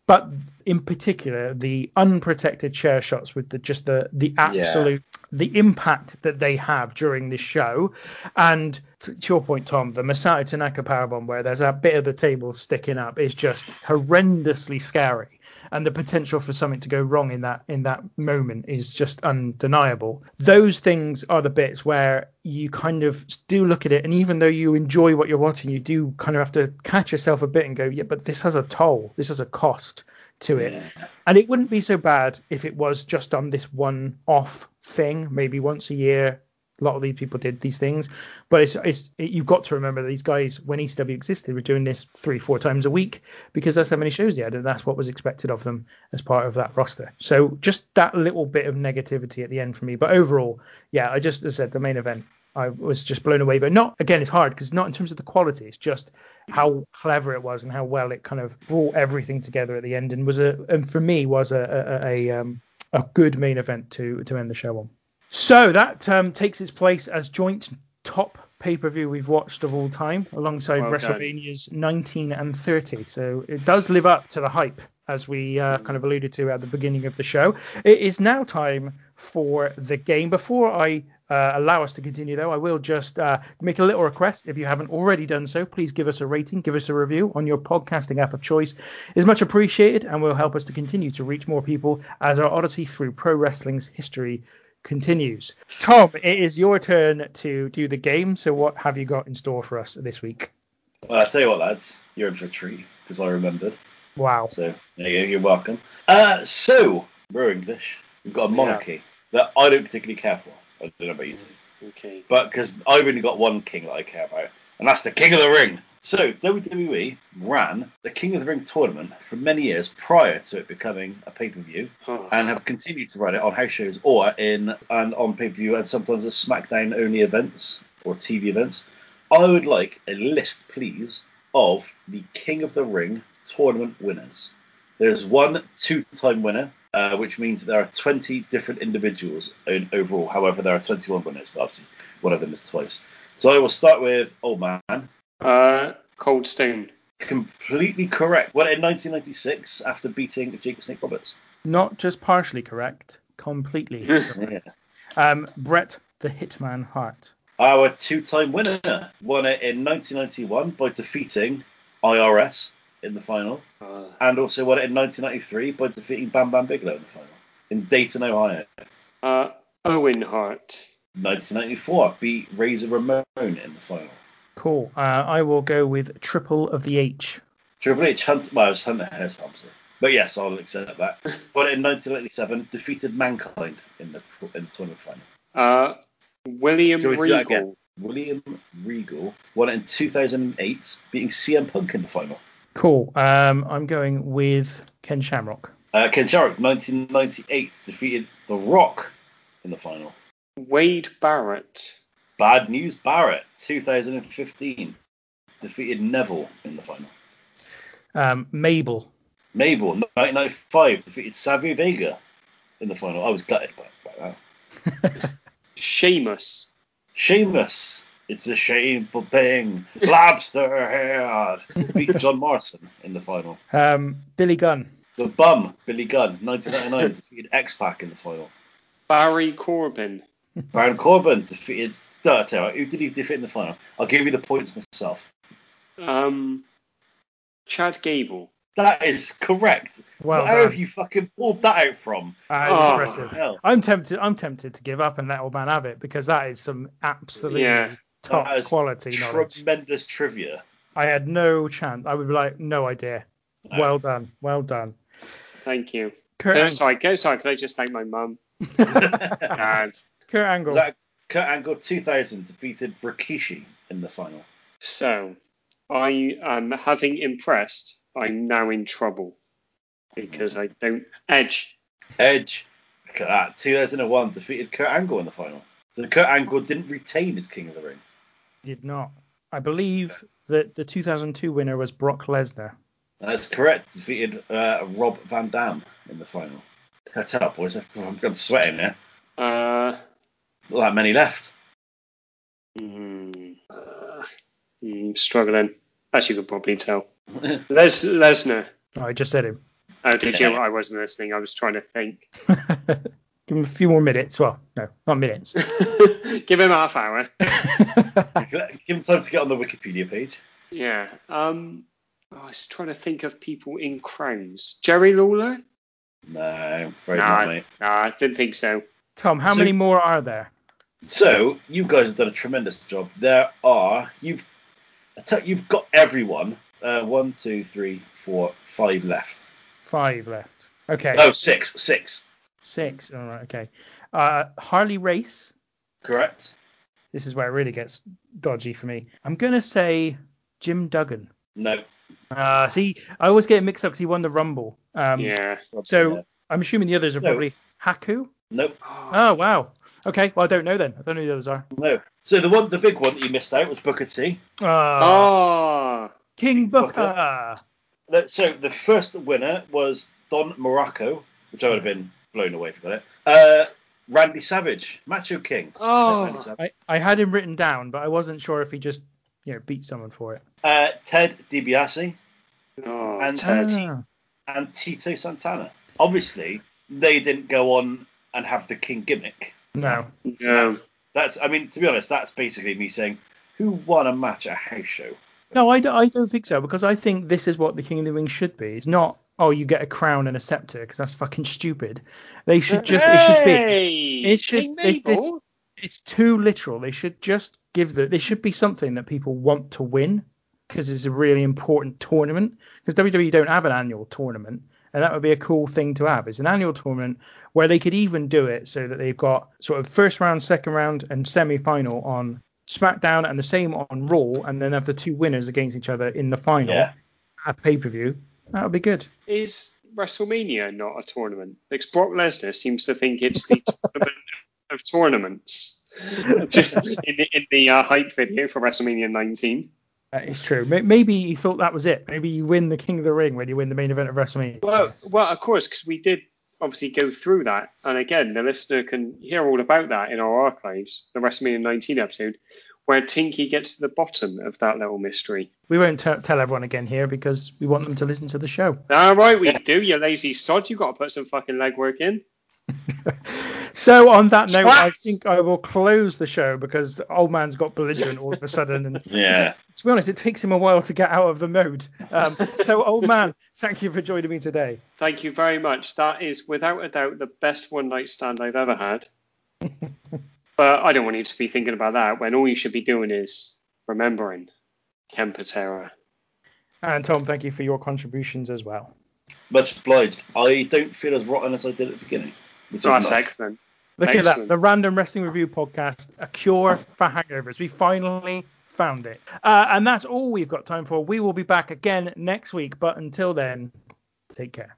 But in particular, the unprotected chair shots with the just the the absolute the impact that they have during this show, and to, your point, Tom, the Masato Tanaka powerbomb where there's that bit of the table sticking up is just horrendously scary, and the potential for something to go wrong in that in that moment is just undeniable. Those things are the bits where you kind of do look at it, and even though you enjoy what you're watching, you do kind of have to catch yourself a bit and go, yeah, but this has a toll, this has a cost to it. And it wouldn't be so bad if it was just on this one off thing, maybe once a year. A lot of these people did these things, but it's it's it, you've got to remember these guys when ECW existed were doing this three four times a week because that's how many shows they had and that's what was expected of them as part of that roster. So just that little bit of negativity at the end for me, but overall, yeah, I just as I said the main event I was just blown away. But not again, it's hard because not in terms of the quality. It's just how clever it was and how well it kind of brought everything together at the end and was a and for me was a a, a, um, a good main event to to end the show on. So that um, takes its place as joint top pay per view we've watched of all time, alongside Well. WrestleManias 19 and 30. So it does live up to the hype, as we uh, kind of alluded to at the beginning of the show. It is now time for the game. Before I uh, allow us to continue, though, I will just uh, make a little request. If you haven't already done so, please give us a rating, give us a review on your podcasting app of choice. It's much appreciated and will help us to continue to reach more people as our odyssey through pro wrestling's history continues. Tom, it is your turn to do the game. So, what have you got in store for us this week? Well, I tell you what, lads, you're in for a treat because I remembered. Wow. So there you go, you're welcome. Uh, so we're English. We've got a monarchy that I don't particularly care for. I don't know about you two, Okay. but because I've only got one king that I care about, and that's the King of the Ring. So WWE ran the King of the Ring tournament for many years prior to it becoming a pay-per-view, Oh, and have continued to run it on house shows or in and on pay-per-view and sometimes as SmackDown only events or TV events. I would like a list, please, of the King of the Ring tournament winners. There's one two-time winner, uh, which means there are 20 different individuals in overall. However, there are 21 winners, but obviously one of them is twice. So I will start with Old Man. uh, Cold Stone. Completely correct. Won it in 1996 after beating Jake the Snake Roberts. Not just partially correct, completely. Yeah. um, Brett the Hitman Hart. Our two-time winner won it in 1991 by defeating IRS in the final, Uh, and also won it in 1993 by defeating Bam Bam Bigelow in the final in Dayton, Ohio. uh, Owen Hart. 1994 beat Razor Ramon in the final. Cool. Uh, I will go with Triple of the H. Triple H Hunt, well, it was Hunter Hearst Helmsley. But yes, I'll accept that. Won it in 1997, defeated Mankind in the in the tournament final. Uh, William Shall we see that again? Regal. William Regal won it in 2008, beating CM Punk in the final. Cool. Um, I'm going with Ken Shamrock. Uh, Ken Shamrock, 1998, defeated The Rock in the final. Wade Barrett. Bad News Barrett, 2015, defeated Neville in the final. Um, Mabel. Mabel, 1995, defeated Savio Vega in the final. I was gutted by, by that. Sheamus. Sheamus, it's a shameful thing. Lobster head, beat John Morrison in the final. Um, Billy Gunn. The Bum, Billy Gunn, 1999, defeated X-Pac in the final. Barry Corbin. Baron Corbin defeated. No, I'll tell you what, who did he defeat in the final? I'll give you the points myself. Um, Chad Gable. That is correct. Well Where done. have you fucking pulled that out from? Uh, Oh. impressive. Hell. I'm tempted. I'm tempted to give up and let old man have it because that is some absolutely Yeah. top That is quality knowledge. Tremendous trivia. I had no chance. I would be like, no idea. No. Well done. Well done. Thank you. Kurt, Go, sorry, go, sorry, can I just thank my mum? Dad. Kurt Angle. That Kurt Angle 2000 defeated Rikishi in the final. So, I am having impressed. I'm now in trouble because I don't edge. Edge, look at that, 2001 defeated Kurt Angle in the final. So Kurt Angle didn't retain his King of the Ring. Did not. I believe that the 2002 winner was Brock Lesnar. That's correct. Defeated uh, Rob Van Dam in the final. Cut up, boys. I'm, I'm sweating here. Uh, Not that many left. Mm, uh, mm, struggling. As you could probably tell. Les Lesnar. Oh, I just said him. Oh, did you? I wasn't listening. I was trying to think. Give him a few more minutes. Well, no, not minutes. Give him a half hour. Give him time to get on the Wikipedia page. Yeah. Um. oh, I was trying to think of people in crowns. Jerry Lawler? No, very No, not, mate. no, I didn't think so. Tom, how So- many more are there? So you guys have done a tremendous job. There are you've I tell- you've got everyone. Uh, one, two, three, four, five left. Five left. Okay. Oh, six, six. Six. All right. Okay. Uh, Harley Race. Correct. This is where it really gets dodgy for me. I'm gonna say Jim Duggan. No. Uh, see, I always get mixed up because he won the Rumble. Um, yeah. So Yeah. I'm assuming the others are So- probably Haku. Nope. Oh wow. Okay. Well, I don't know then. I don't know who the others are. No. So the one, the big one that you missed out was Booker T. Uh, Oh. King Booker. Booker. So the first winner was Don Muraco, which I would have been blown away if I got it. Uh, Randy Savage, Macho King. Oh. I, I had him written down, but I wasn't sure if he just you know beat someone for it. Uh, Ted DiBiase Oh. and Ted. Ah. and Tito Santana. Obviously, they didn't go on and have the King gimmick. No. No. That's, I mean, to be honest, that's basically me saying, who won a match at a house show? No, I, don't- I don't think so because I think this is what the King of the Ring should be. It's not oh you get a crown and a scepter because that's fucking stupid. They should just it should be it should- King they- they- Mabel. it's too literal. They should just give the. They should be something that people want to win because it's a really important tournament. Because WWE don't have an annual tournament, and that would be a cool thing to have. It's an annual tournament where they could even do it so that they've got sort of first round, second round, and semi final on SmackDown, and the same on Raw, and then have the two winners against each other in the final Yeah. at pay per view. That would be good. Is WrestleMania not a tournament? Because Brock Lesnar seems to think it's the tournament of tournaments. in the, in the uh, hype video for WrestleMania 19. Is true. Maybe he thought that was it. Maybe you win the King of the Ring when you win the main event of WrestleMania. Well, well, of course, because we did obviously go through that, and again, the listener can hear all about that in our archives, the WrestleMania 19 episode, where Tinky gets to the bottom of that little mystery. We won't t- tell everyone again here because we want them to listen to the show. All right, we do, you lazy sod. You got to put some fucking legwork in. So on that note, I think I will close the show because the old man's got belligerent all of a sudden, and Yeah. to be honest, it takes him a while to get out of the mode. Um, so old man, thank you for joining me today. Thank you very much. That is without a doubt the best one night stand I've ever had. but I don't want you to be thinking about that when all you should be doing is remembering Kemper Terror. And Tom, thank you for your contributions as well. Much obliged. I don't feel as rotten as I did at the beginning, which is Oh, that's nice. excellent. Look at that, the Random Wrestling Review podcast, a cure for hangovers. We finally found it. Uh, and that's all we've got time for. We will be back again next week, but until then, take care.